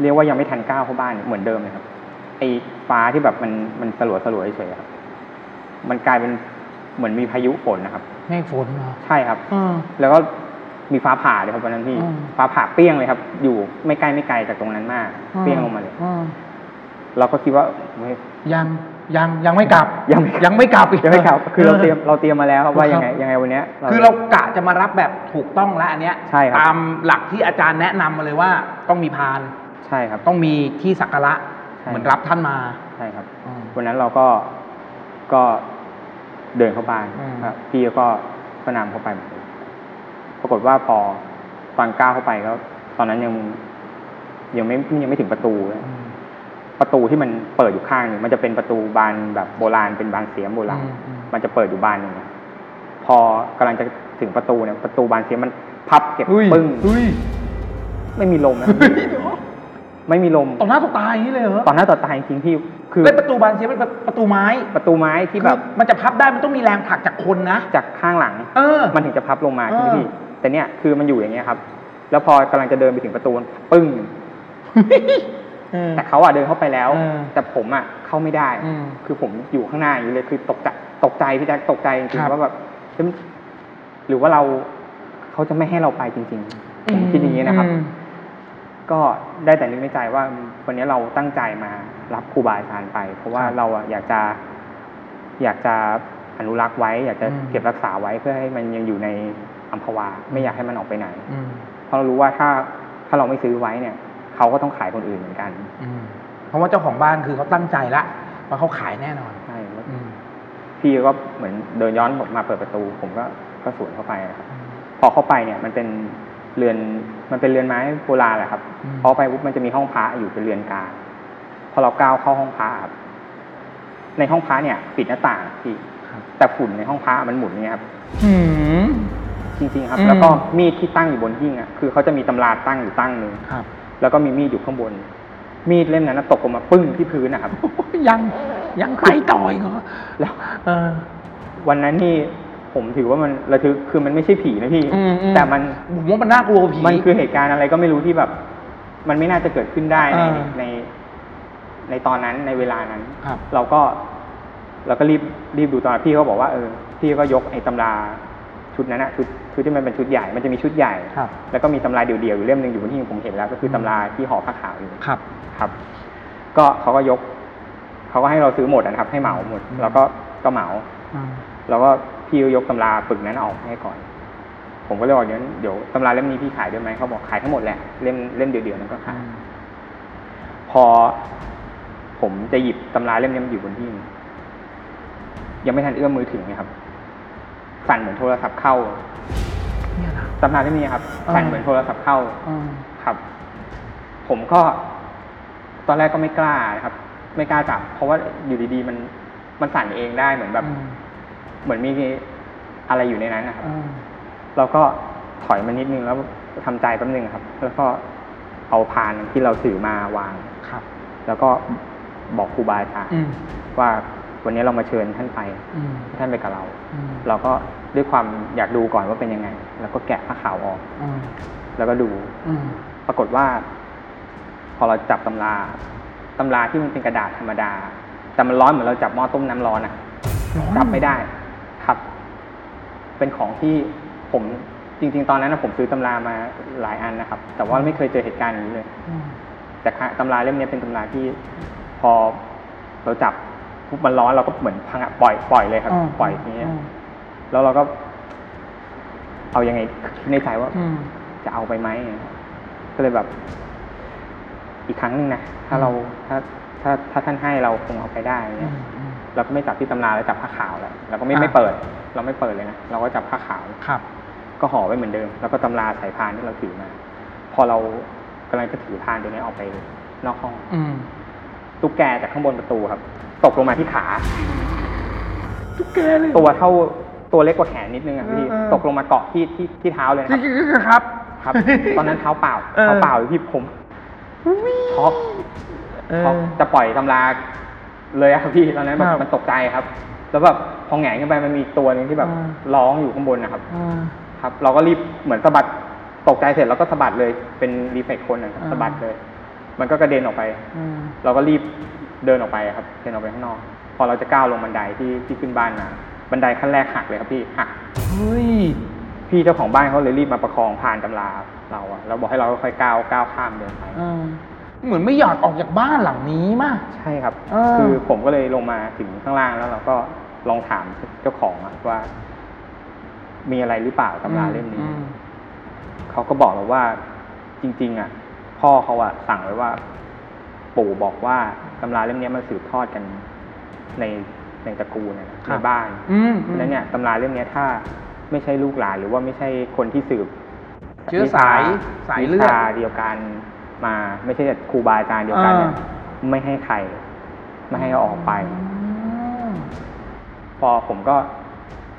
เรียกว่ายังไม่ทันก้าวเข้าบ้านเหมือนเดิมเลยครับไอ้ฟ้าที่แบบมันมันสลัวสลัวเฉยๆครับ มันกลายเป็นเหมือนมีพายุฝนนะครับเมฆฝนเหรอใช่ครับอ่าแล้วก็มีฟ้าผ่าเลยครับวันนั้นพี่อืมฟ้าผ่าเปรี้ยงเลยครับ อยู่ไม่ใกล้ไม่ไกลจากตรงนั้นมาก เปรี้ยงลงมาเลยอ่า เราก็คิดว่าเฮ้ยยังยังยังไม่กลับยังไม่ยังไม่กลับอีกยังไม่ครับคือเราเตรียมเราเตรียมมาแล้วครับว่ายังไงยังไงวันเนี้ยคือเรากะจะมารับแบบถูกต้องแล้วอันเนี้ยใช่ครับตามหลักที่อาจารย์แนะนำมาเลยว่าต้องมีพานใช่ครับต้องมีที่สักการะใช่เหมือนรับท่านมาใช่ครับอืมวันนั้นเราก็ก็เดินเข้าบ้านอืมครับพี่ก็ก็นำเข้าไปเหมือนกันปรากฏว่าพอตอนก้าวเข้าไปก็ตอนนั้นยังยังไม่ยังไม่ถึงประตูเลยอืม ประตูที่มันเปิดอยู่ข้างหนึ่งมันจะเป็นประตูบานแบบโบราณเป็นบานเสียมโบราณอืมอืมมันจะเปิดอยู่บานหนึ่งพอกำลังจะถึงประตูเนี่ยประตูบานเสียมมันพับเก็บอุ้ยปึ้งอุ้ยไม่มีลมนะครับไม่มีลมต่อหน้าต่อตาอย่างนี้เลยเหรอตอนหน้าต่อตาจริงๆพี่คือเป็นประตูบานเสียเป็นประตูไม้ ประตูไม้ที่แบบคือมันจะพับได้มันต้องมีแรงผลักจากคนนะจากข้างหลัง เออ มันถึงจะพับลงมาเออใช่ไหมพี่แต่เนี่ยคือมันอยู่อย่างเงี้ยครับ แล้วพอกำลังจะเดินไปถึงประตูปึ้งเออ แต่เขาอะเดินเข้าไปแล้วเออแต่ผมอะเข้าไม่ได้อืมคือผมอยู่ข้างหน้าอยู่เลย คือตกใจตกใจพี่แจ๊คตกใจจริงครับๆว่าแบบเฮ้ยหรือว่าเราเขาจะไม่ให้เราไปจริงๆผมคิดอย่างนี้นะครับอืมก็ได้แต่นึกในใจว่าวันนี้เราตั้งใจมารับครูบาอาจารย์ไป เพราะว่าครับเราอะอยากจะ อยากจะอนุรักษ์ไว้ อยากจะอืมเก็บรักษาไว้เพื่อให้มันยังอยู่ในอัมพวา ไม่อยากให้มันออกไปไหนอืมเพราะเรารู้ว่าถ้าถ้าเราไม่ซื้อไว้เนี่ย เขาก็ต้องขายคนอื่นเหมือนกันอืมเพราะว่าเจ้าของบ้านคือเขาตั้งใจละว่าเขาขายแน่นอนใช่แล้วอืมพี่ก็เหมือนเดินย้อนมาเปิดประตู ผมก็ก็สวนเข้าไปนะครับพอเข้าไปเนี่ย มันเป็นเรือนมันเป็นเรือนไม้โบราณแหละครับอืมพอไปปุ๊บมันจะมีห้องพระอยู่เป็นเรือนกลางพอเราก้าวเข้าห้องพระครับในห้องพระเนี่ย ปิดหน้าต่างพี่ครับแต่ฝุ่นในห้องพระมันหมุนอย่างเงี้ยครับอืมจริงๆครับอืมแล้วก็มีดที่ตั้งอยู่บนหิ้งอะคือเขาจะมีตำราตั้งอยู่ตั้งหนึ่งครับ แล้วก็มีมีดอยู่ข้างบน มีดเล่มนั้นนะตกลงมาปึ้งที่พื้นนะครับ ยังยังไปต่ออีกเหรอแล้วเออ วันนั้นนี่ผมถือว่ามันระทึกคือมันไม่ใช่ผีนะพี่ อืมอืม แต่มัน ผมว่ามันน่ากลัวกว่าผี มันคือเหตุการณ์อะไรก็ไม่รู้ที่แบบ มันไม่น่าจะเกิดขึ้นได้ในอ่าใน ในตอนนั้นในเวลานั้นครับ เราก็เราก็รีบรีบดูตอนนั้นพี่เขาบอกว่าเออพี่ก็ยกไอ้ตำราชุดนั้นอะชุด ชุดที่มันเป็นชุดใหญ่ มันจะมีชุดใหญ่ ครับแล้วก็มีตำราเดี่ยวๆอยู่เล่มหนึ่งอยู่บนที่ผมเห็นแล้วก็คือตำราที่ห่อผ้าขาวอยู่ครับ ครับ ก็เขาก็ยก เขาก็ให้เราซื้อหมดนะครับ ให้เหมาหมด อืม แล้วก็ก็เหมาอืมแล้วก็พี่ก็ยกตำราปึกนั้นออกให้ก่อน ผมก็เลยบอกเดี๋ยวเดี๋ยวตำราเล่มนี้พี่ขายด้วยไหมเขาบอกขายทั้งหมดแหละเล่มเล่มเดียวๆนั้นก็ขาย พอผมจะหยิบตำราเล่มนี้มันอยู่บนที่ยังไม่ทันเอื้อมมือถึงนะครับ สั่นเหมือนโทรศัพท์เข้าเนี่ยนะตำราเล่มนี้ครับอ่าสั่นเหมือนโทรศัพท์เข้าอืมครับ ผมก็ ตอนแรกก็ไม่กล้านะครับ ไม่กล้าจับ เพราะว่าอยู่ดีๆมันมันสั่นเองได้เหมือนแบบ อืมเหมือนมีอะไรอยู่ในนั้นนะครับ อืมเราก็ถอยมานิดนึงแล้วทำใจแป๊บนึงครับ แล้วก็เอาพานที่เราถือมาวาง ครับ แล้วก็บอกครูบาอาจารย์อืมว่า วันนี้เรามาเชิญท่านไปอืมท่านไปกับเราอืมเราก็ด้วยความอยากดูก่อนว่าเป็นยังไง แล้วก็แกะผ้าขาวออกอืมแล้วก็ดูอืมปรากฏว่า พอเราจับตำราตำราที่มันเป็นกระดาษธรรมดา แต่มันร้อนเหมือนเราจับหม้อต้มน้ำร้อนอะจับไม่ได้ ครับ เป็นของที่ผมจริง ๆ ตอนนั้นนะผมซื้อตำรามาหลายอันนะครับ แต่ว่าไม่เคยเจอเหตุการณ์อย่างนี้เลยอืมแต่ค่ะตำราเล่มนี้เป็นตำราที่พอเราจับ ปุ๊บมันร้อนเราก็เหมือนพังอะปล่อยปล่อยเลยครับอืมปล่อยอย่างเงี้ยอืมแล้วเราก็ เอายังไงคิดในใจว่าอืมจะเอาไปไหมก็เลยแบบ อีกครั้งหนึ่งนะถ้าเราถ้าถ้าถ้าท่านให้เราคงเอาไปได้อืเนี่ยมอืมเราก็ไม่จับที่ตำราเราจับผ้าขาวแล้วเราก็ไม่อ่าไม่เปิด เราไม่เปิดเลยนะเราก็จับผ้าขาวครับ ก็ห่อไว้เหมือนเดิม แล้วก็ตำราสายพานที่เราถือมา พอเรากำลังจะถือพานตัวนี้ออกไปนอกห้องอืม ตุ๊กแกจากข้างบนประตูครับ ตกลงมาที่ขา ตุ๊กแกเลยตัวเท่าตัวเล็กกว่าแขนนิดนึงอะพี่เออเออตกลงมาเกาะที่ที่ที่เท้าเลยนะครับครับ ครับ ตอนนั้นเท้าเปล่าเออเท้าเปล่าเลยพี่ผมช็อกเออช็อกจะปล่อยตำราเลยอะครับพี่ตอนนั้นแบครับบมันตกใจครับ แล้วแบบพอแหงนขึ้นไปมันมีอีกตัวหนึ่งที่แบบอ่าร้องอยู่ข้างบนนะครับอ่าครับ เราก็รีบเหมือนสะบัดตกใจเสร็จแล้วก็สะบัดเลยเป็นรีเฟกคนนะครับอ่าสะบัดเลย มันก็กระเด็นออกไปอืมเราก็รีบเดินออกไปครับ เดินออกไปข้างนอก พอเราจะก้าวลงบันไดที่ที่ขึ้นบ้านมาบันไดขั้นแรกหักเลยครับพี่หักเฮ้ยพี่เจ้าของบ้านเขาเลยรีบมาประคองผ่านตำราเราอะแล้วบอกให้เราค่อยๆก้าวก้าวข้ามเดินไปอ่าเหมือนไม่อยากออกจากบ้านหลังนี้มากใช่ครับเออคือผมก็เลยลงมาถึงข้างล่างแล้วเราก็ลองถามเจ้าของอะว่า มีอะไรหรือเปล่าตำราเล่มนี้อืมเขาก็บอกเราว่าจริง ๆ อะ พ่อเขาอะสั่งไว้ว่า ปู่บอกว่าตำราเล่มนี้มันสืบทอดกันในในตระกูลนะในบ้าน อืมเพราะฉะนั้นเนี่ยตำราเล่มเนี้ยถ้าไม่ใช่ลูกหลานหรือว่าไม่ใช่คนที่สืบเชื้อสายสายเลือดวิชาเดียวกันมาไม่ใช่ครูบาอาจารย์เดียวกันเนี่ยอ่ ไม่ให้ใครไม่ให้เอาออกไป อืม พอผมก็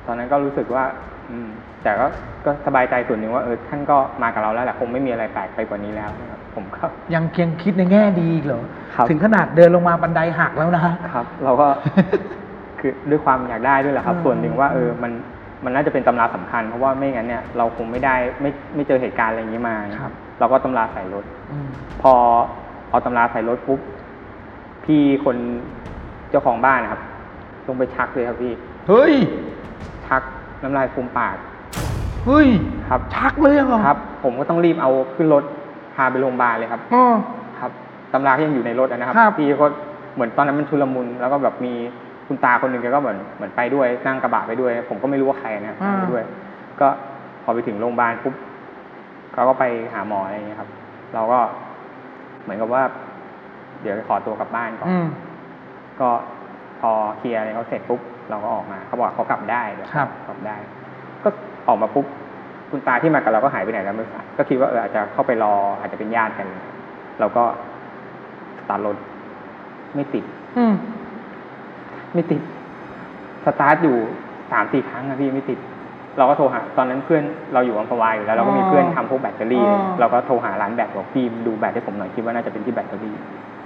ตอนนั้นก็รู้สึกว่า อืม แต่ก็ก็สบายใจส่วนหนึ่งว่าเออท่านก็มากับเราแล้วแหละคงไม่มีอะไรแปลกไปกว่านี้แล้วนะครับ ผมก็ ยังเคียงคิดในแง่ดีอีกเหรอครับ ถึงขนาดเดินลงมาบันไดหักแล้วนะ ครับ เราก็ คือด้วยความอยากได้ด้วยแหละครับ อืม ส่วนหนึ่งว่าเออมันมันน่าจะเป็นตำราสำคัญ เพราะว่าไม่งั้นเนี่ยเราคงไม่ได้ไม่ไม่เจอเหตุการณ์อะไรอย่างนี้มา ครับเราก็ตำราใส่รถ อืมพอเอาตำราใส่รถปุ๊บพี่คนเจ้าของบ้านนะครับลงไปชักเลยครับพี่ เฮ้ยชักน้ำลายฟูมปากเฮ้ยครับ ชักเลยเหรอครับ ผมก็ต้องรีบเอาขึ้นรถ พาไปโรงพยาบาลเลยครับอ๋อครับตำราที่ยังอยู่ในรถอะนะครับครับ พี่ก็เหมือนตอนนั้นมันชุลมุนแล้วก็แบบมีคุณตาคนหนึ่งแกก็เหมือนเหมือนไปด้วยนั่งกระบะไปด้วย ผมก็ไม่รู้ว่าใครนะครับนั่งไปด้วย ก็พอไปถึงโรงพยาบาลปุ๊บเขาก็ไปหาหมออะไรอย่างเงี้ยครับ เราก็เหมือนกับว่า เดี๋ยวขอตัวกลับบ้านก่อน อืม ก็พอเคลียร์อะไรเขาเสร็จปุ๊บเราก็ออกมาเขาบอกเขากลับได้เดี๋ยวครับ กลับได้ ก็ออกมาปุ๊บ คุณตาที่มากับเราก็หายไปไหนแล้วไม่ทราบก็คิดว่าเอออาจจะเข้าไปรอ อาจจะเป็นญาติกัน เราก็สตาร์ทรถไม่ติด อืมไม่ติด สตาร์ทอยู่สามสี่ครั้งอะพี่ไม่ติด เราก็โทรหา ตอนนั้นเพื่อนเราอยู่อัมพวาอยู่แล้ว เราก็มีเพื่อนทำพวกแบตเตอรี่อ๋อเราก็โทรหาร้านแบตบอกพี่ดูแบตให้ผมหน่อยคิดว่าน่าจะเป็นที่แบตเตอรี่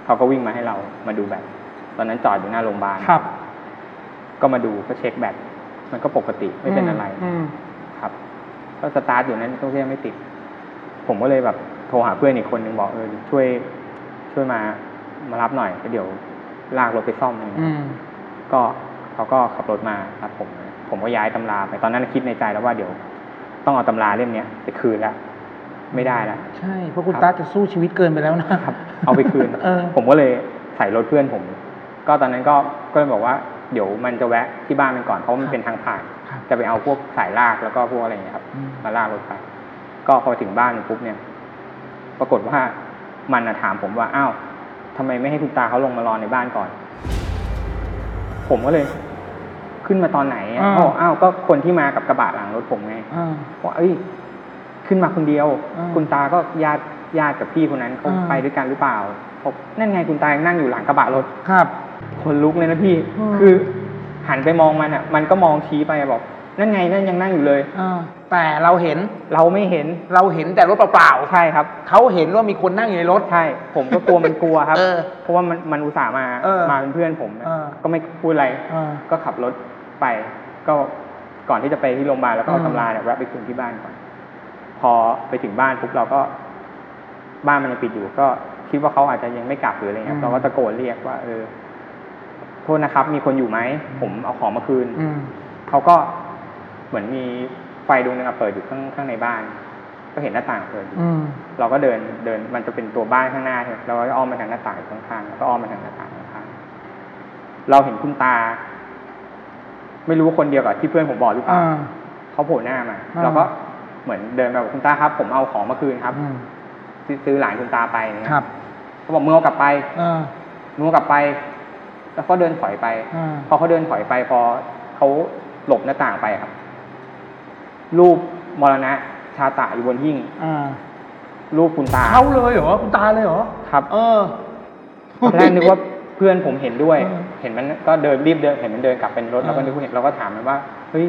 เขาก็วิ่งมาให้เรามาดูแบตตอนนั้นจอดอยู่หน้าโรงพยาบาลครับ ก็มาดูก็เช็คแบตมันก็ปกติไม่เป็นอะไรอืมครับ ก็สตาร์ทอยู่นั้นก็ยังไม่ติด ผมก็เลยแบบโทรหาเพื่อนอีกคนนึงบอกเออช่วย ช่วยมามารับหน่อยแล้วเดี๋ยวลากรถไปซ่อมอะไรเงี้ยอืมก็เขาก็ขับรถมารับผมผมก็ย้ายตำราไปตอนนั้นคิดในใจแล้วว่าเดี๋ยว ต้องเอาตำราเล่มเนี้ยไปคืนแล้วไม่ได้แล้วใช่เพราะคุณครับตาจะสู้ชีวิตเกินไปแล้วนะครับเอาไปคืนเออผมก็เลยใส่รถเพื่อนผม ก็ตอนนั้นก็ก็เลยบอกว่า เดี๋ยวมันจะแวะที่บ้านมันก่อนเพราะว่ามันเป็นทางผ่านครับ จะไปเอาพวกสายลากแล้วก็พวกอะไรอย่างเงี้ยครับอืมมาลากรถไปก็พอถึงบ้านปุ๊บเนี่ย ปรากฏว่ามันน่ะถามผมว่าอ้าวทำไมไม่ให้คุณตาเขาลงมารอในบ้านก่อน ผมก็เลย ขึ้นมาตอนไหนอะอ่าเขาบอกอ้าวก็คนที่มากับกระบะหลังรถผมไงอ่าว่าเอ้ยขึ้นมาคนเดียวอ่าคุณตาก็ญาติญาติกับพี่คนนั้นเขาอ่าไปด้วยกันหรือเปล่าผมนั่นไงคุณตายังนั่งอยู่หลังกระบะรถครับ คนลุกเลยนะพี่อืมคือ หันไปมองมันอะ มันก็มองชี้ไปบอก นั่นไงนั่นยังนั่งอยู่เลยอ่าแต่เราเห็นเราไม่เห็นเราเห็นแต่รถเปล่าใช่ครับๆเขาเห็นว่ามีคนนั่งอยู่ในรถใช่ผมก็กลัวมันกลัวครับเออเพราะว่ามันมันอุตส่าห์มาเออมาเป็นเพื่อนผมนะเออก็ไม่พูดอะไรอ่าก็ขับรถไป ก็ก่อนที่จะไปที่โรงพยาบาลแล้วก็เอาอืมตำราเนี่ยแวะไปคืนที่บ้านก่อน พอไปถึงบ้านปุ๊บเราก็ บ้านมันยังปิดอยู่ ก็คิดว่าเขาอาจจะยังไม่กลับหรืออะไรเงี้ยเราก็ตะโกนเรียกว่าเออ โทษนะครับ มีคนอยู่ไหมผมเอาของมาคืนอืมเขาก็เหมือนมีไฟดวงหนึงอะเปิดอยู่ข้างข้างในบ้าน ก็เห็นหน้าต่างเปิดอยู่อืมเราก็เดินเดินมันจะเป็นตัวบ้านข้างหน้าใช่ไหมเราก็อ้อมมาทางหน้าต่างอยู่ข้างๆแล้วก็อ้อมมาทางหน้าต่างข้างๆเราเห็นคุณตา ไม่รู้ว่าคนเดียวกับที่เพื่อนผมบอกหรือเปล่าอ่าเขาโผล่หน้ามาอ่าเราก็เหมือนเดินมาบอกคุณตาครับ ผมเอาของมาคืนครับอืมซื้อซื้อหลานคุณตาไปเนี่ยครับเขาบอกมึงเอากลับไปอ่ามึงเอากลับไป แล้วก็เดินถอยไปอ่าพอเขาเดินถอยไปพอเขาหลบหน้าต่างไปครับ รูปมรณะ ชาตะอยู่บนหิ้งอ่ารูปคุณตาเขาเลยเหรอคุณตาเลยเหรอครับ เออตอนแรกนึกว่าเพื่อนผมเห็นด้วยเออเห็นมันก็เดินรีบเดินเห็นมันเดินกลับเป็นรถเออแล้วก็นึกว่าเห็นเราก็ถามมันว่าเฮ้ย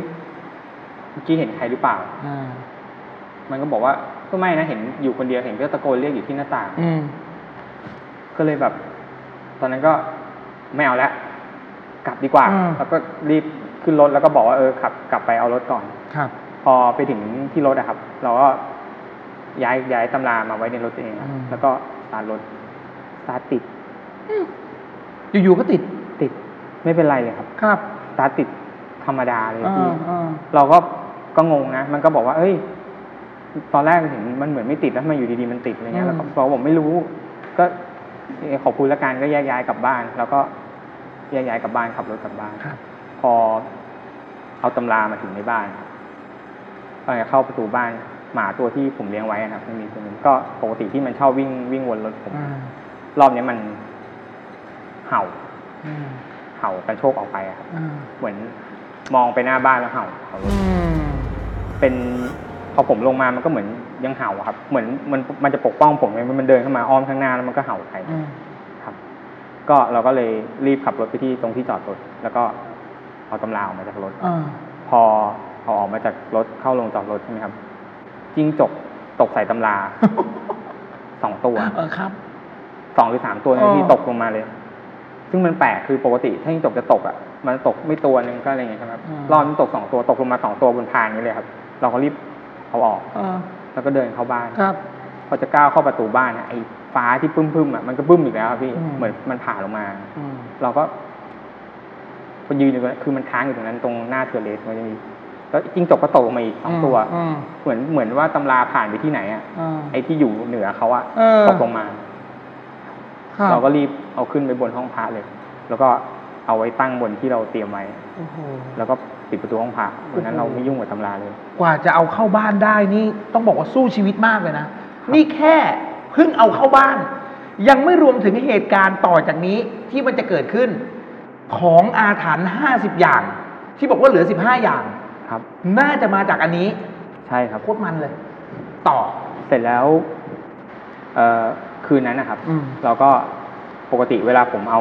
เมื่อกี้เห็นใครหรือเปล่าอ่ามันก็บอกว่าก็ไม่นะเห็นอยู่คนเดียวเห็นก็ตะโกนเรียกอยู่ที่หน้าต่าง อืมก็เลยแบบ ตอนนั้นก็ ไม่เอาละกลับดีกว่า อืม แล้วก็รีบขึ้นรถแล้วก็บอกว่าเออขับกลับไปเอารถก่อน ครับ พอไปถึงที่รถอะครับ เราก็ย้ายย้ายตำรามาไว้ในรถตัวเองอะอืม แล้วก็สตาร์ทรถสตาร์ทติดอยู่ๆก็ติดติดไม่เป็นไรเลยครับครับสตาร์ทติดธรรมดาเลยอ่าพี่ อ่า เราก็ก็งงนะ มันก็บอกว่า เอ้ย ตอนแรกเห็นมันเหมือนไม่ติดแล้วทำไมอยู่ดีๆมันติดอะไรเงี้ยแล้วก็บอกว่าผมไม่รู้ ก็เอ่อขอบคุณละกันก็แยกย้ายกลับบ้าน แล้วก็ แยกย้ายกลับบ้านขับรถกลับบ้านครับพอเอาตำรามาถึงในบ้านเอ่อเข้าประตูบ้านหมาตัวที่ผมเลี้ยงไว้อะครับมันมีตัวหนึงก็ปกติที่มันชอบวิ่งวิ่งวนรถผมอ่ารอบนี้มันเห่าอืมเห่ากันโชคออกไปอะครับอ่าเหมือนมองไปหน้าบ้านแล้วเห่าเห่ารถอืมเป็นพอผมลงมามันก็เหมือนยังเห่าอะครับ เหมือนมันมันจะปกป้องผมไงมันเดินเข้ามาอ้อมข้างหน้าแล้วมันก็เห่าใส่อืมครับ ก็เราก็เลยรีบขับรถไปที่ตรงที่จอดรถแล้วก็เอาตำราออกมาจากรถอ่าพอเอาออกมาจากรถเข้าลงจอดรถใช่ไหมครับจิ้งจกตกใส่ตำราสองตัวเออครับสองหรือสามตัวอ๋เนี่ยอที่ตกลงมาเลย ซึ่งมันแปลกคือปกติถ้าจิ้งจกจะตกอะมันตกไม่ตัวหนึ่งก็อะไรอย่างเงี้ยใช่ไหมครับรอบนี้ตกสองตัวตกลงมาสองตัวบนพานนี้เลยครับ เราก็รีบเอาออกอ่าแล้วก็เดินเข้าบ้านครับพอจะก้าวเข้าประตูบ้านอะไอ้ ฟ้าที่ปึ้มๆอะมันก็ปึ้มอีกแล้วครับพี่อืมเหมือนมันผ่าลงมาอืมเราก็พอยืนอยู่ตรงนั้นคือมันค้างอยู่ตรงนั้นตรงหน้าเทอร์เลสมันจะมีแล้วจิ้งจกก็ตกลงมาอีกสองตัวอืมเหมือนเหมือนว่าตำราผ่านไปที่ไหนอะอ่าไอ้ที่อยู่เหนือเขาอะเออตกลงมาครับเราก็รีบเอาขึ้นไปบนห้องพระเลย แล้วก็เอาไว้ตั้งบนที่เราเตรียมไว้โอ้โหแล้วก็ปิดประตูห้องพระวันนั้นโอ้เราโหไม่ยุ่งกับตำราเลย กว่าจะเอาเข้าบ้านได้นี่ต้องบอกว่าสู้ชีวิตมากเลยนะนี่แค่ เพิ่งเอาเข้าบ้าน ยังไม่รวมถึงเหตุการณ์ต่อจากนี้ที่มันจะเกิดขึ้น ของอาถรรพ์ห้าสิบอย่าง ที่บอกว่าเหลือสิบห้าอย่างครับ น่าจะมาจากอันนี้ ใช่ครับ โคตรมันเลย ต่อ เสร็จแล้ว เอ่อคืนนั้นนะครับ อืม เราก็ปกติเวลาผมเอา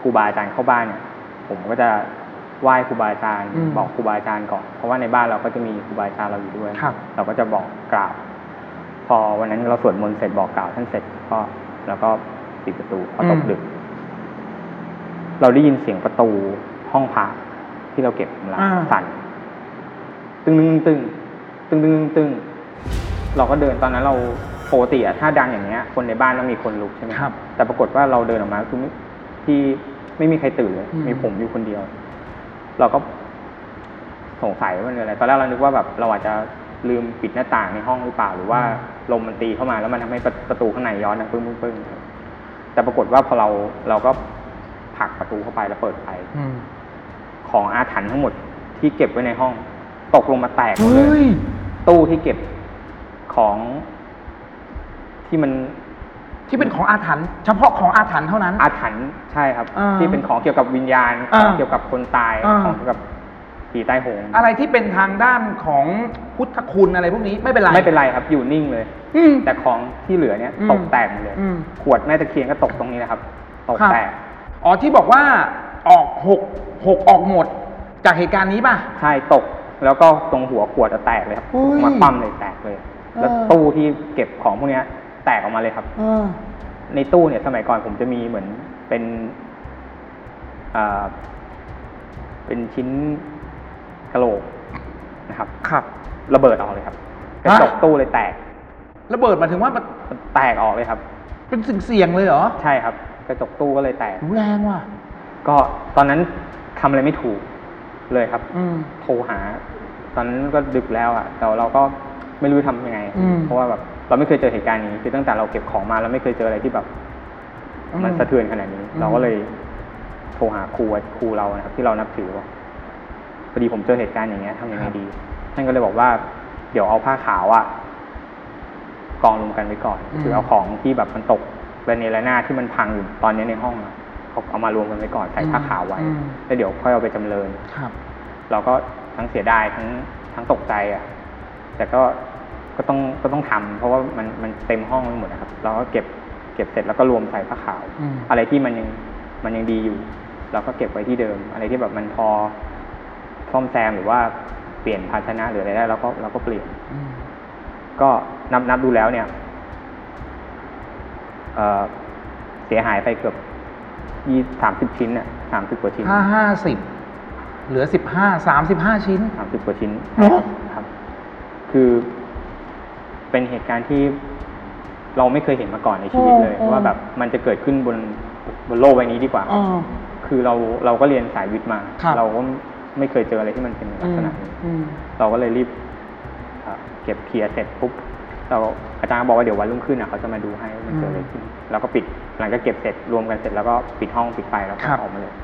ครูบาอาจารย์เข้าบ้านเนี่ย ผมก็จะไหว้ครูบาอาจารย์ อืมบอกครูบาอาจารย์ก่อน เพราะว่าในบ้านเราก็จะมีครูบาอาจารย์เราอยู่ด้วย ครับ เราก็จะบอกกล่าว พอวันนั้นเราสวดมนต์เสร็จบอกกล่าวท่านเสร็จก็เราก็ปิดประตูพอตกดึก เราได้ยินเสียงประตูห้องพระที่เราเก็บของเราอ่าสั่นตึงตึงตึงตึงตึงตึงตึงเราก็เดินตอนนั้นเราปกติอะถ้าดังอย่างเงี้ย คนในบ้านต้องมีคนลุกใช่ไหมครับ แต่ปรากฏว่าเราเดินออกมาคือไม่ที่ไม่มีใครตื่นเลยอืมมีผมอยู่คนเดียว เราก็สงสัยว่ามันคืออะไรตอนแรกเรานึกว่าแบบเราอาจจะ ลืมปิดหน้าต่างในห้องหรือเปล่า หรือว่าลมมันตีเข้ามาแล้วมันทำให้ประประตูข้างในย้อนดังปึ้งปึ้งปึ้งแต่ปรากฏว่าพอเราเราก็ผลักประตูเข้าไปแล้วเปิดไฟอืมของอาถรรพ์ทั้งหมดที่เก็บไว้ในห้อง ตกลงมาแตกหมดเลเฮ้ยยตู้ที่เก็บของที่มันที่เป็นของอาถรรพ์เฉพาะของอาถรรพ์เท่านั้น อาถรรพ์ใช่ครับอ่าที่เป็นของเกี่ยวกับวิญญาณขอ่าองเกี่ยวกับคนตายอ่าของเกี่ยวกับ ผีใต้โหงอะไรที่เป็นทางด้านของพุทธคุณอะไรพวกนี้ไม่เป็นไรไม่เป็นไรครับอยู่นิ่งเลย อืม แต่ของที่เหลือเนี่ยอืมตกแตกหมดเลย อืม ขวดแม่ตะเคียนก็ตกตรงนี้นะครับ ตกครับแตกอ๋อที่บอกว่าออกหกหกออกหมดจากเหตุการณ์นี้ป่ะ ใช่ตกแล้วก็ตรงหัวขวดจะแตกเลยครับเฮ้ยมาคว่ำเลยแตกเลย แล้วเออ ตู้ที่เก็บของพวกเนี้ย แตกออกมาเลยครับ เออ ในตู้เนี่ยสมัยก่อนผมจะมีเหมือนเป็นอ่าเป็นชิ้น กระโหลกนะครับครับ ระเบิดออกเลยครับกระจกฮะตู้เลยแตก ระเบิดหมายถึงว่ามันมันแตกออกเลยครับ เป็นสิ่งเสี่ยงเลยเหรอใช่ครับ กระจกตู้ก็เลยแตกรู้แรงว่ะ ก็ตอนนั้นทำอะไรไม่ถูกเลยครับ อืม โทรหา ตอนนั้นก็ดึกแล้วอะแต่เราก็ไม่รู้จะทำยังไง อืม เพราะว่าแบบเราไม่เคยเจอเหตุการณ์นี้คือตั้งแต่เราเก็บของมาเราไม่เคยเจออะไรที่แบบ มันอืมสะเทือนขนาดนี้ อืม เราก็เลยโทรหาครูครูเรานะครับ ที่เรานับถือว่า พอดีผมเจอเหตุการณ์อย่างเงี้ยทำยังไงดี ท่านก็เลยบอกว่า เดี๋ยวเอาผ้าขาวอะกองรวมกันไว้ก่อนคือเอาของที่แบบมันตกระเนระนาดที่มันพังอยู่ตอนนี้ในห้องอะเอาเอามารวมกันไว้ก่อนใส่ผ้าขาวไว้อืมแล้วเดี๋ยวค่อยเอาไปจำเริญครับเราก็ทั้งเสียดายทั้งทั้งตกใจอะ แต่ก็ก็ต้องก็ต้องทำเพราะว่ามันมันเต็มห้องไปหมดนะครับ เราก็เก็บเก็บเสร็จแล้วก็รวมใส่ผ้าขาวอืมอะไรที่มันยังมันยังดีอยู่ เราก็เก็บไว้ที่เดิม อะไรที่แบบมันพอ ซ่อมแซมหรือว่าเปลี่ยนภาชนะหรืออะไรได้เราก็เราก็เปลี่ยนอืมก็นับนับดูแล้วเนี่ยเอ่อเสียหายไปเกือบยี่สามสิบชิ้นเนี่ยสามสิบกว่าชิ้นห้าห้าสิบเหลือสิบห้าสามสิบห้าชิ้นสามสิบกว่าชิ้นเหรอครับ คือเป็นเหตุการณ์ที่เราไม่เคยเห็นมาก่อนในชีวิตเลยอืมว่าแบบมันจะเกิดขึ้นบนบนโลกใบนี้ดีกว่าอ๋อคือเราเราก็เรียนสายวิทย์มาครับเราก็ ไม่เคยเจออะไรที่มันเป็นลักษณะนี้อืมเราก็เลยรีบเอ่อเก็บเคลียร์เสร็จปุ๊บเราอาจารย์ก็บอกว่าเดี๋ยววันรุ่งขึ้นอะเขาจะมาดูให้ว่ามันเกิดอะไรขึ้นแล้วก็ปิดหลังจากเก็บเสร็จรวมกันเสร็จแล้วก็ปิดห้องปิดไฟแล้วก็ครับออกมาเลย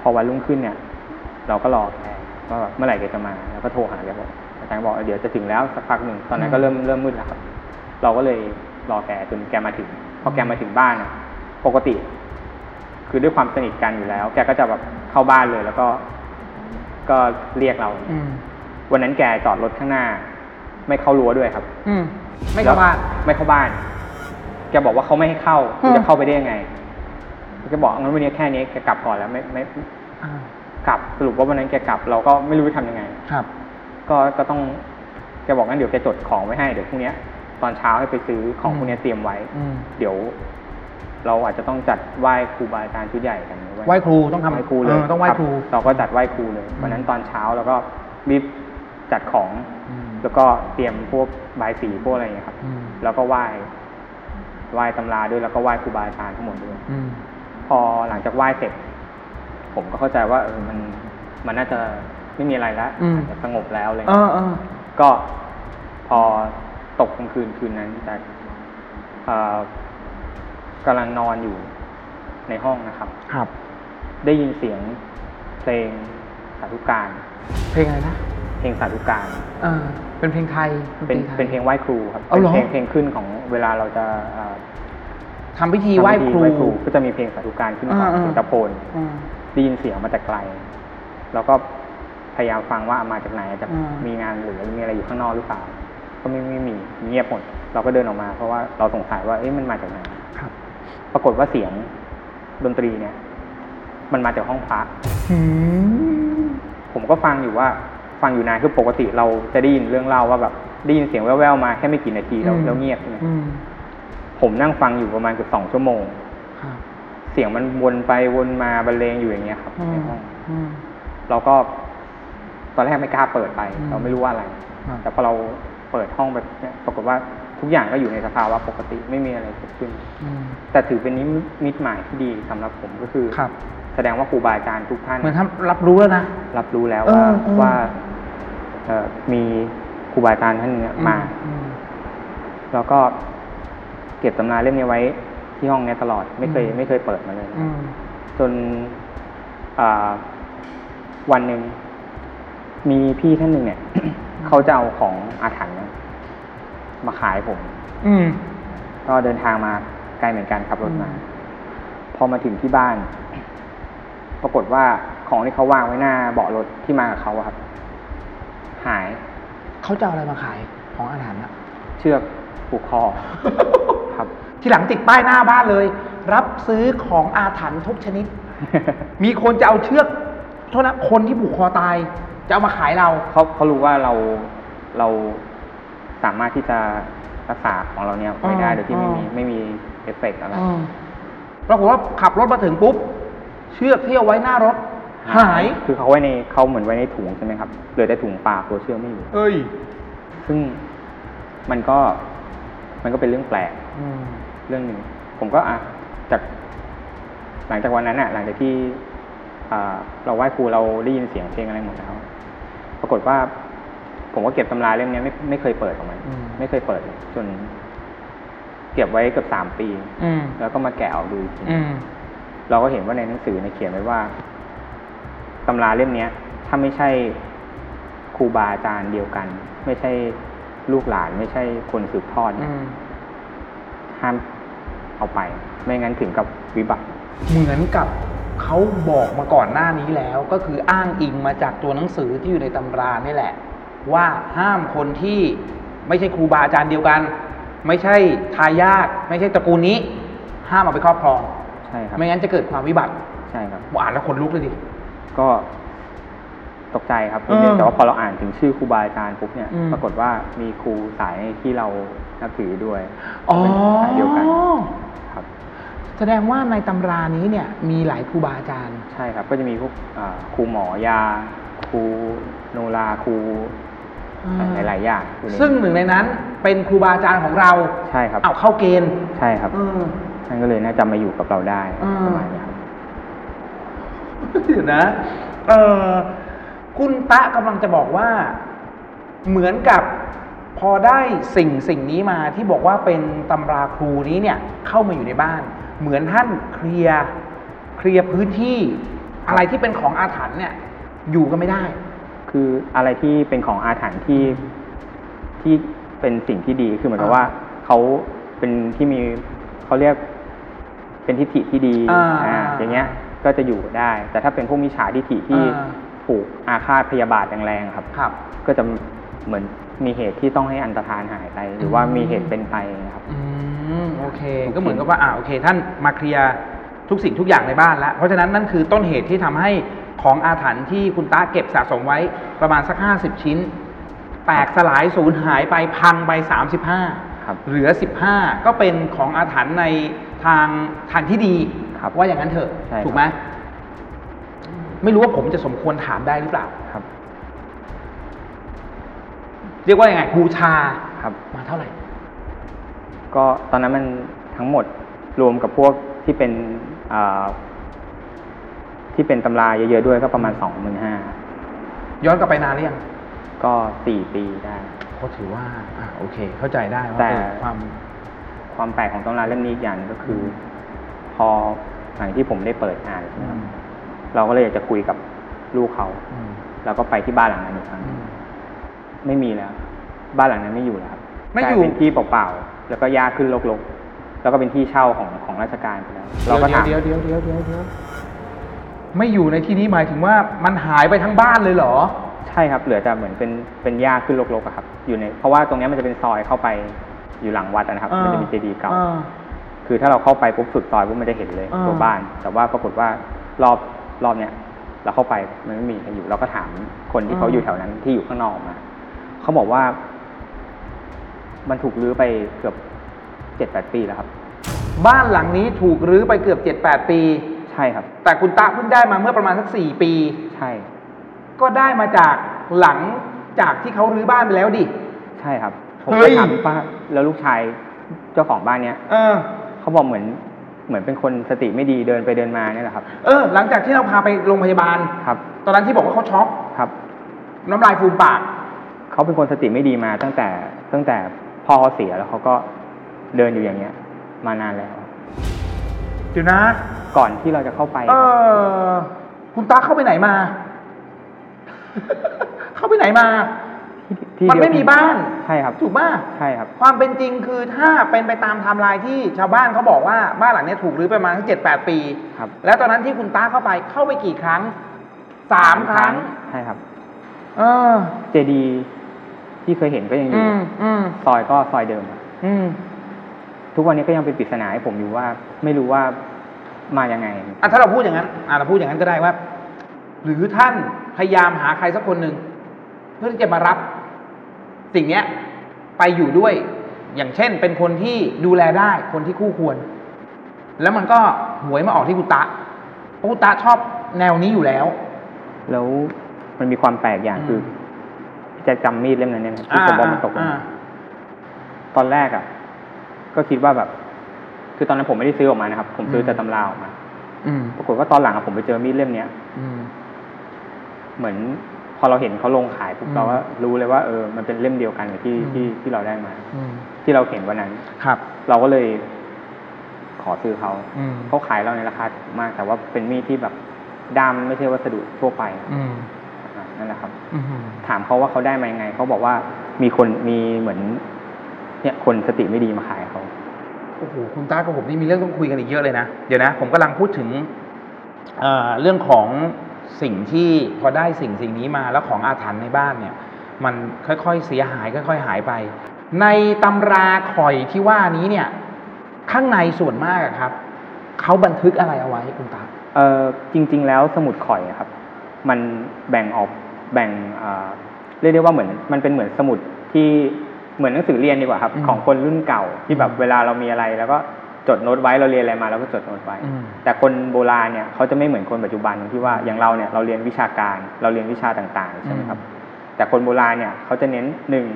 พอวันรุ่งขึ้นเนี่ย เราก็รอแกว่าแบบเมื่อไหร่แกจะมาแล้วก็โทรหาแกบอกอาจารย์บอกเดี๋ยวจะถึงแล้วสักพักหนึ่งตอนนั้นก็เริ่มเริ่มมืดแล้วครับ เราก็เลยรอแกจนแกมาถึงพอแกมาถึงบ้านอะปกติ คือด้วยความสนิทกันอยู่แล้ว แกก็จะแบบเข้าบ้านเลย แล้วก็ ก็เรียกเรา อืมวันนั้นแกจอดรถข้างหน้า ไม่เข้ารั้วด้วยครับอืมไม่เข้าบ้าน แล้วไม่เข้าบ้าน แกบอกว่าเขาไม่ให้เข้าอืม จะเข้าไปได้ยังไงแกบอกงั้นวันนี้แค่นี้แกกลับก่อนแล้วไม่ไม่อ่ากลับสรุปว่าวันนั้นแกกลับ เราก็ไม่รู้จะทำยังไง ครับ ก็ก็ต้องแกบอกงั้นเดี๋ยวแกจดของไว้ให้เดี๋ยวพรุ่งเนี้ย ตอนเช้าให้ไปซื้อของอืม พวกเนี้ยเตรียมไว้ อืม เดี๋ยว เราอาจจะต้องจัดไหว้ครูบาอาจารย์ชุดใหญ่กันไหว้ครูต้องทำไหว้ครูเลยเออต้องไหว้บครูเราก็จัดไหว้ครูเลยอืมวันนั้นตอนเช้าเราก็รีบจัดของอืมแล้วก็เตรียมพวกบายสีพวกอะไรอย่างเงี้ยครับอืมแล้วก็ไหว้ไหว้ตำราด้วยแล้วก็ไหว้ครูบาอาจารย์ทั้งหมดด้วยอืมพอหลังจากไหว้เสร็จ ผมก็เข้าใจว่าเออมันมันน่าจะไม่มีอะไรแล้วอืมอาจจะสงบแล้วอะไรเอเงี้อยเออก็พอตกกลางคืนคืนนั้นแต่เอ่อ กำลังนอนอยู่ในห้องนะครับ ครับ ได้ยินเสียงเพลงสาธุการ เพลงอะไรนะ เพลงสาธุการ เออเป็นเพลงไทยดเป็นตรีไทย เป็นเพลงไหว้ครูครับเอาเป็นเหรอเพลงเพลงขึ้นของเวลาเราจะเอ่อทำพิธีไหว้ทำพิธีครูไหว้ครู ก็จะมีเพลงสาธุการขึ้นก่อนอ่าๆเสียงตะโพนอืม ได้ยินเสียงมาแต่ไกล แล้วก็พยายามฟังว่ามาจากไหนจะอืมมีงานหรือมีอะไรอยู่ข้างนอกหรือเปล่า ก็ไม่ไม่มีเงียบหมด เราก็เดินออกมา เพราะว่าเราสงสัยว่าเอ๊ะมันมาจากไหนครับ ปรากฏว่าเสียงดนตรีเนี่ย มันมาจากห้องพระอืมผมก็ฟังอยู่ว่า ฟังอยู่นานคือปกติเราจะได้ยินเรื่องเล่าว่าแบบได้ยินเสียงแว่วๆมาแค่ไม่กี่นาทีแล้วอืมแล้วเงียบใช่ไหมอืมผมนั่งฟังอยู่ประมาณเกือบสองชั่วโมงครับเสียงมันวนไปวนมาบรรเลงอยู่อย่างเงี้ยครับอืในมห้องอืมเราก็ ตอนแรกไม่กล้าเปิดไปอืมเราไม่รู้ว่าอะไรครับแต่พอเราเปิดห้องแบบเนี้ยปรากฏว่า ทุกอย่างก็อยู่ในสภาวะปกติไม่มีอะไรเกิดขึ้นอืมแต่ถือเป็นนิมิตมิตหมายที่ดีสำหรับผมก็คือครับ แสดงว่าครูบาอาจารย์ทุกท่านเหมือนท่านรับรู้แล้วนะรับรู้แล้วเออว่าเออว่าเอ่อมีครูบาอาจารย์ท่านเนี้ยมาอืมแล้วก็เก็บตำราเล่มนี้ไว้ที่ห้องเนี้ยตลอดไม่เคยอืมไม่เคยเปิดมาเลยอืมจนอ่าวันหนึ่งมีพี่ท่านหนึ่งเนี่ยเขาจะเอาของอาถรรพ์เนี่ย มาขายผม อืมก็เดินทางมาไกลเหมือนกันขับรถมาอืมพอมาถึงที่บ้าน ปรากฏว่าของที่เขาวางไว้หน้าเบาะรถที่มากับเขาอะครับ หาย เขาจะเอาอะไรมาขายของอาถรรพ์อะเชือกผูกคอ ครับ ทีหลังติดป้ายหน้าบ้านเลย รับซื้อของอาถรรพ์ทุกชนิด มีคนจะเอาเชือกโทษนะคนที่ผูกคอตาย จะเอามาขายเรา เขาเขารู้ว่าเราเรา สามารถที่จะรักษาของเราเนี่ยไว้ได้อ่าโดยที่ไม่มีอ่าไม่มีเอฟเฟกต์อะไรอืมปรากฏว่าขับรถมาถึงปุ๊บ เชือกที่เอาไว้หน้ารถ หาย คือเขาไว้ในเขาเหมือนไว้ในถุงใช่ไหมครับเหลือแต่ถุงเปล่าตัวเชือกไม่อยู่ เอ้ย ซึ่งมันก็มันก็เป็นเรื่องแปลกอืมเรื่องหนึ่งผมก็อะจากหลังจากวันนั้นอะ หลังจากที่อ่าเราไหว้ครูเราได้ยินเสียงเพลงอะไรหมดแล้วปรากฏว่า ผมก็เก็บตำราเล่มเนี้ยไม่ไม่เคยเปิดของมันอืมไม่เคยเปิดเลยจน เก็บไว้เกือบสามปีอืมแล้วก็มาแกะออกดูอีกทีอืมเราก็เห็นว่าในหนังสือเนี่ยเขียนไว้ว่าตำราเล่มเนี้ยถ้าไม่ใช่ครูบาอาจารย์เดียวกัน ไม่ใช่ลูกหลาน ไม่ใช่คนสืบทอดอืเนี่ยมห้ามเอาไป ไม่งั้นถึงกับวิบัติ เหมือนกับเขาบอกมาก่อนหน้านี้แล้ว ก็คืออ้างอิงมาจากตัวหนังสือที่อยู่ในตำรานี่แหละ ว่าห้ามคนที่ไม่ใช่ครูบาอาจารย์เดียวกัน ไม่ใช่ทายาทไม่ใช่ตระกูลนี้ ห้ามเอาไปครอบครอง ใช่ครับ ไม่งั้นจะเกิดความวิบัติใช่ครับอ่านแล้วขนลุกเลยดิ ก็ตกใจครับเออแต่ว่าพอเราอ่านถึงชื่อครูบาอาจารย์ปุ๊บเนี่ยอืมปรากฏว่ามีครูสายที่เรานับถือด้วยอ๋อเป็นสายเดียวกันครับ แสดงว่าในตำรานี้เนี่ย มีหลายครูบาอาจารย์ ใช่ครับ ก็จะมีพวกอ่าครูหมอยา ครูโนราครูอ่า หลาย ๆ อย่างอยู่ในซึ่งหนึ่งในนั้นเป็นครูบาอาจารย์ของเราใช่ครับเอาเข้าเกณฑ์ใช่ครับเออท่านก็เลยน่าจะมาอยู่กับเราได้อ่าประมาณนี้ครับเดี๋ยวนะเออคุณตะกำลังจะบอกว่าเหมือนกับพอได้สิ่งสิ่งนี้มาที่บอกว่าเป็นตำราครูนี้เนี่ยเข้ามาอยู่ในบ้าน เหมือนท่านเคลียร์เคลียร์พื้นที่ อะไรที่เป็นของอาถรรพ์เนี่ยอยู่ก็ไม่ได้ คืออะไรที่เป็นของอาถรรพ์ที่ที่เป็นสิ่งที่ดีคือเหมือนกับว่าเขาเป็นที่มีเขาเรียกเป็นทิฏฐิที่ดีอ่าอ่าอย่างเงี้ยก็จะอยู่ได้ แต่ถ้าเป็นพวกมิจฉาทิฏฐิที่อ่าผูกอาฆาตพยาบาทแรงๆครับครับ ก็จะเหมือนมีเหตุที่ต้องให้อันตรธานหายไป หรือว่ามีเหตุเป็นไปนะครับอืมโอเค ก็เหมือนกับว่าอ่าโอเค ท่านมาเคลียร์ ทุกสิ่งทุกอย่างในบ้านแล้ว เพราะฉะนั้นนั่นคือต้นเหตุที่ทำให้ของอาถรรพ์ที่คุณตาเก็บสะสมไว้ประมาณสักห้าสิบชิ้น แตกสลายสูญหายไปพังไปสามสิบห้าครับเหลือสิบห้าก็เป็นของอาถรรพ์ในทางทางที่ดีครับว่าอย่างนั้นเถอะใช่ครับถูกไหมไม่รู้ว่าผมจะสมควรถามได้หรือเปล่าครับ เรียกว่ายังไงบูชาครับ มาเท่าไหร่ ก็ตอนนั้นมันทั้งหมดรวมกับพวกที่เป็นอ่า ที่เป็นตำราเยอะๆด้วยก็ประมาณสองหมื่นห้าย้อนกลับไปนานหรือยังก็สี่ปีได้ก็ถือว่าอ่าโอเค เข้าใจได้ว่าแต่เออความความแปลกของตำราเล่มนี้อีกอย่างหนึ่งก็คือ พอหลังที่ผมได้เปิดอ่านใช่ไหมครับเราก็เลยอยากจะคุยกับลูกเขาอืมเราก็ไปที่บ้านหลังนั้นอีกครั้งอืมไม่มีแล้ว บ้านหลังนั้นไม่อยู่แล้วครับไม่กลาอยู่เป็นที่เปล่าๆแล้วก็หญ้าขึ้นรกๆ แล้วก็เป็นที่เช่าของของราชการไปแล้วเราก็ถามเดี๋ยวเดี๋ยวเดี๋ยวเดี๋ยวเดี๋ยวไม่อยู่ในที่นี้หมายถึงว่ามันหายไปทั้งบ้านเลยเหรอ ใช่ครับเหลือแต่เหมือนเป็นเป็นหญ้าขึ้นรกๆอะครับ อยู่ในเพราะว่าตรงเนี้ยมันจะเป็นซอยเข้าไปอยู่หลังวัดอะนะครับ มันจะมีเจดีย์เก่าอ่าคือถ้าเราเข้าไปปุ๊บสุดซอยปุ๊บมันจะเห็นเลยอ่าตัวบ้าน แต่ว่าปรากฏว่ารอบรอบเนี้ยเราเข้าไปมันไม่มีใครอยู่เราก็ถามคนที่เขาอยู่แถวนั้นที่อยู่ข้างนอกมาเขาบอกว่า มันถูกรื้อไปเกือบ เจ็ดแปดปีแล้วครับ บ้านหลังนี้ถูกรื้อไปเกือบเจ็ดแปดปี ใช่ครับ แต่คุณตาเพิ่งได้มาเมื่อประมาณสักสี่ปี ใช่ ก็ได้มาจากหลังจากที่เขารื้อบ้านไปแล้วดิ ใช่ครับ ผมเฮ้ก็ยถามป้าแล้วลูกชายเจ้าของบ้านเนี้ยเออ เขาบอกเหมือนเหมือนเป็นคนสติไม่ดีเดินไปเดินมาเนี่ยแหละครับ เออ หลังจากที่เราพาไปโรงพยาบาล ครับ ตอนนั้นที่บอกว่าเขาช็อกครับ น้ำลายฟูมปาก เขาเป็นคนสติไม่ดีมาตั้งแต่ตั้งแต่พ่อเขาเสียแล้วเขาก็ เดินอยู่อย่างเงี้ย มานานแล้ว เดี๋ยวนะ ก่อนที่เราจะเข้าไปเออคุณตาเข้าไปไหนมา เข้าไปไหนมา ที่มันไม่มีบ้านใช่ครับ ถูกป่ะใช่ครับ ความเป็นจริงคือถ้าเป็นไปตามไทม์ไลน์ที่ชาวบ้านเขาบอกว่าบ้านหลังเนี้ยถูกรื้อไปประมาณเจ็ดแปดปี ครับ แล้วตอนนั้นที่คุณตาเข้าไปเข้าไปกี่ครั้งสามครั้งใช่ครับ เออ เจดีย์ที่เคยเห็นก็ยังออืยู่มอืมซอยก็ซอยเดิมครับอืม ทุกวันนี้ก็ยังเป็นปริศนาให้ผมอยู่ว่า ไม่รู้ว่ามายังไงอะถ้าเราพูดอย่างนั้นอะเราพูดอย่างนั้นก็ได้ว่า หรือท่านพพยายามหาใครสักคนหนึ่งเพื่อที่จะมารับ สิ่งเนี้ย ไปอยู่ด้วย อย่างเช่น เป็นคนที่ดูแลได้คนที่คู่ควร แล้วมันก็หวยมาออกที่กุตะเพราะกุตะชอบแนวนี้อยู่แล้ว แล้วมันมีความแปลกอย่างคือพี่แจะจำมีดเล่มนั้นเนี่ยไหมที่ผมบอกมันตกลงอ่ามาตอนแรกอะ ก็คิดว่าแบบ คือตอนนั้นผมไม่ได้ซื้อออกมานะครับ ผมซื้อแต่ตำราออกมาอืมปรากฏว่าตอนหลังอะผมไปเจอมีดเล่มเนี้ยอืมเหมือนพอเราเห็นเขาลงขายปุ๊บอืมเราก็รู้เลยว่าเออมันเป็นเล่มเดียวกันกับที่อืมที่ที่เราได้มาอืมที่เราเห็นวันนั้นครับ เราก็เลยขอซื้อเขาอืมเขาขายเราในราคาถูกมาก แต่ว่าเป็นมีดที่แบบดำไม่ใช่วัสดุทั่วไปอืมอะนั่นแหละครับอืมถามเขาว่าเขาได้มายังไงเขาบอกว่ามีคนมีเหมือน เนี่ยคนสติไม่ดีมาขายเขาโอ้โหคุณตากับผมนี่มีเรื่องต้องคุยกันอีกเยอะเลยนะ เดี๋ยวนะ ผมกำลังพูดถึงเอ่อเรื่องของสิ่งที่พอได้สิ่งสิ่งนี้มาแล้วของอาถรรพ์ในบ้านเนี่ย มันค่อยๆเสียหาย ค่อย ๆ หายไป ในตำราข่อยที่ว่านี้เนี่ย ข้างในส่วนมากอะครับเขาบันทึกอะไรเอาไว้คุณตาเออจริง ๆ แล้วสมุดข่อยอะครับ มันแบ่งออกแบ่งอ่าเรียกได้ว่าเหมือน มันเป็นเหมือนสมุดที่ เหมือนหนังสือเรียนดีกว่าครับอืมของคนรุ่นเก่าที่แบบอืมเวลาเรามีอะไร แล้วก็จดโน้ตไว้เราเรียนอะไรมาเราก็จดโน้ตไว้อืมแต่คนโบราณเนี่ยเขาจะไม่เหมือนคนปัจจุบันตรงที่ว่าอย่างเราเนี่ยเราเรียนวิชาการเราเรียนวิชาต่างๆใช่ไหมครับ แต่คนโบราณเนี่ยเขาจะเน้นหนึ่ง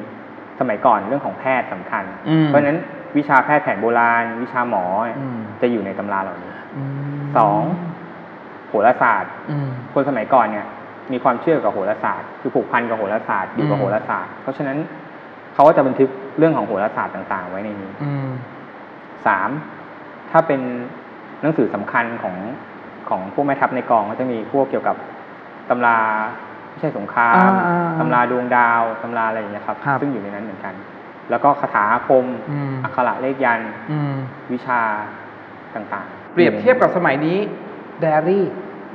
สมัยก่อนเรื่องของแพทย์สำคัญอืมเพราะฉะนั้นวิชาแพทย์แผนโบราณ วิชาหมอเนี่ยอืมจะอยู่ในตำราเหล่านี้มสองโหราศาสตร์อืมคนสมัยก่อนเนี่ย มีความเชื่อกับโหราศาสตร์ คือผูกพันกับโหราศาสตร์อยู่กับอืมโหราศาสตร์ เพราะฉะนั้น เขาก็จะบันทึกเรื่องของโหราศาสตร์ต่าง ๆ ไว้ในนี้อืมสามถ้าเป็นหนังสือสำคัญของของพวกแม่ทัพในกองก็จะมีพวกเกี่ยวกับตำราไม่ใช่สงครามอ่าๆๆตำราดวงดาวตำราอะไรอย่างเงี้ยครับครับ ซึ่งอยู่ในนั้นเหมือนกัน แล้วก็คาถาอาคมอืมอักขระเลขยันต์อืมวิชาต่างๆ เปรียบเทียบกับสมัยนี้ไดอารี่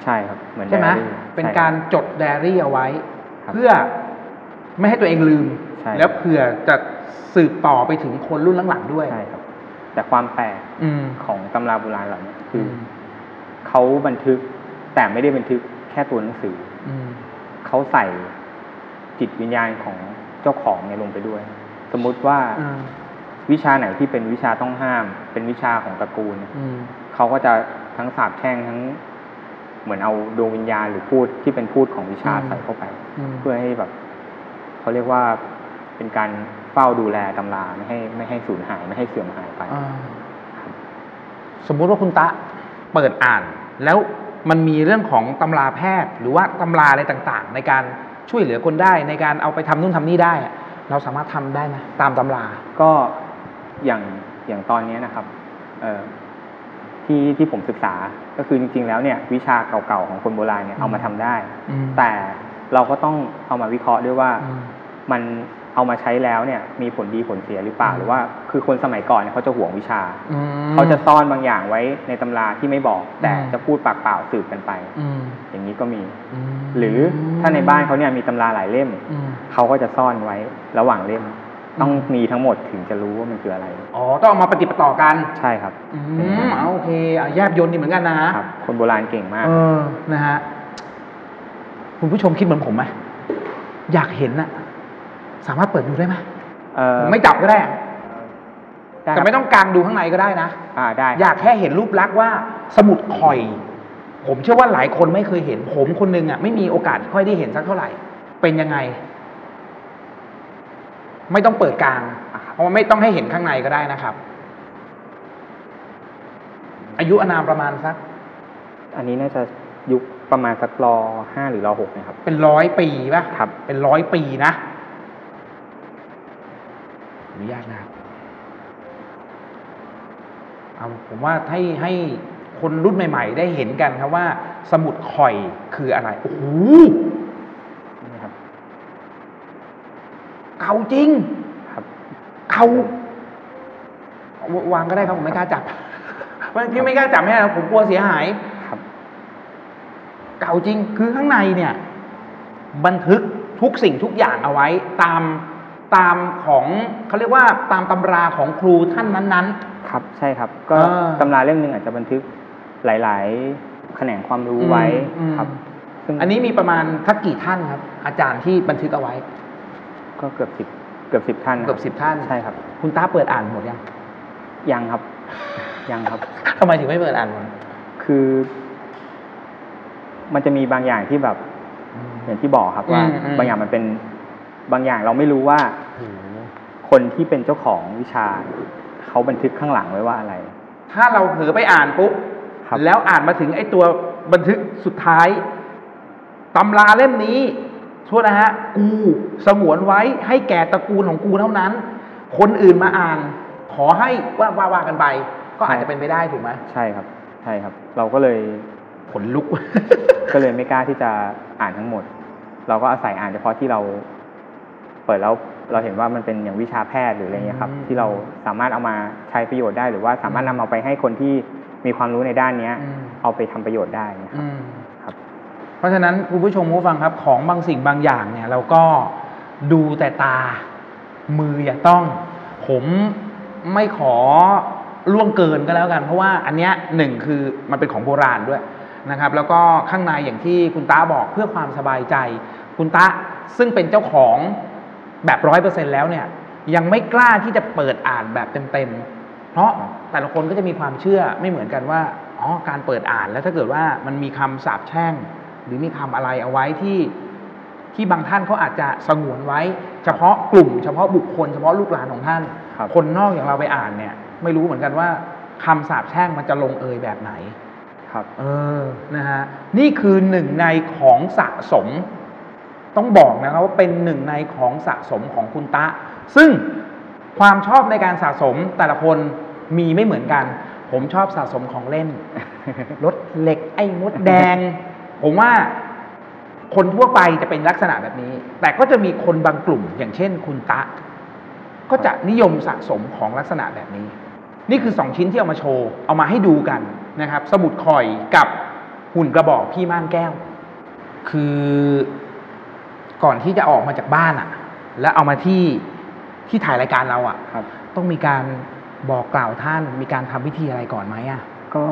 ใช่ครับ เหมือนใช่ไหมไดอารี่เป็นใช่การจดไดอารี่เอาไว้ครับเพื่อ ไม่ให้ตัวเองลืมใช่แล้วเผื่อจะสืบต่อไปถึงคนรุ่นหลังๆด้วยใช่ครับ แต่ความแปลกอืมของตำราโบราณเหล่านี้คือมอเขาบันทึกแต่ไม่ได้บันทึกแค่ตัวหนังสืออืมเขาใส่จิตวิญญาณของเจ้าของเนี่ยลงไปด้วย สมมุติว่าอ่าวิชาไหนที่เป็นวิชาต้องห้าม เป็นวิชาของตระกูลเนี่ยอืมเขาก็จะทั้งสาบแช่งทั้งเหมือนเอาดวงวิญญาณหรือพูดที่เป็นพูดของวิชาอืมใส่เข้าไปอืมเพื่อให้แบบ เขาเรียกว่าเป็นการเฝ้าดูแลตำราไม่ให้ไม่ให้สูญหายไม่ให้เสื่อมหายไป อ่าสมมุติว่าคุณตะเปิดอ่าน แล้วมันมีเรื่องของตำราแพทย์ หรือว่าตำราอะไรต่างๆ ในการช่วยเหลือคนได้ในการเอาไปทำนู่นทำนี่ได้อะเราสามารถทำได้ไหมตามตำรา ก็อย่างอย่างตอนเนี้ยนะครับเอ่อที่ที่ผมศึกษาก็คือจริง ๆ แล้วเนี่ย วิชาเก่าๆของคนโบราณเนี่ยอืมเอามาทำได้ อืมแต่ เราก็ต้องเอามาวิเคราะห์ด้วยว่าอืมมันเอามาใช้แล้วเนี่ย มีผลดีผลเสียหรือเปล่าอืมหรือว่า คือคนสมัยก่อนเนี่ยเขาจะห่วงวิชาอืมเขาจะซ่อนบางอย่างไว้ในตำราที่ไม่บอก แต่อืมจะพูดปากเปล่าสืบกันไปอืมอย่างนี้ก็มีอืมหรือถ้าในบ้านเขาเนี่ยมีตำราหลายเล่มอืมเขาก็จะซ่อนไว้ระหว่างเล่ม ต้องอืมมีทั้งหมดถึงจะรู้ว่ามันคืออะไรอ๋อต้องเอามาปฏิดปะต่อกันใช่ครับอืเป็นอย่างมนั้นเอาโอเคอะแยบยนต์ดีเหมือนกันนะครับคนโบราณเก่งมากเออนะฮะ คุณผู้ชมคิดเหมือนผมไหมอยากเห็นน่ะสามารถเปิดดูได้ไหมเออผมไม่จับก็ได้อะได้แต่ไม่ต้องกางดูข้างในก็ได้นะ อ่าได้ อยากแค่เห็นรูปลักษณ์ว่า สมุดข่อย ผมเชื่อว่าหลายคนไม่เคยเห็น ผมคนหนึงอะไม่มีโอกาสค่อยได้เห็นสักเท่าไหร่ เป็นยังไง ไม่ต้องเปิดกลาง เพราะว่าไม่ต้องให้เห็นข้างในก็ได้นะครับ อายุอานามประมาณสัก อันนี้น่าจะยุค ประมาณสักรอห้าหรือรอหกนะครับ เป็นร้อยปีป่ะครับ เป็นร้อยปีนะอนุญาตนะครับเอาผมว่าให้ให้คนรุ่นใหม่ ๆ ได้เห็นกันครับว่า สมุดข่อยคืออะไร โอ้โหนี่ครับเก่าจริง ครับเก่าววางก็ได้ครับผมไม่กล้าจับวันพี่ไม่กล้าจับไม่ได้ครับผมกลัวเสียหายครับ เก่าจริงคือข้างในเนี่ยบันทึกทุกสิ่งทุกอย่างเอาไว้ตามตามของเขาเรียกว่าตามตำราของครูท่านนั้นครับใช่ครับ ก็อ่าตำราเล่มหนึ่งอาจจะบันทึกหลาย ๆ แขนงความรู้ไว้อืมครับสซึ่งอันนี้มีประมาณทักกี่ท่านครับ อาจารย์ที่บันทึกเอาไว้ ก็เกือบสิบเกือบสิบท่านนะคเกืรัอบสิบท่านใช่ครับ คุณตาเปิดอ่านหมดยังยังครับ ยังครับทำไมถึงไม่เปิดอ่านหมดคือ มันจะมีบางอย่างที่แบบ อย่างที่บอกครับว่าอืมอืมบางอย่างมันเป็นบางอย่างเราไม่รู้ว่า คนที่เป็นเจ้าของวิชา เขาบันทึกข้างหลังไว้ว่าอะไร ถ้าเราเผลอไปอ่านปุ๊บครับแล้วอ่านมาถึงไอ้ตัวบันทึกสุดท้ายตำราเล่มนี้โทษนะฮะกูสงวนไว้ให้แก่ตระกูลของกูเท่านั้น คนอื่นมาอ่าน ขอให้ว่าว่าว่ากันไป ก็อาจจะเป็นไปได้ถูกไหมใช่ครับ ใช่ครับ เราก็เลย ขนลุก ก็เลยไม่กล้าที่จะอ่านทั้งหมด เราก็อาศัยอ่านเฉพาะที่เราเปิดแล้วเราเห็นว่ามันเป็นอย่างวิชาแพทย์หรืออะไรเงี้ยครับอืมที่เราสามารถเอามาใช้ประโยชน์ได้ หรือว่าสามารถนำเอาไปให้คนที่มีความรู้ในด้านเนี้ยอืมเอาไปทำประโยชน์ได้นะครับอืมครับ เพราะฉะนั้นคุณผู้ชมผู้ฟังครับ ของบางสิ่งบางอย่างเนี่ย เราก็ดูแต่ตามืออย่าต้อง ผมไม่ขอล่วงเกินก็แล้วกัน เพราะว่าอันเนี้ยหนึ่งคือมันเป็นของโบราณด้วย นะครับแล้วก็ข้างในอย่างที่คุณตาบอกเพื่อความสบายใจ คุณตาซึ่งเป็นเจ้าของแบบร้อยเปอร์เซ็นแล้วเนี่ยยังไม่กล้าที่จะเปิดอ่านแบบเต็มๆ เพราะแต่ละคนก็จะมีความเชื่อไม่เหมือนกันว่าอ๋อการเปิดอ่านแล้วถ้าเกิดว่ามันมีคำสาปแช่ง หรือมีคำอะไรเอาไว้ที่ที่บางท่านเขาอาจจะสงวนไว้ เฉพาะกลุ่ม เฉพาะบุคคลเฉพาะลูกหลานของท่านครับคนนอกอย่างเราไปอ่านเนี่ย ไม่รู้เหมือนกันว่าคำสาปแช่งมันจะลงเอยแบบไหน ครับเออนะฮะนี่คือหนึ่งในของสะสม ต้องบอกนะครับว่าเป็นหนึ่งในของสะสมของคุณตะ ซึ่งความชอบในการสะสมแต่ละคนมีไม่เหมือนกัน ผมชอบสะสมของเล่นรถเหล็กไอ้มดแดง ผมว่าคนทั่วไปจะเป็นลักษณะแบบนี้ แต่ก็จะมีคนบางกลุ่มอย่างเช่นคุณตะ ก็จะนิยมสะสมของลักษณะแบบนี้ นี่คือสองชิ้นที่เอามาโชว์ เอามาให้ดูกันนะครับ สมุดคอยกับหุ่นกระบอกพี่ม่านแก้ว คือก่อนที่จะออกมาจากบ้านอะแล้วเอามาที่ที่ถ่ายรายการเราอะครับต้องมีการบอกกล่าวท่าน มีการทำพิธีอะไรก่อนไหมอะก็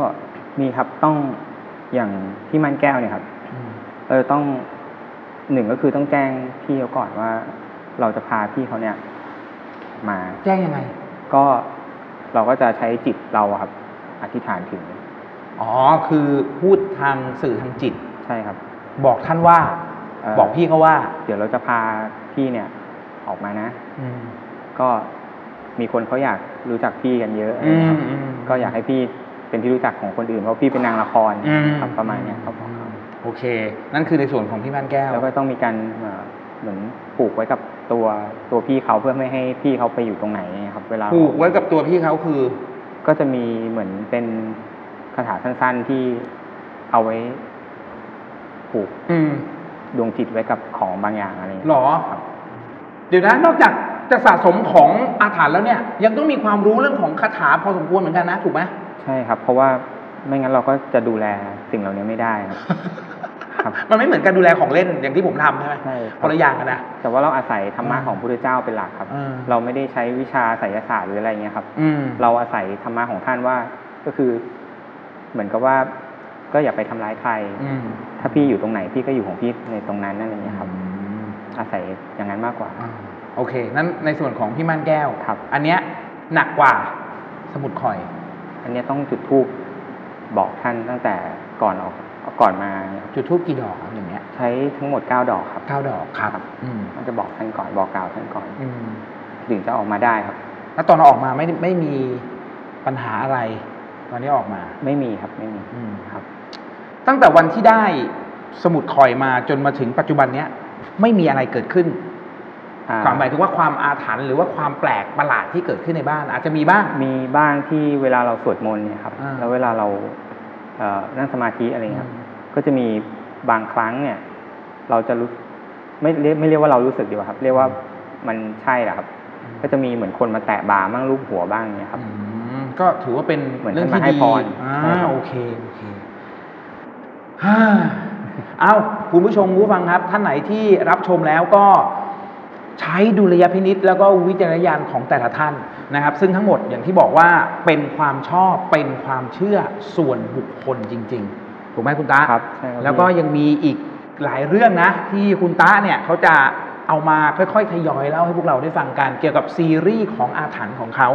มีครับต้องอย่างที่มันแก้วเนี่ยครับอืมเออต้องหนึ่งก็คือต้องแจ้งพี่เขาก่อนว่า เราจะพาพี่เขาเนี่ย มาแจ้งยังไง ก็ เราก็จะใช้จิตเราอะครับ อธิษฐานถึง อ๋อ คือพูดทางสื่อทางจิต ใช่ครับ บอกท่านว่าเอ่อบอกพี่เขาว่า เดี๋ยวเราจะพาพี่เนี่ย ออกมานะ อืมก็มีคนเขาอยากรู้จักพี่กันเยอะอืมนะครับอืมก็อยากให้พี่เป็นที่รู้จักของคนอื่นเพราะพี่เป็นนางละครอืมครับประมาณเนี้ยครับผมโอเค นั่นคือในส่วนของพี่ม่านแก้ว แล้วก็ต้องมีการ เอ่อเหมือนผูกไว้กับตัวตัวพี่เขาเพื่อไม่ให้พี่เขาไปอยู่ตรงไหนครับ เวลาผูกไว้กับตัวพี่เขาคือ ก็จะมีเหมือนเป็นคาถาสั้น ๆที่เอาไว้ผูกอืมดวงจิตไว้กับของบางอย่างอะไรอย่างหรเงี้ยอเดี๋ยวนะนอกจากจะสะสมของอาถรรพ์แล้วเนี่ย ยังต้องมีความรู้เรื่องของคาถาพอสมควรเหมือนกันนะถูกไหมใช่ครับ เพราะว่าไม่งั้นเราก็จะดูแลสิ่งเหล่านี้ไม่ได้ครับครับ มันไม่เหมือนการดูแลของเล่นอย่างที่ผมทำใช่ไหมใช่ครับคนละอย่างกันนะแต่ว่าเราอาศัยธรรมะอืมของพระพุทธเจ้าเป็นหลักครับอืมเราไม่ได้ใช้วิชาไสยศาสตร์หรืออะไรเงี้ยครับอืมเราอาศัยธรรมะของท่านว่าก็คือ เหมือนกับว่าก็อย่าไปทำร้ายใครอืมถ้าพี่อยู่ตรงไหนพี่ก็อยู่ของพี่ในตรงนั้นนั่นเองครับ อาศัยอย่างนั้นมากกว่าอ่าโอเค นั้นในส่วนของพี่ม่านแก้วครับ อันเนี้ยหนักกว่าสมุดคอย อันเนี้ยต้องจุดธูปบอกท่านตั้งแต่ก่อนออก ก่อนมาเนี่ยครับจุดทูบกี่ดอกครับอย่างเงี้ย ใช้ทั้งหมดเก้าดอกครับเก้าดอกครับอืมต้องจะบอกท่านก่อนบอกกล่าวท่านก่อนอืมถึงจะออกมาได้ครับ แล้วตอนเราออกมาไม่ได้ไม่มีปัญหาอะไร ตอนนี้ออกมา ไม่มีครับไม่มีอืมครับ ตั้งแต่วันที่ได้สมุดคอยมาจนมาถึงปัจจุบันเนี้ย ไม่มีอะไรเกิดขึ้นอ่าความหมายถึงว่าความอาถรรพ์หรือว่าความแปลกประหลาดที่เกิดขึ้นในบ้าน อาจจะมีบ้างมีบ้างที่เวลาเราสวดมนต์เนี่ยครับอ่าแล้วเวลาเราเอ่อ นั่งสมาธิอะไรเงี้ยครับอืมก็จะมีบางครั้งเนี่ย เราจะรู้ไม่เรียกไม่เรียกว่าเรารู้สึกดีกว่าครับ เรียกว่ามันใช่แหละครับ ก็จะมีเหมือนคนมาแตะบ่าบ้างรูปหัวบ้างเนี่ยครับอืมก็ถือว่าเป็นเหมือนเรื่องท่านที่มาให้ดีพรอ่าใช่ครับโอเคโอเคฮ่าเอาคุณผู้ชมผู้ฟังครับ ท่านไหนที่รับชมแล้วก็ใช้ดุลยพินิษแล้วก็วิจารณญาณของแต่ละท่าน นะครับ ซึ่งทั้งหมดอย่างที่บอกว่าเป็นความชอบเป็นความเชื่อส่วนบุคคลจริง ๆ ถูกไหมคุณตาครับใช่ครับแล้วก็ยังมีอีกหลายเรื่องนะ ที่คุณตาเนี่ยเขาจะเอามาค่อยๆทยอยเล่าให้พวกเราได้ฟังกันเกี่ยวกับซีรีส์ของอาถรรพ์ของเขา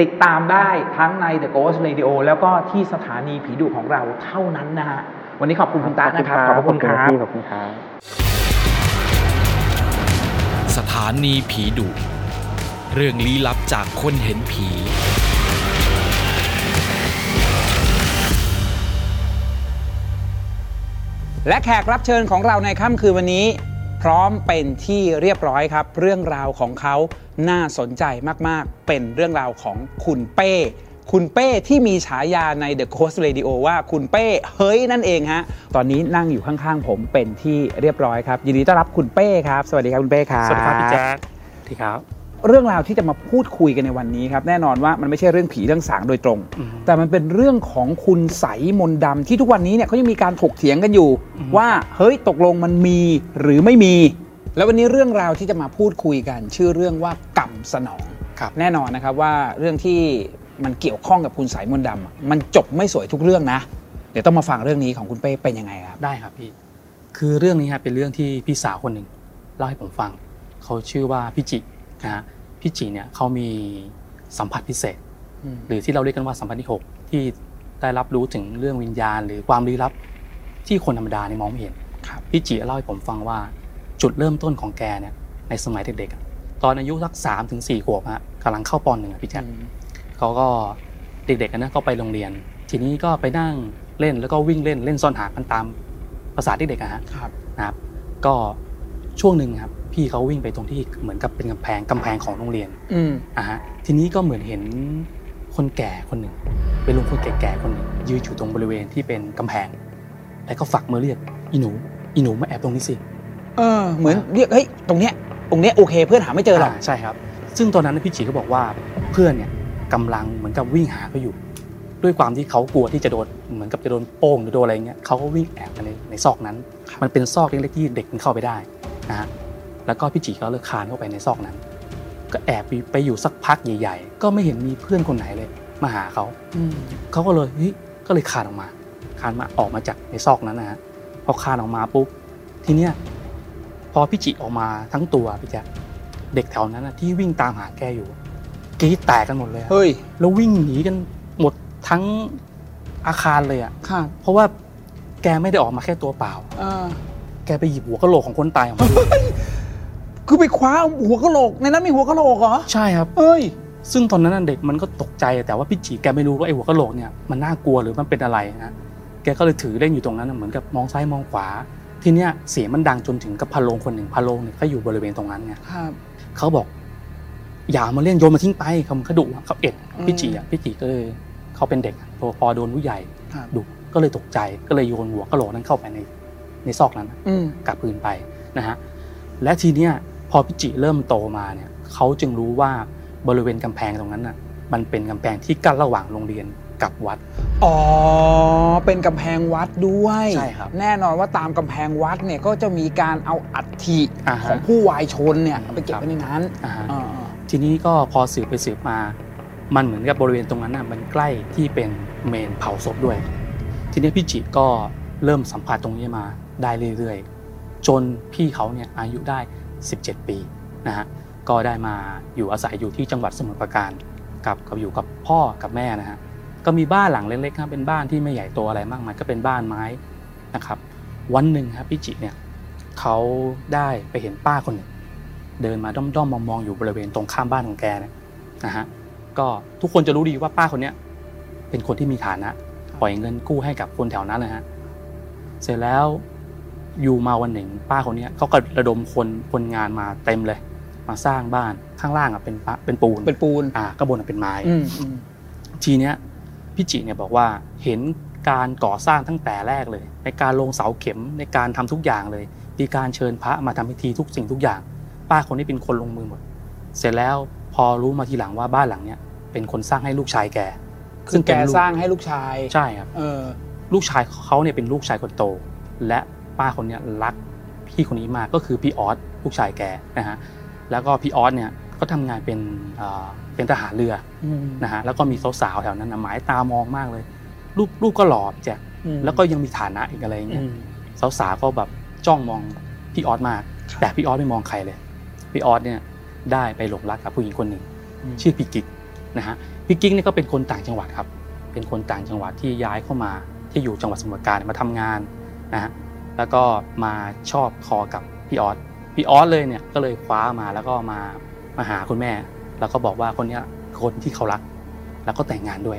ติดตามได้ทั้งใน The Ghost Radio แล้วก็ที่สถานีผีดุของเราเท่านั้นนะฮะวันนี้ขอบคุณคุณตานะครับ ขอบพระคุณครับพี่ขอบคุณครับ สถานีผีดุ เรื่องลี้ลับจากคนเห็นผี และแขกรับเชิญของเราในค่ำคืนวันนี้ พร้อมเป็นที่เรียบร้อยครับ เรื่องราวของเขาน่าสนใจมากๆ เป็นเรื่องราวของคุณเป้ คุณเป้ที่มีฉายาใน The Coast Radio ว่าคุณเป้ เฮ้ยนั่นเองฮะ ตอนนี้นั่งอยู่ข้างๆ ผมเป็นที่เรียบร้อยครับ ยินดีต้อนรับคุณเป้ครับ สวัสดีครับคุณเป้ครับสวัสดีครับพี่แจ๊คสวัสดีครับ เรื่องราวที่จะมาพูดคุยกันในวันนี้ครับ แน่นอนว่ามันไม่ใช่เรื่องผีเรื่องสางโดยตรงอืมแต่มันเป็นเรื่องของคุณใสยมนต์ดำที่ทุกวันนี้เนี่ยเขายังมีการถกเถียงกันอยู่อืมว่าเฮ้ยตกลงมันมีหรือไม่มี แล้ววันนี้เรื่องราวที่จะมาพูดคุยกัน ชื่อเรื่องว่ากรรมสนองครับแน่นอนนะครับว่าเรื่องที่มันเกี่ยวข้องกับคุณสายมนต์ดำอะมันจบไม่สวยทุกเรื่องนะ เดี๋ยวต้องมาฟังเรื่องนี้ของคุณเป้เป็นยังไงครับได้ครับพี่คือเรื่องนี้ฮะเป็นเรื่องที่พี่สาวคนหนึ่งเล่าให้ผมฟังเขาชื่อว่าพี่จิ นะฮะพี่จิเนี่ยเขามีสัมผัสพิเศษอืมหรือที่เราเรียกกันว่าสัมผัสที่หกที่ได้รับรู้ถึงเรื่องวิญญาณ หรือความลี้ลับที่คนธรรมดาเนี่ยมองไม่เห็นครับพี่จิเล่าให้ผมฟังว่าจุดเริ่มต้นของแกเนี่ยในสมัยเด็กๆอะตอนอายุสักสามถึงสี่ขวบฮะกำลังเข้าปหนึ่งอะพี่แจ๊คเขาก็เด็กๆกันนะก็ไปโรงเรียน ทีนี้ก็ไปนั่งเล่นแล้วก็วิ่งเล่นเล่นซ่อนหากันตามภาษาเด็กๆอะฮะครับนะครับ ก็ช่วงหนึ่งครับ พี่เขาวิ่งไปตรงที่เหมือนกับเป็นกำแพงกำแพงของโรงเรียนอืมอะฮะทีนี้ก็เหมือนเห็นคนแก่คนหนึ่ง เป็นลุงคนแก่ๆคนหนึ่งยืนอยู่ตรงบริเวณที่เป็นกำแพง แล้วก็ฝักมือเรียกอีหนู อีหนูมาแอบตรงนี้สิเออ เหมือนเรียกเฮ้ยตรงเนี้ยตรงเนี้ยโอเค เพื่อนหาไม่เจอหรอกาใช่ครับ ซึ่งตอนนั้นพี่จีก็บอกว่าเพื่อนเนี่ยกำลังเหมือนกับวิ่งหาเขาอยู่ ด้วยความที่เขากลัวที่จะโดนเหมือนกับจะโดนโป้งหรือโดนอะไรเงี้ยเขาก็วิ่งแอบมาในในซอกนั้น มันเป็นซอกเล็กๆที่เด็กมันเข้าไปได้นะฮะ แล้วก็พี่จีก็เลยคลานเข้าไปในซอกนั้น ก็แอบไปไปอยู่สักพักใหญ่ ๆ ก็ไม่เห็นมีเพื่อนคนไหนเลย มาหาเขาอืมเขาก็เลยเฮ้ยก็เลยคลานออกมาคลานมาออกมาจากในซอกนั้นนะฮะพอคลานออกมาปุ๊บทีเนี้ยพอพี่จิออกมาทั้งตัวพี่แจ๊คเด็กแถวนั้นนะที่วิ่งตามหาแกอยู่กรีดแตกกันหมดเลยอะเฮ้ยแล้ววิ่งหนีกันหมดทั้งอาคารเลยอะค่ะเพราะว่าแกไม่ได้ออกมาแค่ตัวเปล่าอ่าแกไปหยิบหัวกะโหลกของคนตายออกมาด้วย คือไปคว้าหัวกะโหลกในนั้นมีหัวกะโหลกเหรอใช่ครับเฮ้ย ซึ่งตอนนั้นนะเด็กมันก็ตกใจแต่ว่าพี่จีแกไม่รู้ว่าไอ้หัวกะโหลกเนี่ยมันน่ากลัวหรือมันเป็นอะไรนะแกก็เลยถือเล่นอยู่ตรงนั้นนะเหมือนกับมองซ้ายมองขวา ทีเนี้ยเสียงมันดังจนถึงกับพะโลงคนหนึ่งพะโลงเนี่ยเขาอยู่บริเวณตรงนั้นไงครับ เขาบอก อย่าเอามาเล่นโยนมาทิ้งไปเขาเขาดุอะเขาเอ็ดอืมพี่จีอะพี่จีก็เลยเขาเป็นเด็กอะพอพอโดนผู้ใหญ่ครับดุก็เลยตกใจก็เลยโยนหัวกะโหลกนั้นเข้าไปในในซอกนั้นอะอืม กลับคืนไปนะฮะและทีเนี้ย พอพี่จิเริ่มโตมาเนี่ยเขาจึงรู้ว่าบริเวณกำแพงตรงนั้นน่ะ มันเป็นกำแพงที่กั้นระหว่างโรงเรียนกับวัด อ๋อ เป็นกำแพงวัดด้วย ใช่ครับ แน่นอนว่าตามกำแพงวัดเนี่ยก็จะมีการเอาอัฐิอ่าฮะของผู้วายชนเนี่ยเอาไปเก็บไว้ในนั้นอ่าฮะอ่าทีนี้ก็พอสืบไปสืบมา มันเหมือนกับบริเวณตรงนั้นน่ะมันใกล้ที่เป็นเมนเผาศพด้วย ทีนี้พี่จิก็เริ่มสัมผัสตรงนี้มาได้เรื่อยๆ จนพี่เขาเนี่ยอายุได้ 17 ปีนะฮะก็ได้มาอยู่อาศัยอยู่ที่จังหวัดสมุทรปราการกับกับอยู่กับพ่อกับแม่นะฮะก็มีบ้านหลังเล็กๆครับเป็นบ้านที่ไม่ใหญ่โตอะไรมากมายก็เป็นบ้านไม้นะครับ วันหนึ่งครับพี่จิเนี่ยเขาได้ไปเห็นป้าคนหนึ่งเดินมาด้อมๆมองๆอยู่บริเวณตรงข้ามบ้านของแกเนี่ยนะฮะก็ทุกคนจะรู้ดีว่าป้าคนเนี้ยเป็นคนที่มีฐานะปล่อยเงินกู้ให้กับคนแถวนั้นนะฮะเสร็จแล้ว อยู่มาวันหนึ่ง ป้าคนเนี้ยเขาก็ระดมคนคนงานมาเต็มเลย มาสร้างบ้านข้างล่างอะเป็นปะเป็นปูนเป็นปูนอ่าข้างบนอะเป็นไม้อืมอืมทีเนี้ยพี่จิเนี่ยบอกว่าเห็นการก่อสร้างตั้งแต่แรกเลย ในการลงเสาเข็มในการทำทุกอย่างเลยมีการเชิญพระมาทำพิธีทุกสิ่งทุกอย่าง ป้าคนนี้เป็นคนลงมือหมด เสร็จแล้วพอรู้มาทีหลังว่าบ้านหลังเนี้ยเป็นคนสร้างให้ลูกชายแกคือแกเป็นลูสร้างให้ลูกชายใช่ครับเออลูกชายเขาเนี่ยเป็นลูกชายคนโต และ ป้าคนเนี้ยรักพี่คนนี้มากก็คือพี่ออสลูกชายแกนะฮะแล้วก็พี่ออสเนี่ยก็ทำงานเป็นเอ่อเป็นทหารเรืออืมนะฮะแล้วก็มีสาวๆแถวนั้นนะหมายตามองมากเลย รูปรูปก็หล่อแจ็คอืมแล้วก็ยังมีฐานะอีกอะไรอย่างอืเงี้ยมสาวๆก็แบบจ้องมองพี่ออสมาก แต่พี่ออสไม่มองใครเลยพี่ออสเนี่ยได้ไปหลงรักกับผู้หญิงคนหนึ่งชื่อพี่กิ๊กนะฮะพี่กิ๊กเนี่ยก็เป็นคนต่างจังหวัดครับ เป็นคนต่างจังหวัดที่ย้ายเข้ามาที่อยู่จังหวัดสมุทรปราการมาทำงานนะฮะ แล้วก็มาชอบคอกับพี่ออสพี่ออสเลยเนี่ยก็เลยคว้ามาแล้วก็มามาหาคุณแม่ แล้วก็บอกว่าคนเนี้ยคนที่เขารัก แล้วก็แต่งงานด้วย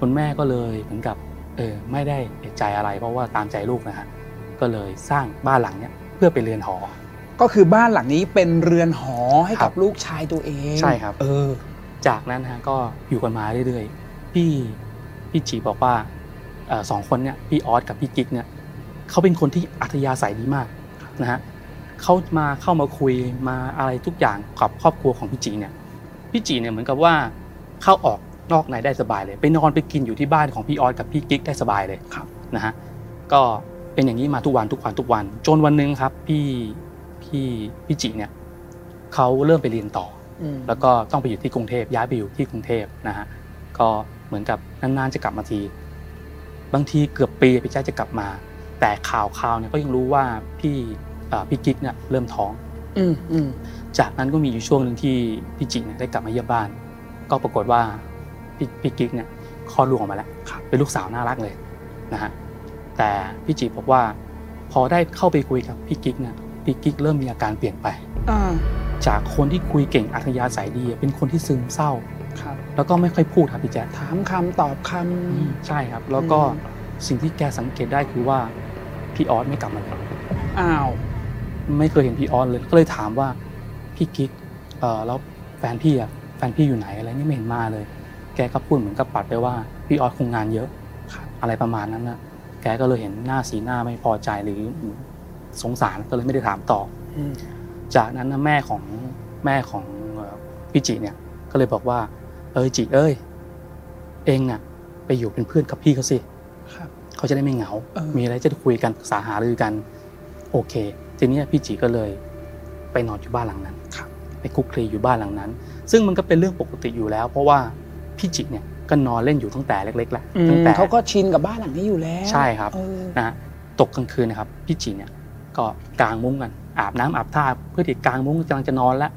คุณแม่ก็เลยเหมือนกับเออไม่ได้เอกใจอะไร เพราะว่าตามใจลูกนะฮะก็เลยสร้างบ้านหลังเนี้ยเพื่อไปเรือนหอ ก็คือบ้านหลังนี้เป็นเรือนหอให้ครักับบ ลูกชายตัวเองใช่ครับ เออ จากนั้นนะฮะก็อยู่กันมาเรื่อยๆ พี่พี่จีบอกว่าเอ่อสองคนเนี่ยพี่ออสกับพี่กิ๊กเนี่ย เขาเป็นคนที่อัธยาศัยดีมากนะฮะเขามาเข้ามาคุยมาอะไรทุกอย่างกับครอบครัวของพี่จีเนี่ยพี่จีเนี่ยเหมือนกับว่าเข้าออกนอกในได้สบายเลย ไปนอนไปกินอยู่ที่บ้านของพี่ออสกับพี่กิ๊กได้สบายเลยครับนะฮะก็เป็นอย่างนี้มาทุกวันทุกวันทุกวัน จนวันหนึ่งครับ พี่พี่พี่จีเนี่ยเขาเริ่มไปเรียนต่ออืมแล้วก็ต้องไปอยู่ที่กรุงเทพย้ายไปอยู่ที่กรุงเทพนะฮะก็เหมือนกับนานๆจะกลับมาที บางทีเกือบปีพี่แจ๊คจะกลับมา แต่ข่าวข่าวเนี่ยก็ยังรู้ว่าพี่เอ่อพี่กิ๊กเนี่ยเริ่มท้อง อืมอืมจากนั้นก็มีอยู่ช่วงหนึ่งที่พี่จิเนี่ยได้กลับมาเยี่ยมบ้าน ก็ปรากฏว่าพี่พี่กิ๊กเนี่ยคลอดลูกออกมาแล้วเป็นลูกสาวน่ารักเลยนะฮะแต่พี่จิบอกว่า พอได้เข้าไปคุยกับพี่กิ๊กเนี่ยพี่กิ๊กเริ่มมีอาการเปลี่ยนไปอ่าจากคนที่คุยเก่งอัธยาศัยดี เป็นคนที่ซึมเศร้าครับแล้วก็ไม่ค่อยพูดครับพี่แจ๊คถามคำตอบคำใช่ครับ แล้วก็อืมสิ่งที่แกสังเกตได้คือว่า พี่ออสไม่กลับมาเลยอ้าว ไม่เคยเห็นพี่ออสเลย ก็เลยถามว่าพี่กิ๊กเออแล้วแฟนพี่อะแฟนพี่อยู่ไหนอะไรนี่ไม่เห็นมาเลย แกก็พูดเหมือนกับปัดไปว่าพี่ออสคงงานเยอะ อะไรประมาณนั้นนะแกก็เลยเห็นหน้าสีหน้าไม่พอใจหรือสงสารก็เลยไม่ได้ถามต่ออืมจากนั้นนะแม่ของแม่ของเอ่อพี่จิเนี่ย ก็เลยบอกว่า เออจิเอ้ย เองน่ะ ไปอยู่เป็นเพื่อนกับพี่เขาสิครับ เขาจะได้ไม่เหงาเออมีอะไรจะได้คุยกันปรึกษาหารือกัน โอเค ทีเนี้ยพี่จิก็เลย ไปนอนอยู่บ้านหลังนั้นครับไปคุกคลีอยู่บ้านหลังนั้น ซึ่งมันก็เป็นเรื่องปกติอยู่แล้ว เพราะว่าพี่จิเนี่ยก็นอนเล่นอยู่ตั้งแต่เล็กๆแล้วตั้งแต่เขาก็ชินกับบ้านหลังนี้อยู่แล้ว ใช่ครับเออนะฮะตกกลางคืนนะครับ พี่จีเนี่ย ก็กางมุ้งกัน อาบน้ำอาบท่าเพื่อที่กางมุ้งกำลังจะนอนแล้ว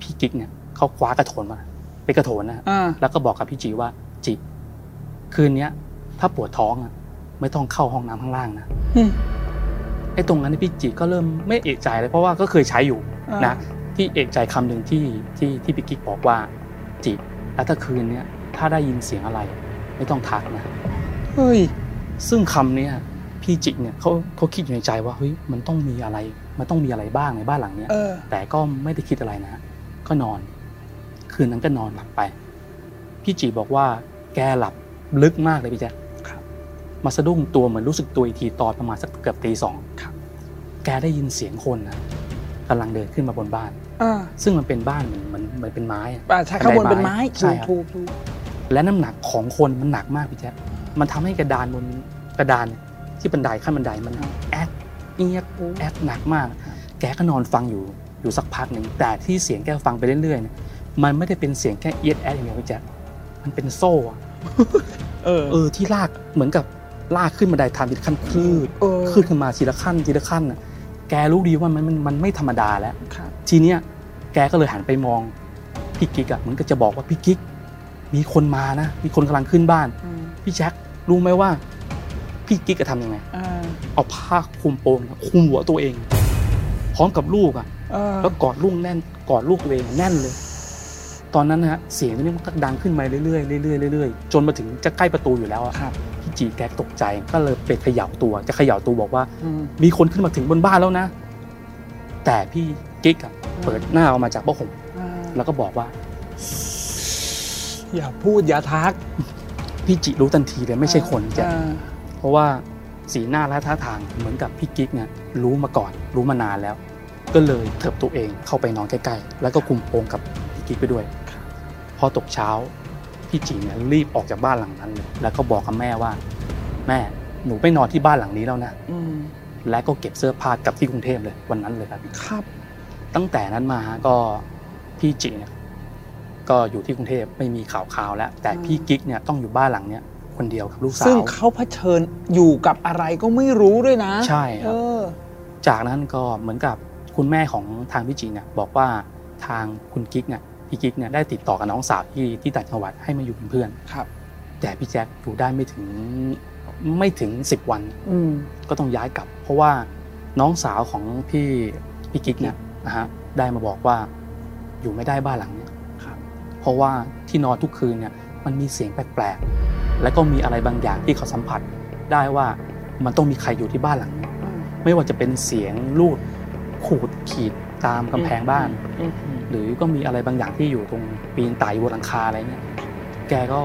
พี่กิ๊กเนี่ยเขาคว้ากระโถนมาเป็นกระโถนนะฮะอ่าแล้วก็บอกกับพี่จีว่าจีคืนเนี้ย ถ้าปวดท้องอะไม่ต้องเข้าห้องน้ำข้างล่างนะอืมไอ้ตรงนั้นพี่จีก็เริ่มไม่เอกใจเลยเพราะว่าก็เคยใช้อยู่อ่านะที่เอกใจคำหนึ่งที่ที่ที่พี่กิ๊กบอกว่าจีแล้วถ้าคืนเนี้ยถ้าได้ยินเสียงอะไร ไม่ต้องทักนะเฮ้ยซึ่งคำเนี้ยพี่จิกเนี่ยเขาเขาคิดอยู่ในใจว่าเฮ้ยมันต้องมีอะไร มันต้องมีอะไรบ้างในบ้านหลังเนี้ยเออแต่ก็ไม่ได้คิดอะไรนะฮะก็นอน คืนนั้นก็นอนหลับไป พี่จีบอกว่าแกหลับลึกมากเลยพี่แจ๊คครับ มาสะดุ้งตัวเหมือนรู้สึกตัวอีกทีตอนประมาณสักเกือบตีสองครับแกได้ยินเสียงคนนะกำลังเดินขึ้นมาบนบ้านอ่าซึ่งมันเป็นบ้านเหมือนเหมือนเหมือนเป็นไม้อะอ่าใช่ข้างบนเป็นไม้ใช่ถูกครับถูกถูกและน้ำหนักของคนมันหนักมากพี่แจ๊คมันทำให้กระดานบนกระดานเนี่ยที่บันไดขั้นบันไดมันแอดเอียดแอดหนักมาก แกก็นอนฟังอยู่อยู่สักพักหนึ่งแต่ที่เสียงแกฟังไปเรื่อยๆเนี่ยมันไม่ได้เป็นเสียงแค่เอียดแอดอย่างเดียวพี่แจ๊คมันเป็นโซ่อะเออเออที่ลากเหมือนกับ ลากขึ้นบันไดทางทีละขั้นคืดเออขึ้นขึ้นมาทีละขั้นทีละขั้นน่ะแกรู้ดีว่ามันมันมันไม่ธรรมดาแล้วครับทีเนี้ยแกก็เลยหันไปมองพี่กิ๊กอะเหมือนกับจะบอกว่าพี่กิ๊กมีคนมานะมีคนกำลังขึ้นบ้านอืมพี่แจ็ครู้ไหมว่า พี่กิ๊กจะทำยังไงอ่าเอาผ้าคลุมโปงเนี่ยคลุมหัวตัวเอง พร้อมกับลูกอะเออแล้วกอดลูกแน่นกอดลูกตัวเองแน่นเลย ตอนนั้นนะฮะเสียงนี้มันก็ดังขึ้นมาเรื่อยๆเรื่อยๆเรื่อยๆจนมาถึงจะใกล้ประตูอยู่แล้วอะครับพี่ จีแกตกใจก็เลยไปเขย่าตัวจะเขย่าตัวบอกว่าอืมมีคนขึ้นมาถึงบนบ้านแล้วนะ แต่พี่กิ๊กอะเปิดหน้าออกมาจากผ้าห่มอ่าแล้วก็บอกว่า อย่าพูดอย่าทัก พี่จิรู้ทันทีเลยไม่ใช่คนจะอ่าเพราะว่าสีหน้าและท่าทางเหมือนกับพี่กิ๊กเนี่ยรู้มาก่อน รู้มานานแล้ว ก็เลยเถิบตัวเองเข้าไปนอนใกล้ๆแล้วก็คุมโปงกับพี่กิ๊กไปด้วย พอตกเช้า พี่จิเนี่ยรีบออกจากบ้านหลังนั้นเลยแล้วก็บอกกับแม่ว่า แม่หนูไปนอนที่บ้านหลังนี้แล้วนะอืมและก็เก็บเสื้อผ้ากลับที่กรุงเทพเลยวันนั้นเลยครับครับ ตั้งแต่นั้นมาก็พี่จิเนี่ยก็อยู่ที่กรุงเทพไม่มีข่าวข่าวแล้ว แต่พี่กิ๊กเนี่ยต้องอยู่บ้านหลังเนี้ยคคนเดียวกับลูกสาวซึ่งเขาเผชิญอยู่กับอะไรก็ไม่รู้ด้วยนะ ใช่คเอรับอจากนั้นก็เหมือนกับคุณแม่ของทางพี่จีเนี่ยบอกว่าทางคุณกิ๊กเนี่ย พี่กิ๊กเนี่ยได้ติดต่อกับน้องสาวที่ที่ต่างจังหวัดให้มาอยู่เป็นเพื่อนครับ แต่พี่แจ็คอยู่ได้ไม่ถึงไม่ถึง10วันอืมก็ต้องย้ายกลับ เพราะว่าน้องสาวของพี่พี่กิ๊กเนี่ยนะฮะได้มาบอกว่าอยู่ไม่ได้บ้านหลังเนี้ยครับเพราะว่าที่นอนทุกคืนเนี่ยมันมีเสียงแปลกๆ และก็มีอะไรบางอย่างที่เขาสัมผัสได้ว่ามันต้องมีใครอยู่ที่บ้านหลังนี้ไม่ว่าจะเป็นเสียงลูดขูดขีดตามกำแพงบ้านอืมอืม หรือก็มีอะไรบางอย่างที่อยู่ตรงปีนไต่บนหลังคาอะไรเงี้ยแกก็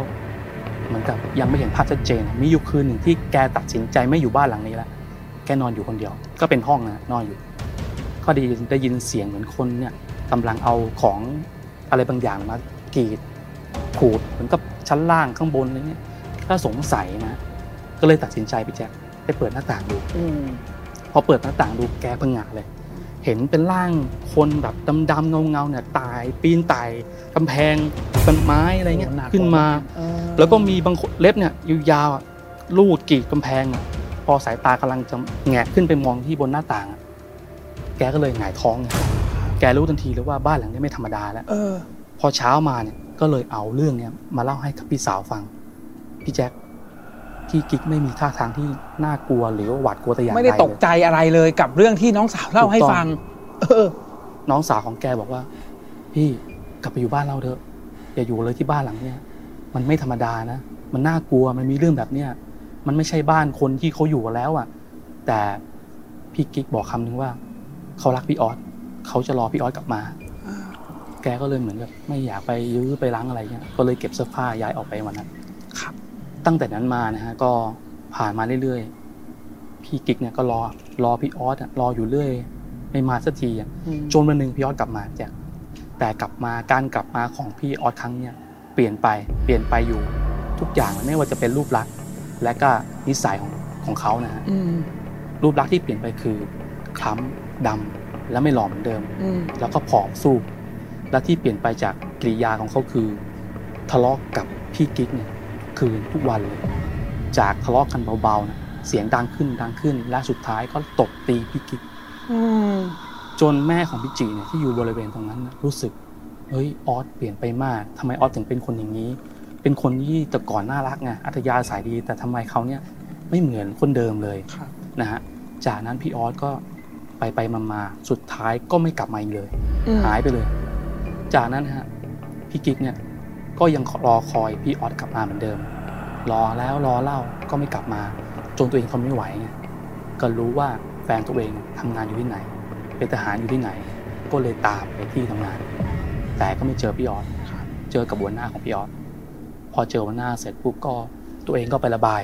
เหมือนกับยังไม่เห็นภาพชัดเจน มีอยู่คืนหนึ่งที่แกตัดสินใจไม่อยู่บ้านหลังนี้แล้วแกนอนอยู่คนเดียว ก็เป็นห้องนะนอนอยู่ ก็ได้ยินได้ยินเสียงเหมือนคนเนี่ยกำลังเอาของอะไรบางอย่างมากรีดขูดเหมือนกับชั้นล่างข้างบนอะไรเงี้ยก็สงสัยนะ ก็เลยตัดสินใจไปแจ็คไปเปิดหน้าต่างดูอืมพอเปิดหน้าต่างดูแกพังงะเลย เห็นเป็นร่างคนแบบดำๆเงาๆเนี่ยตายปีนไต่กำแพงต้นไม้อะไรเงี้ยโหนักขึ้นมาเออแล้วก็มีบางคนเล็บเนี่ยยาวๆอะลูดกรีดกำแพงอะพอสายตากำลังจะแงะขึ้นไปมองที่บนหน้าต่างอะแกก็เลยหงายท้องเนี่ยแกรู้ทันทีเลยว่าบ้านหลังนี้ไม่ธรรมดาแล้วเออพอเช้ามาเนี่ยก็เลยเอาเรื่องเนี้ยมาเล่าให้กับพี่สาวฟังพี่แจ็ค พี่กิ๊กไม่มีท่าทางที่น่ากลัวหรือว่าหวาดกลัวแต่อย่างใดไม่ได้ตกเลยใจอะไรเลยกับเรื่องที่น้องสาวเล่าให้ถูกต้องฟัง เออ น้องสาวของแกบอกว่า พี่กลับไปอยู่บ้านเราเถอะอย่าอยู่เลยที่บ้านหลังเนี้ยมันไม่ธรรมดานะมันน่ากลัวมันมีเรื่องแบบเนี้ยมันไม่ใช่บ้านคนที่เขาอยู่กันแล้วอะ แต่พี่กิ๊กบอกคำนึงว่าเขารักพี่ออสเขาจะรอพี่ออสกลับมา แกก็เลยเหมือนกับไม่อยากไปยื้อไปล้างอะไรเงี้ย ก็เลยเก็บเสื้อผ้าย้ายออกไปวันนั้น ครับ ตั้งแต่นั้นมานะฮะก็ผ่านมาเรื่อยๆ พี่กิ๊กเนี่ยก็รอรอพี่ออสอะรออยู่เรื่อยไม่มาสักทีอะอืมจนวันหนึ่งพี่ออสกลับมาแจ็คแต่กลับมาการกลับมาของพี่ออสครั้งเนี้ยเปลี่ยนไปเปลี่ยนไปอยู่ทุกอย่างไม่ว่าจะเป็นรูปลักษณ์และก็นิสัยของของเขานะฮะอืมรูปลักษณ์ที่เปลี่ยนไปคือคล้ำดำและไม่หล่อเหมือนเดิม อืมแล้วก็ผอมสู้และที่เปลี่ยนไปจากกริยาของเขาคือ ทะเลาะกับพี่กิ๊กเนี่ยทุก คืนทุกวันเลยจากทะเลาะกันเบาๆนะเสียงดังขึ้นดังขึ้น และสุดท้ายก็ตบตีพี่กิ๊กอืมจนแม่ของพี่จีเนี่ยที่อยู่บริเวณตรงนั้นนะรู้สึกเฮ้ยออสเปลี่ยนไปมากทำไมออสถึงเป็นคนอย่างนี้ เป็นคนที่แต่ก่อนน่ารักไงอัธยาศัยดี แต่ทำไมเขาเนี่ยไม่เหมือนคนเดิมเลยครับนะฮะจากนั้นพี่ออสก็ไปไปมามาสุดท้ายก็ไม่กลับมาอีกเลยอืมหายไปเลย จากนั้นฮะพี่กิ๊กเนี่ย ก็ยังรอคอยพี่ออสกลับมาเหมือนเดิม รอแล้วรอเล่าก็ไม่กลับมา จนตัวเองทนไม่ไหวก็รู้ว่าแฟนตัวเองทำงานอยู่ที่ไหน เป็นทหารอยู่ที่ไหน ก็เลยตามไปที่ทำงาน แต่ก็ไม่เจอพี่ออสเจอกับหัวหน้าของพี่ออสพอเจอหัวหน้าเสร็จปุ๊บก็ตัวเองก็ไประบาย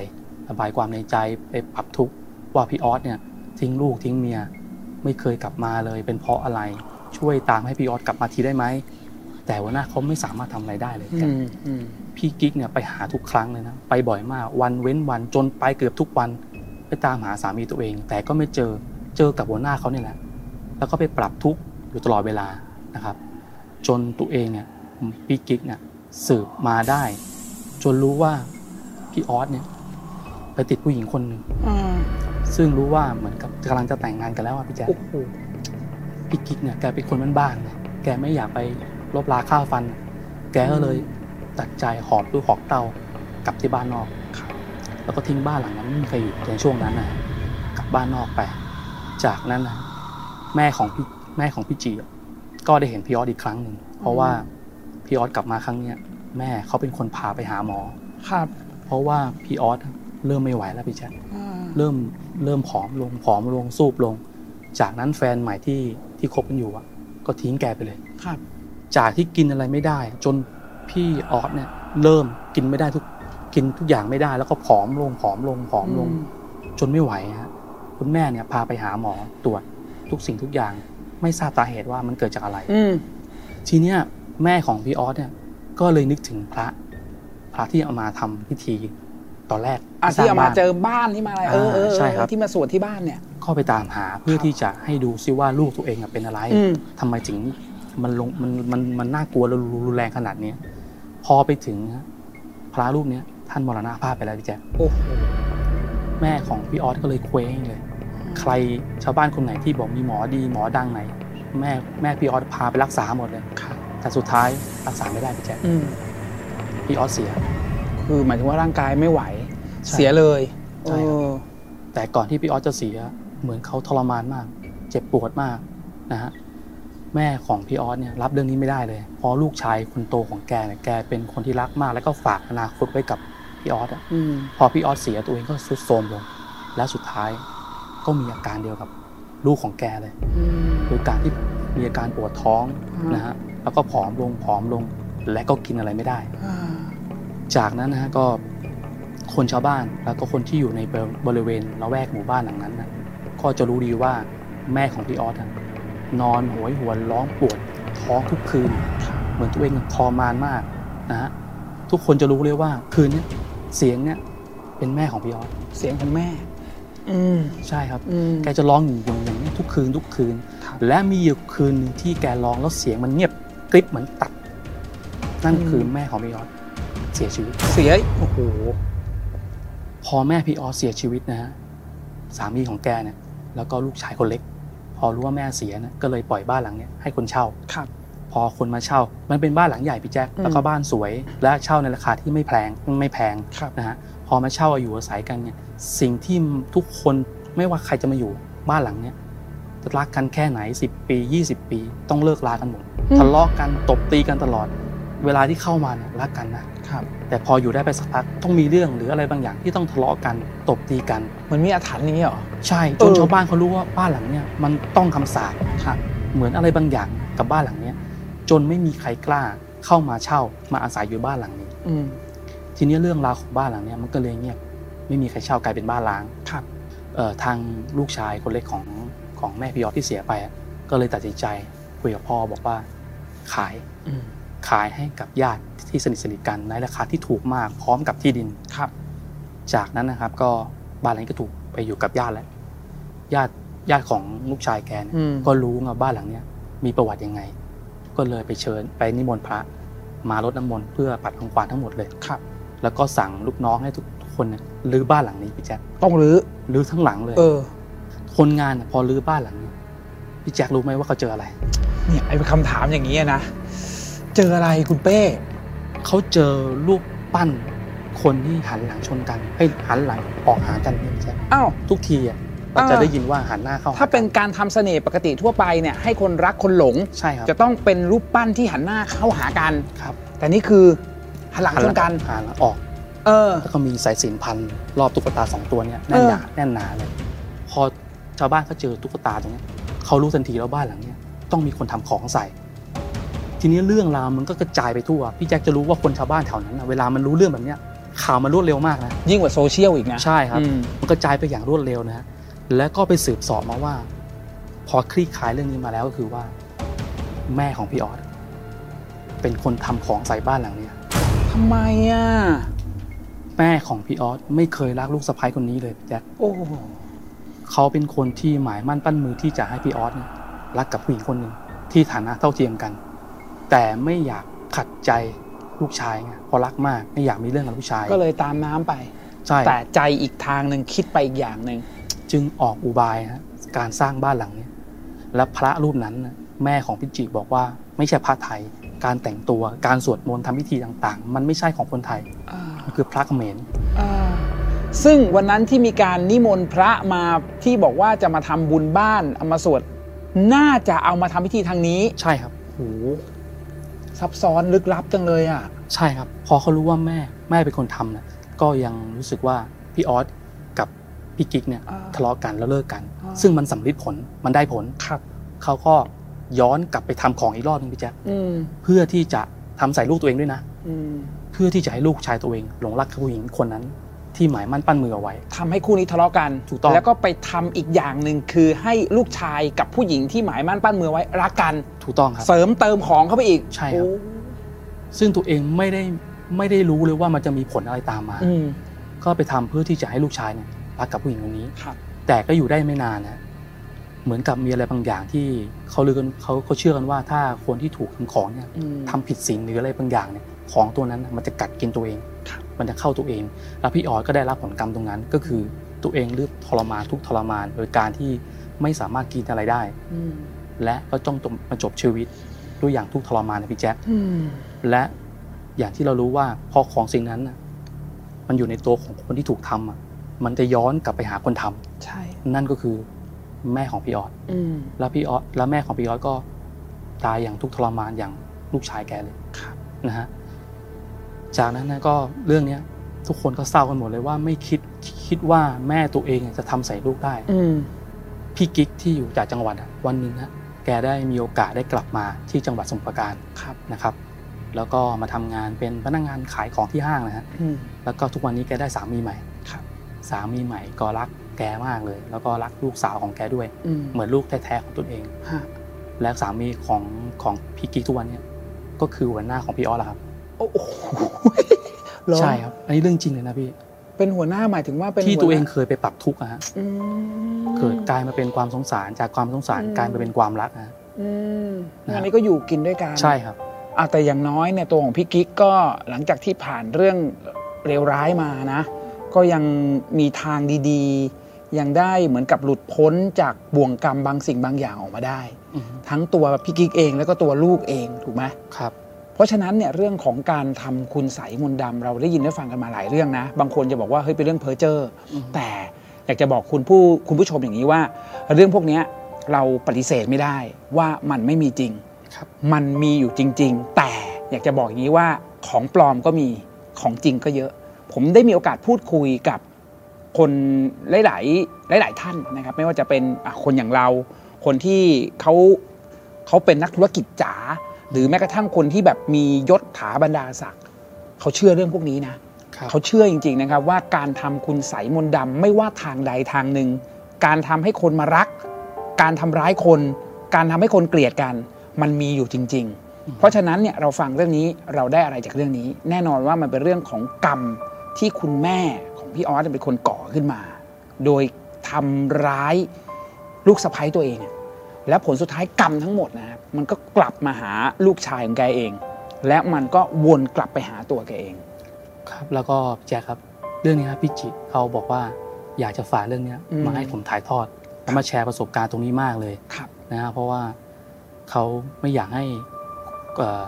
ระบายความในใจไปปรับทุกข์ว่าพี่ออสเนี่ยทิ้งลูกทิ้งเมีย ไม่เคยกลับมาเลยเป็นเพราะอะไรช่วยตามให้พี่ออสกลับมาทีได้ไหม แต่หัวหน้าเขาไม่สามารถทำอะไรได้เลยอืแกมอืมพี่กิ๊กเนี่ยไปหาทุกครั้งเลยนะไปบ่อยมากวันเว้นวันจนไปเกือบทุกวัน ไปตามหาสามีตัวเอง แต่ก็ไม่เจอเจอกับหัวหน้าเขาเนี่ยแหละแล้วก็ไปปรับทุกข์อยู่ตลอดเวลานะครับ จนตัวเองเนี่ยพี่กิ๊กเนี่ยสืบมาได้ จนรู้ว่าพี่ออสเนี่ย ไปติดผู้หญิงคนหนึ่งอ่าซึ่งรู้ว่าเหมือนกับกำลังจะแต่งงานกันแล้วอะพี่แจ๊คโอ้โหพี่กิ๊กเนี่ยแกเป็นคนบ้านๆเนี่ยแกไม่อยากไป ลบลาข้าวฟัน แกก็เลยตัดใจหอบลูกหอกเต้ากลับที่บ้านนอกแล้วก็ทิ้งบ้านหลังนั้นไม่มีใครอยู่ในช่วงนั้นนะกลับบ้านนอกไป จากนั้นนะแม่ของพี่แม่ของพี่จีอะก็ได้เห็นพี่ออสอีกครั้งหนึ่งเพราะว่าพี่ออสกลับมาครั้งเนี้ยแม่เขาเป็นคนพาไปหาหมอครับ เพราะว่าพี่ออสเริ่มไม่ไหวแล้วพี่แจ๊คอ่าเริ่มเริ่มผอมลงผอมลงสูบลง จากนั้นแฟนใหม่ที่ที่คบกันอยู่อะ ก็ทิ้งแกไปเลยครับ จากที่กินอะไรไม่ได้ จนพี่ออสเนี่ย เริ่มกินไม่ได้ทุกกินทุกอย่างไม่ได้ แล้วก็ผอมลงผอมลงผอมลง จนไม่ไหวฮะคุณแม่เนี่ยพาไปหาหมอตรวจทุกสิ่งทุกอย่าง ไม่ทราบสาเหตุว่ามันเกิดจากอะไรอืมทีเนี้ยแม่ของพี่ออสเนี่ย ก็เลยนึกถึงพระ พระที่เอามาทำพิธีตอนแรกอะสร้ที่เอามาบ้นเจอบ้านที่มาอะไรเออเออเออใช่ครับที่มาสวดที่บ้านเนี่ยเข้าไปตามหาเพื่อที่จะให้ดูซิว่าลูกตัวเองอะเป็นอะไรอืมทำไมถึง มันลงมันมันมันน่ากลัวและรุนแรงขนาดเนี้ยพอไปถึงฮะพระรูปเนี้ยทท่านมรณภาพไปแล้วพี่แจ๊คโอ้โหแม่ของพี่ออสก็เลยเคว้งเลย ใครชาวบ้านคนไหนที่บอกมีหมอดีหมอดังไหน แม่แม่พี่ออสพาไปรักษาหมดเลยครับแต่สุดท้ายรักษาไม่ได้พี่แจ๊คอืมพี่ออสเสีย คือหมายถึงว่าร่างกายไม่ไหวใช่เสียเลยใช่ครับเออแต่ก่อนที่พี่ออสจะเสีย เหมือนเขาทรมานมาก เจ็บปวดมากนะฮะ แม่ของพี่ออสเนี่ยรับเรื่องนี้ไม่ได้เลยเพราะลูกชายคนโตของแกเนี่ยแกเป็นคนที่รักมาก แล้วก็ฝากอนาคตไว้กับพี่ออสอะอืมพอพี่ออสเสียตัวเองก็ทรุดโทรมลงและสุดท้ายก็มีอาการเดียวกับลูกของแกเลยอืมคือการที่มีอาการปวดท้องอืมนะฮะแล้วก็ผอมลงผอมลงและก็กินอะไรไม่ได้อ่าจากนั้นนะฮะก็คนชาวบ้านแล้วก็คนที่อยู่ในบริเวณละแวกหมู่บ้านหลังนั้นนะก็จะรู้ดีว่าแม่ของพี่ออสอะ นอนโหยหวนร้องปวดท้องทุกคืน เหมือนตัวเองทรมานมากนะฮะทุกคนจะรู้เลยว่า คืนเนี้ยเสียงเนี้ยเป็นแม่ของพี่ออสเสียงของแม่ อืมใช่ครับอืมแกจะร้องอย่างอย่างอย่างนี้ทุกคืนทุกคืนครับและมีอยู่คืนหนึ่งที่แกร้องแล้วเสียงมันเงียบกริบเหมือนตัด นั่นคือแม่ของพี่ออสเสียชีวิต เสียโอ้โหพอแม่พี่ออสเสียชีวิตนะฮะสามีของแกเนี่ยแล้วก็ลูกชายคนเล็กพ อรู้ว่าแม่เสียนะก็เลยปล่อยบ้านหลังเนี้ยให้คนเช่าครับ พอคนมาเช่า มันเป็นบ้านหลังใหญ่พี่แจ๊คอืมแล้วก็บ้านสวย และเช่าในราคาที่ไม่แพงไม่แพงครับนะฮะพอมาเช่าอยู่อาศัยกันเนี่ยสิ่งที่ทุกคนไม่ว่าใครจะมาอยู่บ้านหลังเนี้ยจะรักกันแค่ไหน 10 ปี 20 ปี ต้องเลิกลากันหมดอืมทะเลาะกันตบตีกันตลอด เวลาที่เข้ามาเนี่ยรักกันนะครับ แต่พออยู่ได้ไปสักพักต้องมีเรื่องหรืออะไรบางอย่างที่ต้องทะเลาะกันตบตีกันเหมือนมีอาถรรพ์อย่างนี้เหรอใช่จเอนอชาวบ้านเขารู้ว่าบ้านหลังเนี้ยมันต้องคำสาปครับเหมือนอะไรบางอย่างกับบ้านหลังเนี้ยจนไม่มีใครกล้าเข้ามาเช่ามาอาศัยอยู่บ้านหลังนี้ อืมทีนี้เรื่องราวของบ้านหลังเนี้ยมันก็เลยเงียบไม่มีใครเช่ากลายเป็นบ้านล้างครับเอ่อทางลูกชายคนเล็กของของแม่พี่ยอดที่เสียไปอะก็เลยตัดสินใจคุยกับพ่อบอกว่าขายอืม ขายให้กับญาติที่สนิทสนิทกันในราคาที่ถูกมากพร้อมกับที่ดินครับ จากนั้นนะครับ ก็บ้านหลังนี้ก็ถูกไปอยู่กับญาติแล้วญาติญาติของลูกชายแกเนี่ยอืม ก็รู้ว่าบ้านหลังเนี้ยมีประวัติยังไง ก็เลยไปเชิญไปนิมนต์พระมารดน้ำมนต์เพื่อปัดรังควานทั้งหมดเลย ครับ แล้วก็สั่งลูกน้องให้ทุกทุกคนเนี่ยรื้อบ้านหลังนี้พี่แจ๊คต้องรื้อรื้อทั้งหลังเลย เออ คนงานน่ะพอรื้อบ้านหลังเนี้ยพี่แจ็ครู้ไหมว่าเขาเจออะไร เนี่ยไอ้คำถามอย่างนี้ยนะ เจออะไรคุณเป้ เขาเจอรูปปั้นคนที่หันหลังชนกันให้หันหลังออกหากันเนี่ยพี่แจ๊คอ้าว ทุกทีอะเราอ่าจะได้ยินว่าหันหน้าเข้าหถ้าเป็นการทำเสน่ห์ปกติทั่วไปเนี่ยให้คนรักคนหลง ใช่ครับจะต้องเป็นรูปปั้นที่หันหน้าเข้าหากัน ครับแต่นี่คือหันหลังชนกัน หันหลังออก เออ แล้วก็มีสายสิญจนพันรอบตุ๊กตาสองตัวเนี่ยแน่นหนาเออแน่นหนาเลย พอชาวบ้านเขาเจอตุ๊กตาตรงเนี้ยเขารู้ทันทีแล้วบ้านหลังเนี้ยต้องมีคนทำของใส่ ทีนี้เรื่องราวมันก็กระจายไปทั่ว พี่แจ็คจะรู้ว่าคนชาวบ้านแถวนั้นนะเวลามันรู้เรื่องแบบเนี้ยข่าวมันรวดเร็วมากนะยิ่งกว่าโซเชียลอีกนะใช่ครับอืมมันกระจายไปอย่างรวดเร็วนะฮะแล้วก็ไปสืบเสอบมาว่า พอคลี่คลายเรื่องนี้มาแล้วก็คือว่า แม่ของพี่ออสเป็นคนทำของใส่บ้านหลังเนี้ยทำไมอะแม่ของพี่ออสไม่เคยรักลูกสะใภ้คนนี้เลยพี่แจ็คโอ้เขาเป็นคนที่หมายมั่นปั้นมือที่จะให้พี่ออสเนี่ยรักกับผู้หญิงคนหนึ่งที่ฐานะเท่าเทียมกัน แต่ไม่อยากขัดใจลูกชายไงเพราะรักมากไม่อยากมีเรื่องกับลูกชายก็เลยตามน้ำไปใช่แต่ใจอีกทางหนึ่งคิดไปอีกอย่างหนึ่งจึงออกอุบายฮะการสร้างบ้านหลังเนี้ยและพระรูปนั้นน่ะแม่ของพิจิบอกว่า ไม่ใช่พระไทย การแต่งตัวการสวดมนต์ทำพิธีต่างๆ มันไม่ใช่ของคนไทยมันคือพระเขมรอ่าซึ่งวันนั้นที่มีการนิมนต์พระมาที่บอกว่าจะมาทำบุญบ้านเอามาสวดน่าจะเอามาทำพิธีทางนี้ ใช่ครับโห ซับซ้อนลึกลับจังเลยอะใช่ครับ พอเขารู้ว่าแม่แม่เป็นคนทำนะก็ยังรู้สึกว่าพี่ออสกับพี่กิ๊กเนี่ยอ่าทะเลาะกันแล้วเลิกกันอ่าซึ่งมันสำลิดผลมันได้ผลครับเขาก็ย้อนกลับไปทำของอีกรอบนึงพี่แจ๊คอืมเพื่อที่จะทำใส่ลูกตัวเองด้วยนะอืมเพื่อที่จะให้ลูกชายตัวเองหลงรักผู้หญิงคนนั้น ที่หมายมั่นปั้นมือเอาไว้ทำให้คู่นี้ทะเลาะกันถูกต้องแล้วก็ไปทำอีกอย่างหนึ่งคือให้ลูกชายกับผู้หญิงที่หมายมั่นปั้นมือไว้รักกันถูกต้องครับเสริมเติมของเข้าไปอีกใช่ครับโอ้ซึ่งตัวเองไม่ได้ไม่ได้รู้เลยว่ามันจะมีผลอะไรตามมาอืมก็ไปทำเพื่อที่จะให้ลูกชายเนี่ยรักกับผู้หญิงคนนี้ครับ แต่ก็อยู่ได้ไม่นานนะเหมือนกับมีอะไรบางอย่างที่เขาลือกันเขาเขาเชื่อกันว่าถ้าคนที่ถูกทำของเนี่ยอืมทำผิดศีลหรืออะไรบางอย่างเนี่ย ของตัวนั้นน่ะมันจะกัดกินตัวเองครับ มันจะเข้าตัวเอง แล้วพี่ออสก็ได้รับผลกรรมตรงนั้น ก็คือตัวเองเลือกทรมานทุกข์ทรมาน โดยการที่ไม่สามารถกินอะไรได้อืมและก็ต้องมาจบชีวิตด้วยอย่างทุกข์ทรมานนะพี่แจ๊คอืมและอย่างที่เรารู้ว่าพอของสิ่งนั้นน่ะมันอยู่ในตัวของคนที่ถูกทำอะ มันจะย้อนกลับไปหาคนทำใช่นั่นก็คือแม่ของพี่ออสอืมแล้วพี่ออสแล้วแม่ของพี่ออสก็ตายอย่างทุกข์ทรมานอย่างลูกชายแกเลยครับนะฮะ จากนั้นนะก็เรื่องเนี้ยทุกคนก็เศร้ากันหมดเลยว่าไม่คิดคิดว่าแม่ตัวเองจะทำใส่ลูกได้อืมพี่กิ๊กที่อยู่จากจังหวัดอะวันหนึ่งฮะแกได้มีโอกาสได้กลับมาที่จังหวัดสมุพรปราการครับนะครับ แล้วก็มาทำงานเป็นพนักงานขายของที่ห้างนะฮะอืมแล้วก็ทุกวันนี้แกได้สามีใหม่ครับ สามีใหม่ก็รักแกมากเลย แล้วก็รักลูกสาวของแกด้วยอืมเหมือนลูกแท้ๆของตนเองฮะและสามีของของพี่กิ๊กทุกวันเนี้ก็คือหัวหน้าของพี่ออสแหละครับ โอ้โหเหรอใช่ครับ อันนี้เรื่องจริงเลยนะพี่ เป็นหัวหน้าหมายถึงว่าเป็นที่ตัวเองหัหน้าเคยไปปรับทุกข์อะฮะอืมเกิดกลายมาเป็นความสงสารจากความสงสารอืมกลายมาเป็นความรักนะฮะอืมนะงานนี้ก็อยู่กินด้วยกันใช่ครับอะแต่อย่างน้อยเนี่ยตัวของพี่กิ๊กก็หลังจากที่ผ่านเรื่องเลวร้ายมานะ ก็ยังมีทางดีๆ ยังได้เหมือนกับหลุดพ้นจากบ่วงกรรมบางสิ่งบางอย่างออกมาได้อือฮึทั้งตัวพี่กิ๊กเองแล้วก็ตัวลูกเองถูกไหมครับเพ ราะฉะนั้นเนี่ยเรื่องของการทำคุณใสยมนต์ดำเราได้ยินได้ฟังกันมาหลายเรื่องนะ บางคนจะบอกว่าเฮ้ยเป็นเรื่องเพ้อเจ้ออมแต่อยากจะบอกคุณผู้คุณผู้ชมอย่างนี้ว่า เรื่องพวกเนี้ยเราปฏิเสธไม่ได้ว่ามันไม่มีจริงครับมันมีอยู่จริง ๆ แต่อยากจะบอกอย่างนี้ว่าของปลอมก็มีของจริงก็เยอะ ผมได้มีโอกาสพูดคุยกับคนหลาย ๆ หลาย ๆ ท่านนะครับ ไม่ว่าจะเป็นอะคนอย่างเรา คนที่เขาเขาเป็นนักธุรกิจจ๋า หรือแม้กระทั่งคนที่แบบมียศถาบรรดาศักดิ์เขาเชื่อเรื่องพวกนี้นะครับเขาเชื่อจริง ๆนะครับ ว่าการทำคุณใสยมนต์ดำไม่ว่าทางใดทางหนึ่ง การทำให้คนมารัก การทำร้ายคน การทำให้คนเกลียดกัน มันมีอยู่จริง ๆ เพราะฉะนั้นเนี่ยเราฟังเรื่องนี้เราได้อะไรจากเรื่องนี้ แน่นอนว่ามันเป็นเรื่องของกรรมที่คุณแม่ของพี่ออสเป็นคนก่อขึ้นมา โดยทำร้ายลูกสะใภ้ตัวเองอะและผลสุดท้ายกรรมทั้งหมดนะครับ มันก็กลับมาหาลูกชายของแกเอง และมันก็วนกลับไปหาตัวแกเอง ครับแล้วก็พี่แจ๊คครับเรื่องนี้ครับพี่จิเขาบอกว่าอยากจะฝากเรื่องเนี้ยอืมมาให้ผมถ่ายทอดและมาแชร์ประสบการณ์ตรงนี้มากเลยครับนะฮะเพราะว่าเขาไม่อยากให้เอ่อ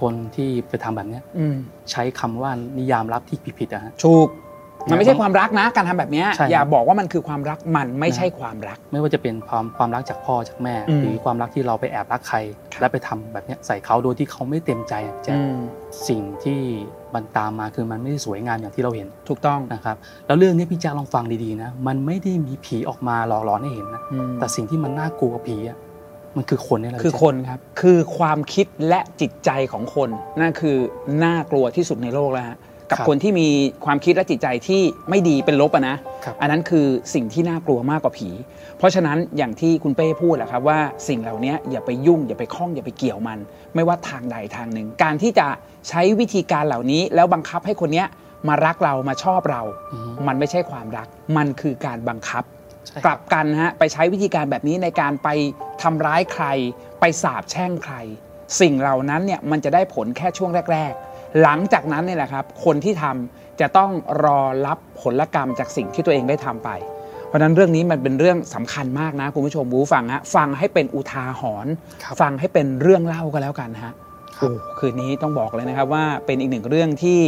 คนที่ไปทำแบบเนี้ยอืมใช้คำว่านิยามรับที่ผิดๆนะฮะถูก มันไม่ใช่ความรักนะ การทำแบบเนี้ยใช่ครับอย่าบอกว่ามันคือความรักมันไม่ใช่ความรัก ไม่ว่าจะเป็นความความรักจากพ่อจากแม่อืมหรือความรักที่เราไปแอบรักใครครับและไปทำแบบเนี้ยใส่เขาโดยที่เขาไม่เต็มใจอะแจ๊คอืมสิ่งที่มันตามมาคือมันไม่ได้สวยงามอย่างที่เราเห็นถูกต้องนะครับ แล้วเรื่องนี้พี่แจ๊คลองฟังดีๆนะ มันไม่ได้มีผีออกมาหลอกหลอนให้เห็นนะอืมแต่สิ่งที่มันน่ากลัวกว่าผีอะมันคือคนนี่แหละคือพี่คแจ๊นครับ คือความคิดและจิตใจของคนนั่นคือน่ากลัวที่สุดในโลกแล้วฮะ กับคนที่มีความคิดและจิตใจที่ไม่ดีเป็นลบอะนะครับอันนั้นคือสิ่งที่น่ากลัวมากกว่าผี เพราะฉะนั้นอย่างที่คุณเป้พูดแหละครับว่าสิ่งเหล่านี้อย่าไปยุ่งอย่าไปคล้องอย่าไปเกี่ยวมัน ไม่ว่าทางใดทางหนึ่ง การที่จะใช้วิธีการเหล่านี้แล้วบังคับให้คนเนี้ยมารักเรามาชอบเราอือฮึมันไม่ใช่ความรัก มันคือการบังคับใช่กลับกันฮะไปใช้วิธีการแบบนี้ในการไปทำร้ายใคร ไปสาบแช่งใคร สิ่งเหล่านั้นเนี่ยมันจะได้ผลแค่ช่วงแรก ๆ หลังจากนั้นเนี่ยแหละครับ คนที่ทำจะต้องรอรับผลกรรมจากสิ่งที่ตัวเองได้ทำไป เพราะฉะนั้นเรื่องนี้มันเป็นเรื่องสำคัญมากนะคุณผู้ชมบูฟังฮะฟังให้เป็นอุทาหรณ์ครับฟังให้เป็นเรื่องเล่าก็แล้วกันฮะครับโอ้คืนนี้ต้องบอกเลยนะครับว่าเป็นอีกหนึ่งเรื่องที่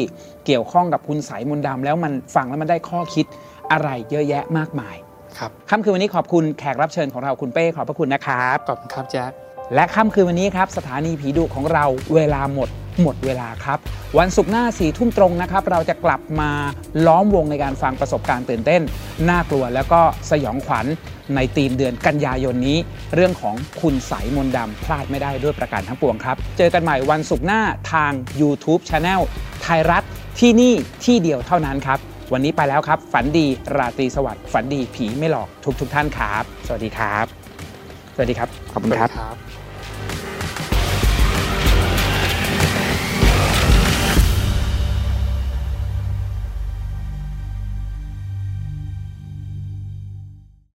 เกี่ยวข้องกับคุณสายมนต์ดำแล้วมันฟังแล้วมันได้ข้อคิดอะไรเยอะแยะมากมาย ครับค่ำคืนวันนี้ขอบคุณแขกรับเชิญของเราคุณเป้ขอบพระคุณนะครับ ขอบคุณครับแจ๊ค และค่ำคืนวันนี้ครับสถานีผีดุของเราเวลาหมดหมดเวลาครับ วันศุกร์หน้าสี่ทุ่มตรงนะครับ เราจะกลับมาล้อมวงในการฟังประสบการณ์ตื่นเต้น น่ากลัวแล้วก็สยองขวัญในตีมเดือนกันยายนนี้ เรื่องของคุณใสยมนต์ดำพลาดไม่ได้ด้วยประการทั้งปวงครับ เจอกันใหม่วันศุกร์หน้าทาง YouTube Channel ไทยรัฐที่นี่ที่เดียวเท่านั้นครับ วันนี้ไปแล้วครับ ฝันดีราตรีสวัสดิ์ฝันดีผีไม่หลอกทุกทุกๆท่านครับ สวัสดีครับ สวัสดีครับขอบคุณครับครับ